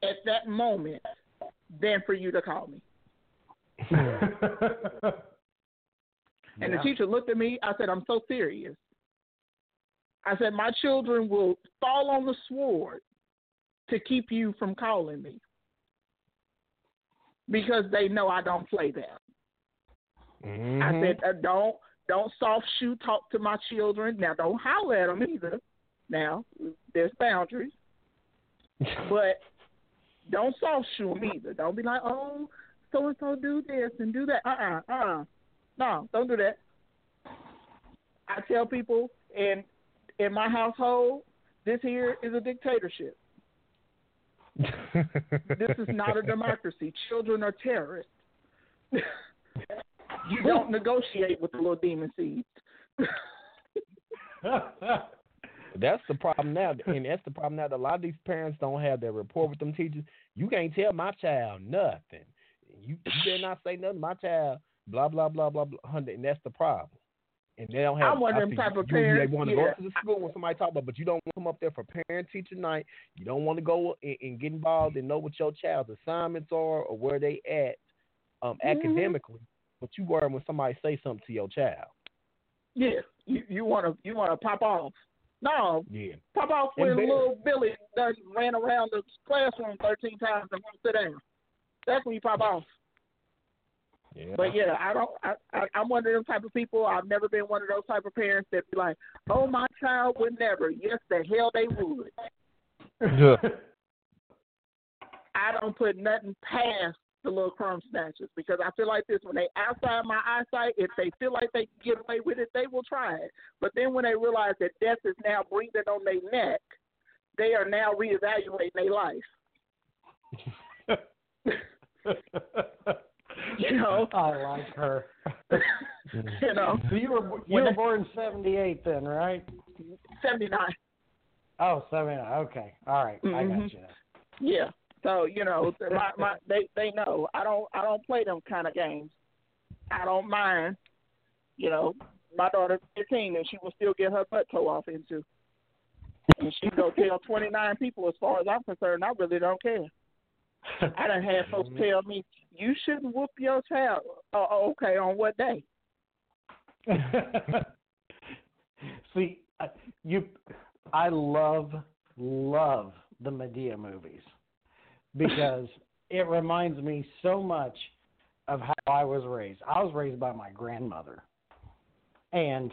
at that moment than for you to call me. And the teacher looked at me. I said, I'm so serious. I said, my children will fall on the sword to keep you from calling me because they know I don't play that. I Mhm. said, uh, don't don't soft shoe talk to my children. Now, don't holler at them either. Now, there's boundaries, but don't soft shoe them either. Don't be like, oh, so and so do this and do that. Uh uh-uh, uh uh no, don't do that. I tell people in in my household, this here is a dictatorship. This is not a democracy. Children are terrorists. you don't negotiate with the little demon seeds. That's the problem now, and that's the problem now. That a lot of these parents don't have their rapport with them teachers. You can't tell my child nothing. You, you better not say nothing. My child, blah blah blah blah blah, hundred, and that's the problem. And they don't have. I'm one of I them type of you- parents, They want to yeah. go to the school when somebody talk about, but you don't want to come up there for parent teacher night. You don't want to go and, and get involved and know what your child's assignments are or where they at um, Mhm. academically. But you worry when somebody say something to your child. Yeah, you you want to you want to pop off. No, Yeah. pop off when little Billy done ran around the classroom 13 times and won't sit down. That's when you pop off. Yeah. But yeah, I don't. I, I I'm one of those type of people. I've never been one of those type of parents that be like, "Oh, my child would never." Yes, the hell they would. I don't put nothing past the little crumb snatchers because I feel like this when they outside my eyesight, if they feel like they can get away with it, they will try it. But then when they realize that death is now breathing on their neck, they are now reevaluating their life. you know, I like her. you know. So you were you were born '78 then, right? seventy nine. Oh, 79. Okay. All right. I Mhm. got you. Yeah. So you know, my, my they they know I don't I don't play them kind of games. I don't mind. You know, my daughter's 15 and she will still get her butt toe off into. And she go tell 29 people as far as I'm concerned. I really don't care. I done had folks tell me you shouldn't whoop your child. Oh, oh, okay. On what day? See, I- you, I love, love the Madea movies because it reminds me so much of how I was raised. I was raised by my grandmother, and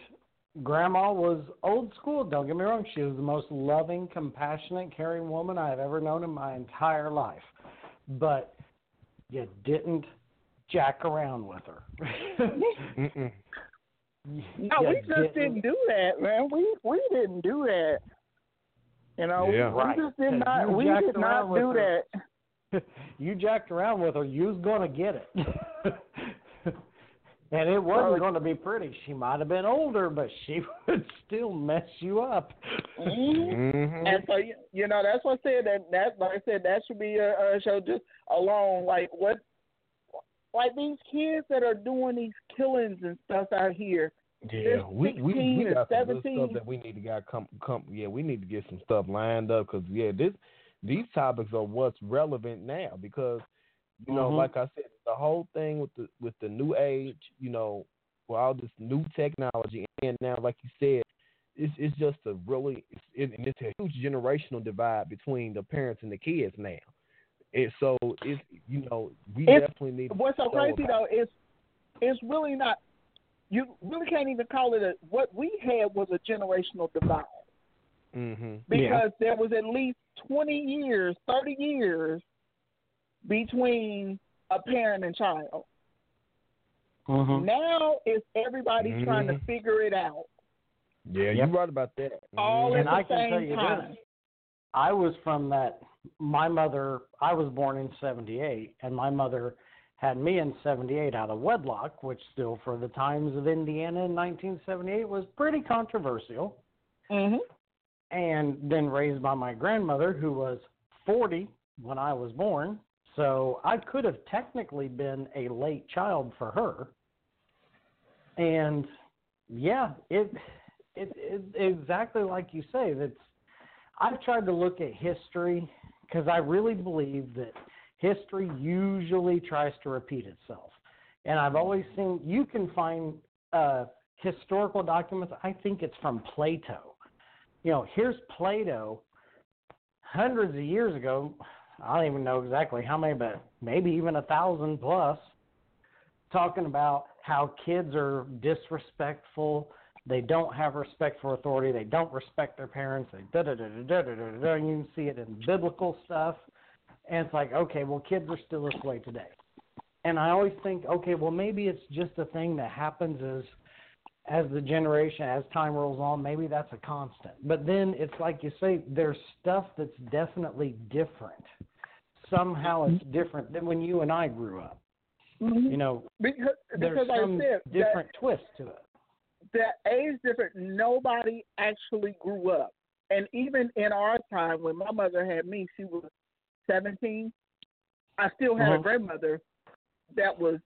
Grandma was old school. Don't get me wrong; she was the most loving, compassionate, caring woman I have ever known in my entire life. But you didn't jack around with her. No, You we just didn't do that, man. We we didn't do that. You know, Yeah. we Right. just did Because not. We did not do her. that. you jacked around with her, you was gonna get it. And it wasn't going to be pretty. She might have been older, but she would still mess you up. Mm-hmm. And so you, you know that's what I said that that like I said that should be a, a show just alone. Like what, like these kids that are doing these killings and stuff out here. Yeah, we we, we got some good stuff that we need to got come come. Yeah, we need to get some stuff lined up because yeah, this these topics are what's relevant now because you know, Mhm. like I said, the whole thing with the with the new age, you know, with all this new technology, and now, like you said, it's it's just a really it's, it, and it's a huge generational divide between the parents and the kids now. And so it's you know we It's- definitely need. What's so crazy though is it's really not. You really can't even call it a. What we had was a generational divide Mm-hmm. because there was at least twenty years, thirty years between a parent and child. Mhm. Now it's everybody trying to figure it out Yeah, you're right about that. all Mhm. at And the I can same tell you time. this. I was from that. My mother, I was born in 78, and my mother had me in 78 out of wedlock, which still for the times of Indiana in 1978 was pretty controversial. hmm And then raised by my grandmother, who was 40 when I was born. So I could have technically been a late child for her. And yeah, it it, it exactly like you say. That's I've tried to look at history because I really believe that history usually tries to repeat itself. And I've always seen you can find uh, historical documents. I think it's from Plato. You know, here's Plato hundreds of years ago. I don't even know exactly how many, but maybe even a thousand plus, talking about how kids are disrespectful. They don't have respect for authority. They don't respect their parents. They da da da da da da da. da. You can see it in biblical stuff, and it's like, okay, well, kids are still this way today. And I always think, okay, well, maybe it's just a thing that happens as as the generation, as time rolls on. Maybe that's a constant. But then it's like you say, there's stuff that's definitely different. Somehow it's different than when you and I grew up. You know, Because, there's because some said, different twist to it. that age difference, nobody actually grew up. And even in our time, when my mother had me, she was 17. I still had a Uh-huh. grandmother that was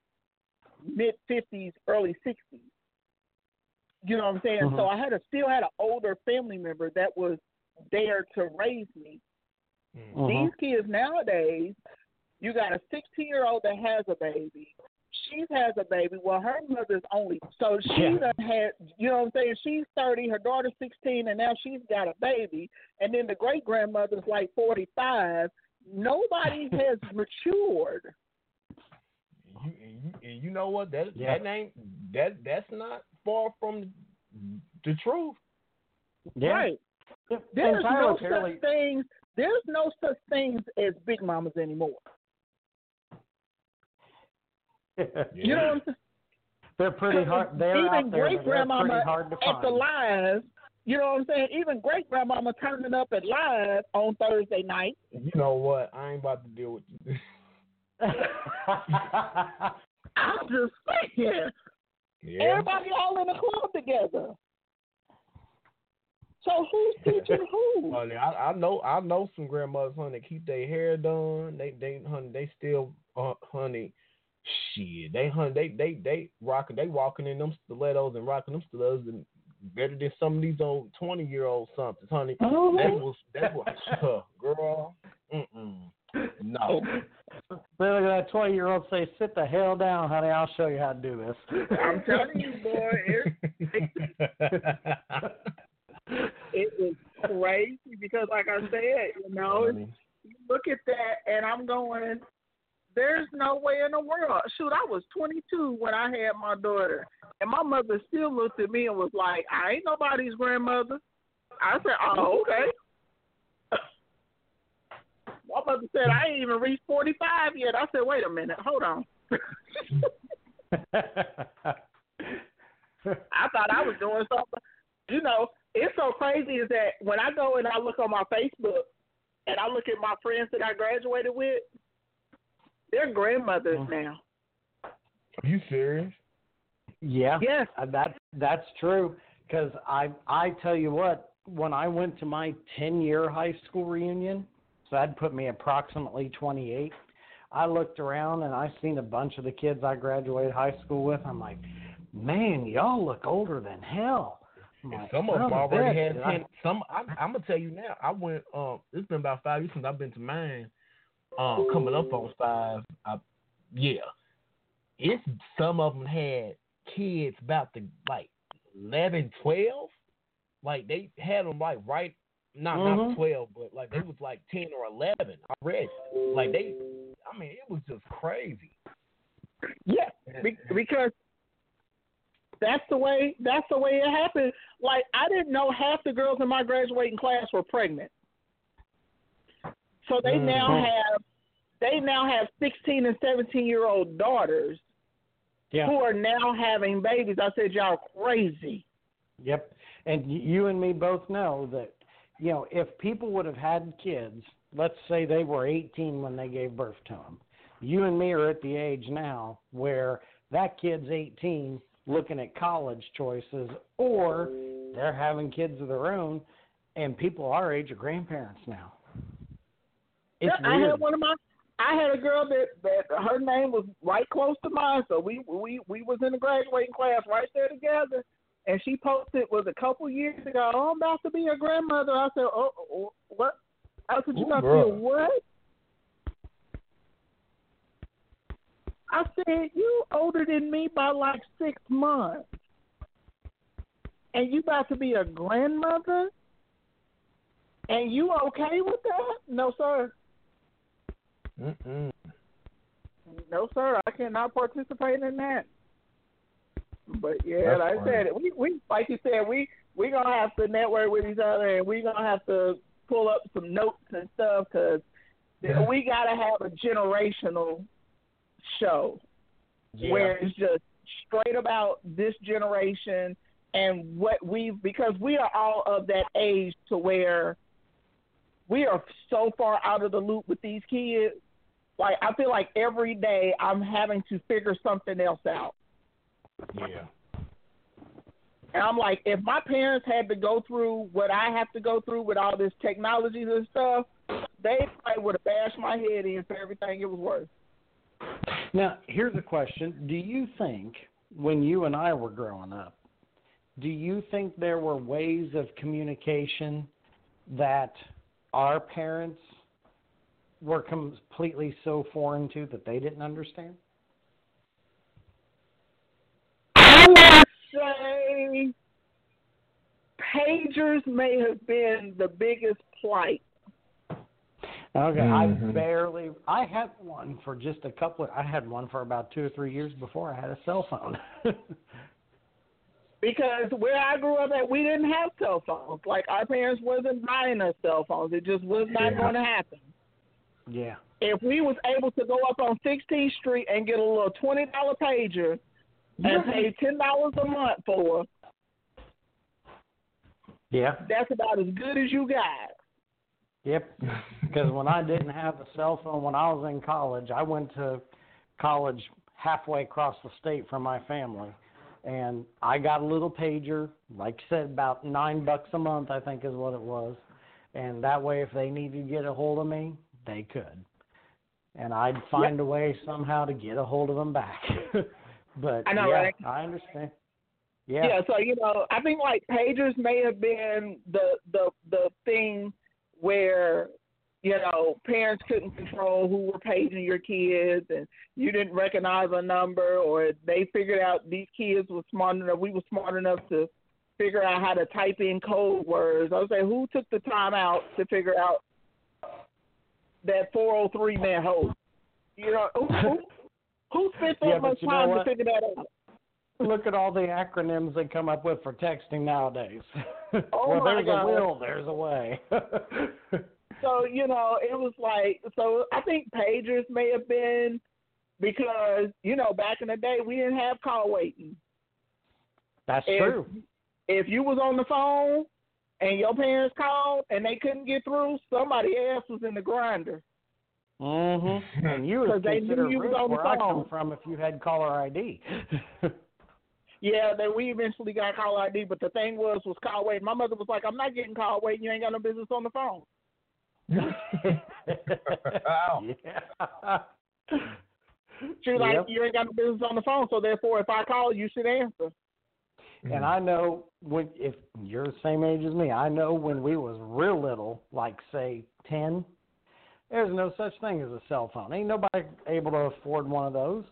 mid 50s, early 60s. You know what I'm saying? So Mhm. I had a still had an older family member that was there to raise me. Mhm. These kids nowadays, you got a 16 year old that has a baby. She has a baby. Well, her mother's only so she Yeah. done had. You know what I'm saying? She's 30. Her daughter's 16, and now she's got a baby. And then the great grandmother's like 45. Nobody has matured. You, you, you know what? That Yeah. that ain't that that's not far from the truth. Yeah. Right. And There's no such things. There's no such things as big mamas anymore. You know what I'm saying? They're pretty hard. They're even great but they're grandmama hard to at the live. You know what I'm saying? Even great grandmama turning up at live on Thursday night. You know what? I ain't about to deal with you. I'm just saying. Yeah. Everybody all in the club together. So who's teaching who? Honey, I, I know I know some grandmothers, honey, keep their hair done. They they honey, they still uh, honey, shit. They honey, they they they rocking, they walking in them stilettos and rocking them stilettos and better than some of these old twenty year old somethings, honey. That was that was uh, girl. Mm-mm. No. Then look at that twenty year old say, Sit the hell down, honey, I'll show you how to do this. I'm telling you, boy, it, was crazy because, like I said, you know, you look at that, and I'm going. There's no way in the world. Shoot, I was 22 when I had my daughter, and my mother still looked at me and was like, "I ain't nobody's grandmother." I said, "Oh, okay." My mother said, "I ain't even reached 45 yet." I said, "Wait a minute, hold on." I thought I was doing something. You know, it's so crazy is that when I go and I look on my Facebook and I look at my friends that I graduated with, they're grandmothers now. Are you serious? Yeah. Yes. Uh, That that's true. Because I I tell you what, when I went to my ten year high school reunion, so that'd put me approximately twenty eight. I looked around and I seen a bunch of the kids I graduated high school with. I'm like, man, y'all look older than hell. And some of them already bitch." had I- ten. Some I'm, I'm gonna tell you now. I went. Um, it's been about five years since I've been to mine. Um, coming up on five. I, yeah, it's some of them had kids about the like 11, 12. Like they had them like right, not Mhm. not twelve, but like they was like ten or eleven already. Like they, I mean, it was just crazy. Yeah, be- because that's the way that's the way it happened. Like I didn't know half the girls in my graduating class were pregnant. So they now Mhm. have they now have 16 and 17 year old daughters Yeah. who are now having babies. I said y'all crazy. Yep. And you and me both know that, you know, if people would have had kids, let's say they were 18 when they gave birth to them, you and me are at the age now where that kid's 18 looking at college choices or they're having kids of their own and people our age are grandparents now. It's Yeah, I had one of my I had a girl that that her name was right close to mine, so we we we was in the graduating class right there together. And she posted was a couple years ago. Oh, I'm about to be a grandmother. I said, oh, oh, what? I said, you Ooh, about to be a what? I said, you older than me by like six months, and you about to be a grandmother, and you okay with that? No, sir. Mm-mm. No, sir, I cannot participate in that. But yeah, That's like I said, we we like you said, we we gonna have to network with each other, and we gonna have to pull up some notes and stuff because we gotta have a generational show Yeah. where it's just straight about this generation and what we've because we are all of that age to where we are so far out of the loop with these kids. Like I feel like every day I'm having to figure something else out. Yeah. And I'm like, if my parents had to go through what I have to go through with all this technology and stuff, they probably would have bashed my head in for everything it was worth. Now, here's a question. Do you think when you and I were growing up, do you think there were ways of communication that our parents were completely so foreign to that they didn't understand? I would say pagers may have been the biggest plight. Okay, I Mhm. barely. I had one for just a couple. Of, I had one for about two or three years before I had a cell phone. Because where I grew up at, we didn't have cell phones. Like our parents wasn't buying us cell phones. It just was not Yeah. going to happen. yeah. If we was able to go up on 16th Street and get a little twenty dollar pager and pay ten dollars a month for, Yeah. that's about as good as you got. Yep. Because when I didn't have a cell phone when I was in college, I went to college halfway across the state from my family, and I got a little pager, like you said, about nine bucks a month, I think is what it was, and that way, if they needed to get a hold of me, they could, and I'd find a way somehow to get a hold of them back. but I know, yeah, right? I understand. Yeah. Yeah. so you know, I think like pagers may have been the the the thing where you know parents couldn't control who were paging your kids, and you didn't recognize a number, or they figured out these kids were smart enough. We were smart enough to figure out how to type in code words. I would say, who took the time out to figure out that 403 meant host? You know, who, who, who spent that Yeah, much time to figure that out? Look at all the acronyms they come up with for texting nowadays. Oh well, my there's God. a will, there's a way. So you know, it was like so. I think pagers may have been because you know back in the day we didn't have call waiting. That's If- true. If you was on the phone and your parents called and they couldn't get through, somebody else was in the grinder. Mm-hmm. And you was 'Cause they knew considered rich on the where I come from if you had caller ID. Yeah, then we eventually got call ID, but the thing was was call wait. My mother was like, I'm not getting call wait. You ain't got no business on the phone. wow. Yeah. She was like, you ain't got no business on the phone, so therefore, if I call, you should answer. And I know when if you're the same age as me, I know when we was real little, like say ten, there's no such thing as a cell phone. Ain't nobody able to afford one of those.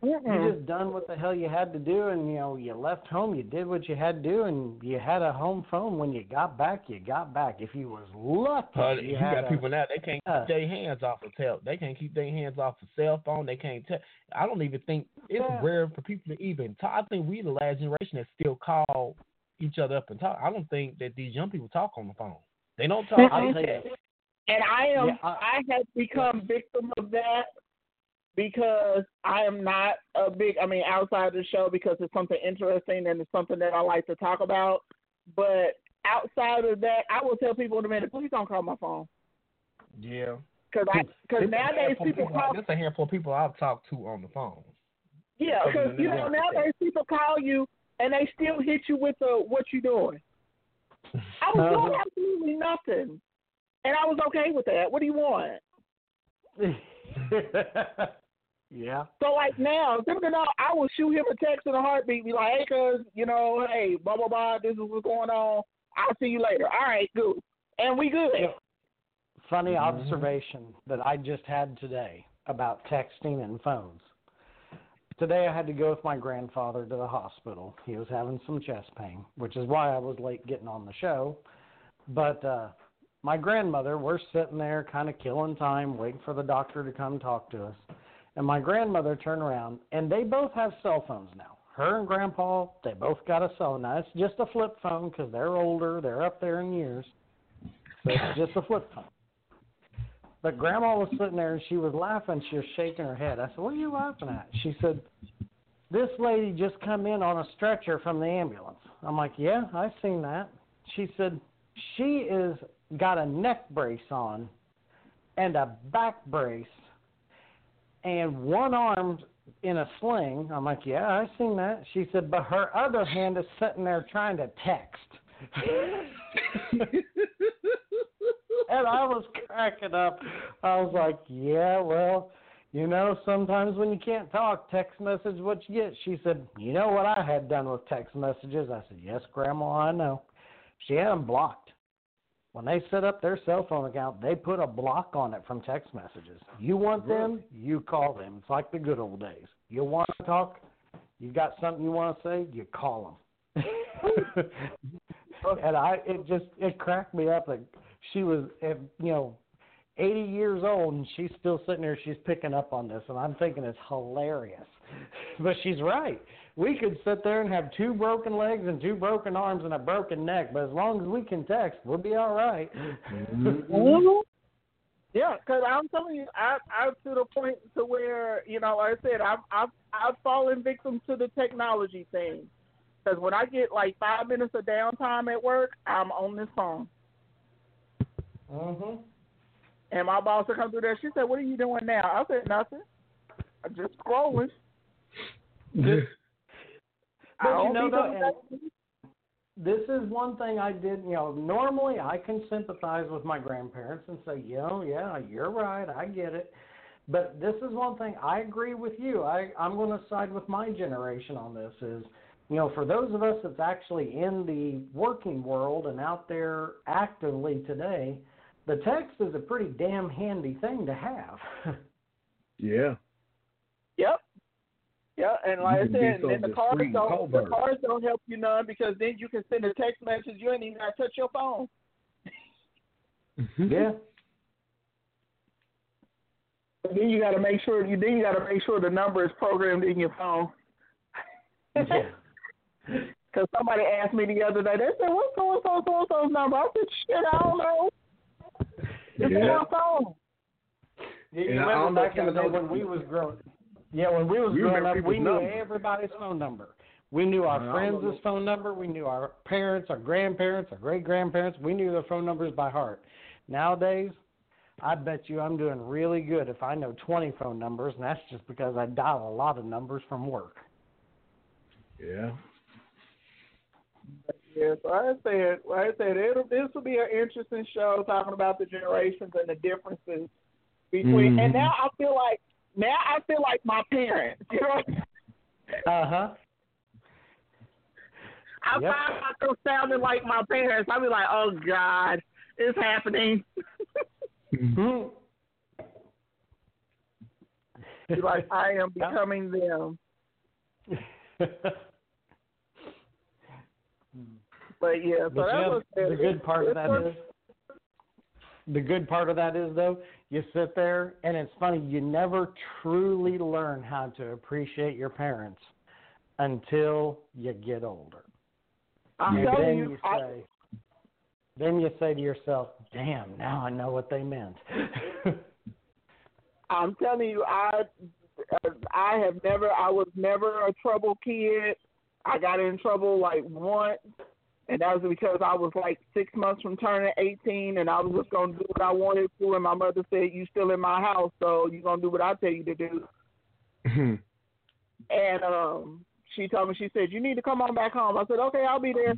You just done what the hell you had to do, and you know you left home. You did what you had to do, and you had a home phone. When you got back, you got back. If you was lucky, Uh, you, you had got a, people now they can't uh, keep their hands off of tel. They can't keep their hands off of cell phone. They can't tell. I don't even think it's Yeah. rare for people to even talk. I think we the last generation that still call each other up and talk. I don't think that these young people talk on the phone. They don't talk. I'll tell you, And I am Yeah, I- I have become victim of that because I am not a big I mean outside the show because it's something interesting and it's something that I like to talk about. But outside of that, I will tell people in a minute, please don't call my phone yeah. because I because a nowadays of people call There's a handful of people I've talked to on the phone. yeah because you know nowadays people call you and they still hit you with the what you doing. I was doing absolutely nothing, and I was okay with that. What do you want? yeah. So like now, typically now, I will shoot him a text in a heartbeat, be like, hey, cuz, you know, hey, blah blah blah, this is what's going on. I'll see you later. All right, good, and we good. Funny Mm-hmm. observation that I just had today about texting and phones. Today I had to go with my grandfather to the hospital. He was having some chest pain, which is why I was late getting on the show. But uh my grandmother, we're sitting there kind of killing time, waiting for the doctor to come talk to us. And my grandmother turned around, and they both have cell phones now. Her and Grandpa, they both got a cell. Now it's just a flip phone because they're older, they're up there in years. So it's just a flip phone. But Grandma was sitting there and she was laughing. She was shaking her head. I said, "What are you laughing at?" She said, "This lady just come in on a stretcher from the ambulance." I'm like, "Yeah, I've seen that." She said, "She is got a neck brace on and a back brace and one arm in a sling." I'm like, "Yeah, I've seen that." She said, "But her other hand is sitting there trying to text." and I was cracking up. I was like, "Yeah, well, you know, sometimes when you can't talk, text message what you get." She said, "You know what I had done with text messages?" I said, "Yes, Grandma, I know." She had them blocked. When they set up their cell phone account, they put a block on it from text messages. You want them, you call them. It's like the good old days. You want to talk, you got something you want to say, you call them. and I, it just, it cracked me up. Like she was, you know, 80 years old, and she's still sitting there. She's picking up on this, and I'm thinking it's hilarious. But she's right. We could sit there and have two broken legs and two broken arms and a broken neck, but as long as we can text, we'll be all right. Mhm. Yeah, because I'm telling you, I I'm to the point to where you know, like I said, I've I've I've fallen victim to the technology thing. Because when I get like five minutes of downtime at work, I'm on this phone. Mhm. And my boss will come through there. She said, "What are you doing now?" I said, "Nothing. I'm just scrolling." I But you know, though, and this is one thing I did. You know, normally I can sympathize with my grandparents and say, you oh, know, yeah, you're right, I get it. But this is one thing I agree with you. I I'm going to side with my generation on this. Is you know, for those of us that's actually in the working world and out there actively today, the text is a pretty damn handy thing to have. Yeah. Yep. Yeah, and like I said, be and the cars don't the covert. cars don't help you none because then you can send a text message. You ain't even got to touch your phone. yeah. But then you got to make sure you then you got to make sure the number is programmed in your phone. Yeah. Because somebody asked me the other day, they said, "What's going on so and so's number?" I said, "Shit, I don't know. It's Yeah. on my phone." You And I remember don't know back in the day when we was growing. Yeah, when we was We growing up, we knew numbers. everybody's phone number. We knew our I friends' know. phone number. We knew our parents, our grandparents, our great grandparents. We knew their phone numbers by heart. Nowadays, I bet you I'm doing really good if I know 20 phone numbers, and that's just because I dial a lot of numbers from work. Yeah. Yeah, so I said, I said, it'll, this will be an interesting show talking about the generations and the differences between. Mhm. And now I feel like now I feel like my parents. You know, Uh huh. I Yep. find myself sounding like my parents. I be like, oh God, it's happening. Mm-hmm. Like I am becoming them. But yeah, so But that Jim, was the good part of that is the good part of that is though you sit there and it's funny you never truly learn how to appreciate your parents until you get older. I'm and telling then you, you I- say then you say to yourself, "Damn, now I know what they meant." I'm telling you, I uh, I have never, I was never a trouble kid. I got in trouble like once, and that was because I was like six months from turning 18, and I was just gonna do what I wanted to. And my mother said, "You still in my house, so you gonna do what I tell you to do." And um, she told me, she said, "You need to come on back home." I said, "Okay, I'll be there."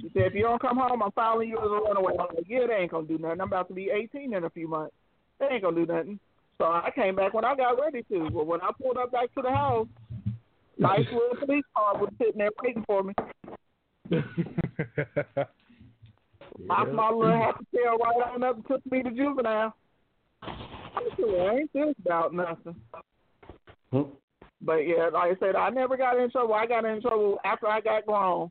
She said, "If you don't come home, I'm filing you as a runaway." I'm like, "Yeah, they ain't gonna do nothing. I'm about to be 18 in a few months. They ain't gonna do nothing." So I came back when I got ready to. But when I pulled up back to the house, nice little police car was sitting there waiting for me. Knocked my little happy tail right on up and took me to juvenile. I well, ain't this about nothing? Hmm. But yeah, like I said, I never got in trouble. I got in trouble after I got grown.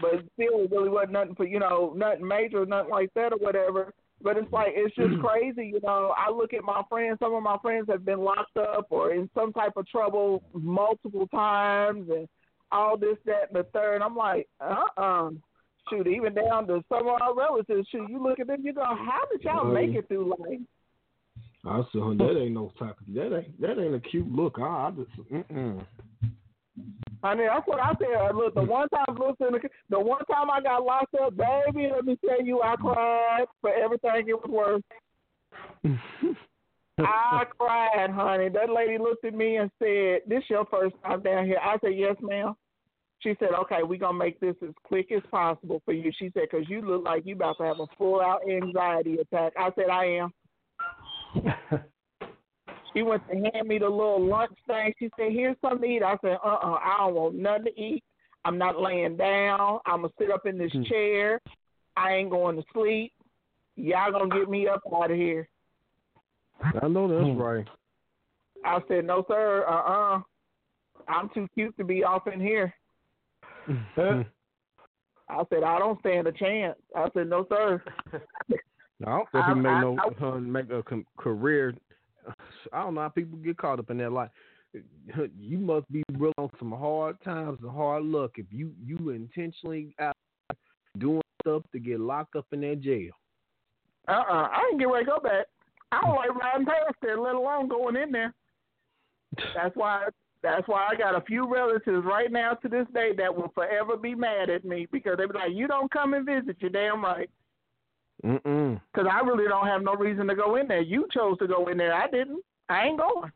But still, it really wasn't nothing for you know, nothing major, nothing like that or whatever. But it's like it's just hmm. crazy, you know. I look at my friends. Some of my friends have been locked up or in some type of trouble multiple times, and all this, that, and the third. I'm like, uh, uh shoot. Even down to some of our relatives. Shoot, you look at them, you go, how did y'all make it through life? I said, "Huh, that ain't no type of that ain't that ain't a cute look. I, I just mm-mm. I mean, that's what I said. Look, the one time, listen, the one time I got locked up, baby, let me tell you, I cried for everything it was worth. I cried, honey. That lady looked at me and said, "This your first time down here?" I said, "Yes, ma'am." She said, "Okay, we're gonna make this as quick as possible for you." She said, "Cause you look like you about to have a full out anxiety attack." I said, "I am." She went to hand me the little lunch thing. She said, "Here's something to eat." I said, "Uh, uh I don't want nothing to eat. I'm not laying down. I'm gonna sit up in this chair. I ain't going to sleep. Y'all gonna get me up out of here." I know that's right. I said, "No, sir. Uh, uh I'm too cute to be off in here." Huh? I said, "I don't stand a chance." I said, "No, sir." I don't think I- he make I- no I- uh, make a com- career. I don't know how people get caught up in that. Like, you must be real on some hard times and hard luck if you you intentionally out doing stuff to get locked up in that jail. Uh, uh I ain't get ready to go back. I don't like riding past there, let alone going in there. That's why. That's why I got a few relatives right now to this day that will forever be mad at me because they be like, "You don't come and visit." You're damn right. Mm-mm. Because I really don't have no reason to go in there. You chose to go in there. I didn't. I ain't going.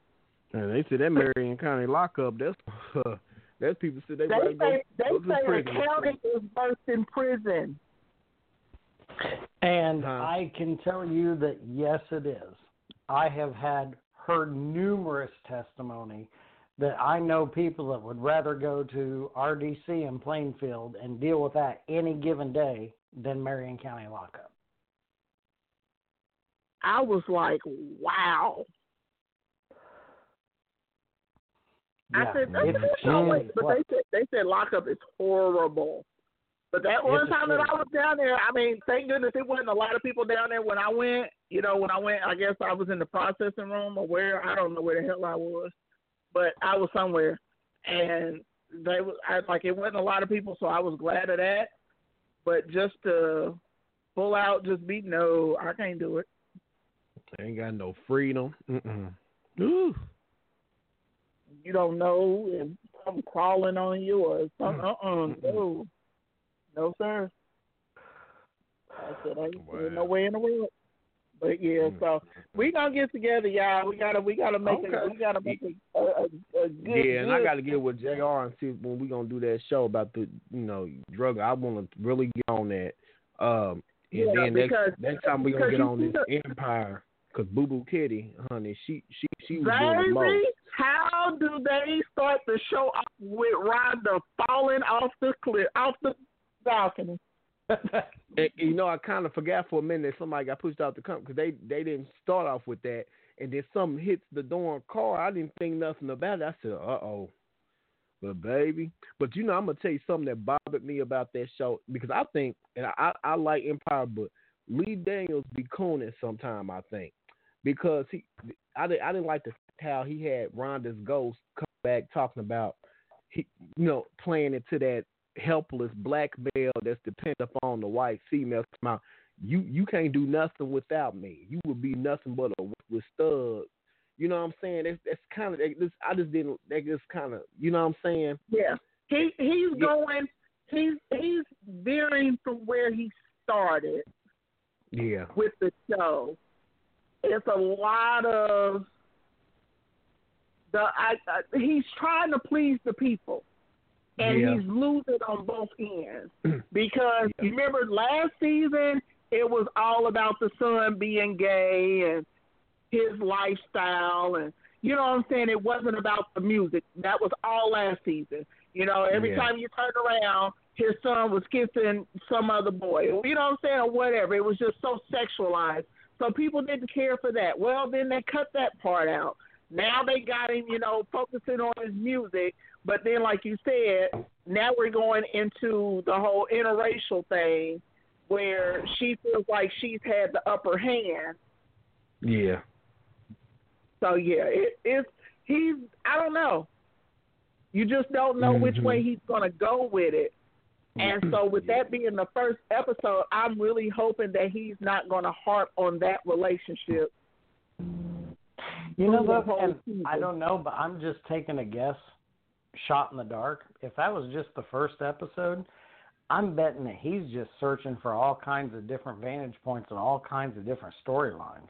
And they say that Marion County lockup. That's uh, that's people say they, They rather go, they go say the county is worse than prison. And uh-huh. I can tell you that yes, it is. I have had heard numerous testimony that I know people that would rather go to RDC in Plainfield and deal with that any given day than Marion County lockup. I was like, wow. I said, that's it's that's no way. extremely But they said they said lockup is horrible. But that one time that I was down there, I mean, thank goodness it wasn't a lot of people down there when I went. You know, when I went, I guess I was in the processing room or where I don't know where the hell I was, but I was somewhere, and they was I, like it wasn't a lot of people, so I was glad of that. But just to full out, just be no, I can't do it. They ain't got no freedom. Mm-mm. Ooh. you don't know if something crawling on you or something. Uh uh no. No, sir. I said, I ain't no way in the world. But yeah, so we gonna get together, y'all. We gotta we gotta make a, we gotta make a, a, a, a good. yeah, and I got to get with Jr. and see when we gonna do that show about the you know drug. I want to really get on that. Um, and Yeah, then next because- next time we gonna get on this the- Empire, cause Boo Boo Kitty, honey, she she she was doing the most. How do they start the show off with Rhonda falling off the cliff, off the balcony? You know, I kind of forgot for a minute that somebody got pushed out the company because they they didn't start off with that, and then something hits the darn car. I didn't think nothing about it. I said, "Uh oh." But baby, but you know, I'm gonna tell you something that bothered me about that show because I think, and I I like Empire, but Lee Daniels be cooning sometime. I think because he, I didn't I didn't like the how he had Rhonda's ghost come back talking about he, you know, playing into that helpless black male that's dependent upon the white female. Come out, you you can't do nothing without me. You would be nothing but a with stud. You know what I'm saying? That's that's kind of this. I just didn't. That just kind of. You know what I'm saying? Yeah, he he's Yeah. going. He's he's veering from where he started Yeah. with the show. It's a lot of the I, I he's trying to please the people, and Yeah. he's losing on both ends because you remember last season it was all about the son being gay and his lifestyle and you know what I'm saying. It wasn't about the music. That was all last season. You know, every Yeah. time you turned around, his son was kissing some other boy. You know what I'm saying, or whatever. It was just so sexualized. So people didn't care for that. Well, then they cut that part out. Now they got him, you know, focusing on his music. But then, like you said, now we're going into the whole interracial thing, where she feels like she's had the upper hand. Yeah. So yeah, it, it's he's I don't know. You just don't know which Mhm. way he's gonna go with it. And so with that being the first episode, I'm really hoping that he's not gonna harp on that relationship. You know, through the though, whole and. I don't know, but I'm just taking a guess, shot in the dark. If that was just the first episode, I'm betting that he's just searching for all kinds of different vantage points and all kinds of different storylines.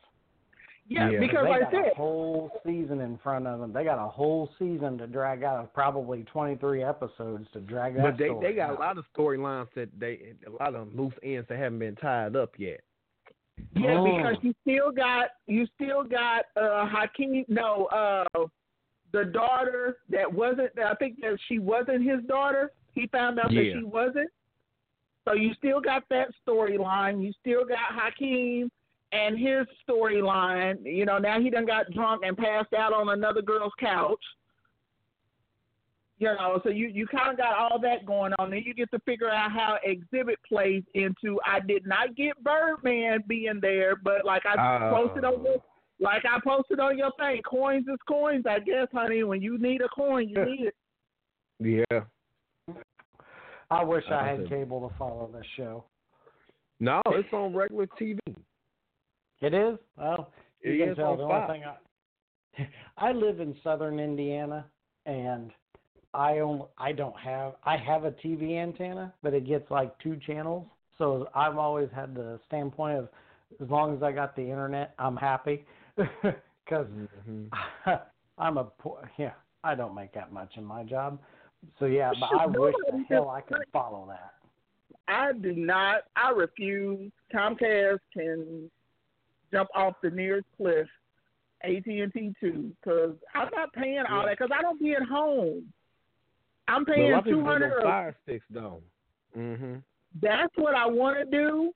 Yeah, Yeah. because they like I got said, a whole season in front of them. They got a whole season to drag out of probably 23 episodes to drag out. But they story they got out. a lot of storylines that they a lot of loose ends that haven't been tied up yet. Yeah, Oh. because you still got you still got uh Hakeem no, uh the daughter that wasn't I think that she wasn't his daughter. He found out Yeah. that she wasn't. So you still got that storyline. You still got Hakeem and his storyline. You know, now he done got drunk and passed out on another girl's couch. You know, so you you kind of got all that going on. Then you get to figure out how Xzibit plays into. I did not get Birdman being there, but like I Oh. posted on your, like I posted on your thing, coins is coins. I guess, honey. When you need a coin, you need it. Yeah. I wish I I had said- cable to follow this show. No, it's on regular TV. It is? Well, you It can tell on the only thing I I live in southern Indiana and I own I don't have I have a TV antenna, but it gets like two channels. So I've always had the standpoint of as long as I got the internet, I'm happy because Mhm. I'm a poor, yeah, I don't make that much in my job. So yeah, but I wish the hell. I could follow that. I do not. I refuse. Comcast can jump off the nearest cliff. AT and T too, because I'm not paying all Yeah. that. Because I don't be at home. I'm paying lot of people two get hundred. those fire sticks though. Mm-hmm. That's what I want to do.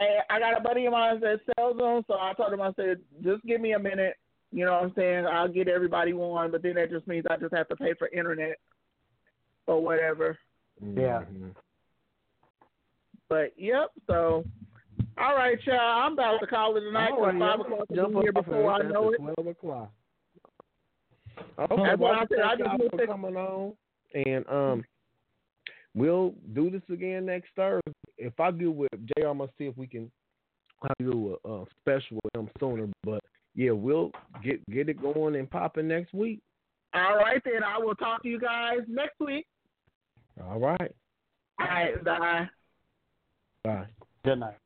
And I got a buddy of mine that sells them, so I told him I said, just give me a minute. You know what I'm saying? I'll get everybody one, but then that just means I just have to pay for internet or whatever. Yeah. Mhm. But yep, so all right, y'all. I'm about to call it a night All right, because five o'clock Jump here off before I know it. Twelve o'clock. Okay, That's well, what I said. I thank just y'all missed for it. coming on, and um, we'll do this again next Thursday. If I do with Jr, I'm gonna see if we can I'll do a, a special with him sooner. But yeah, we'll get get it going and popping next week. All right, then I will talk to you guys next week. All right. All right, bye. Bye. Good night.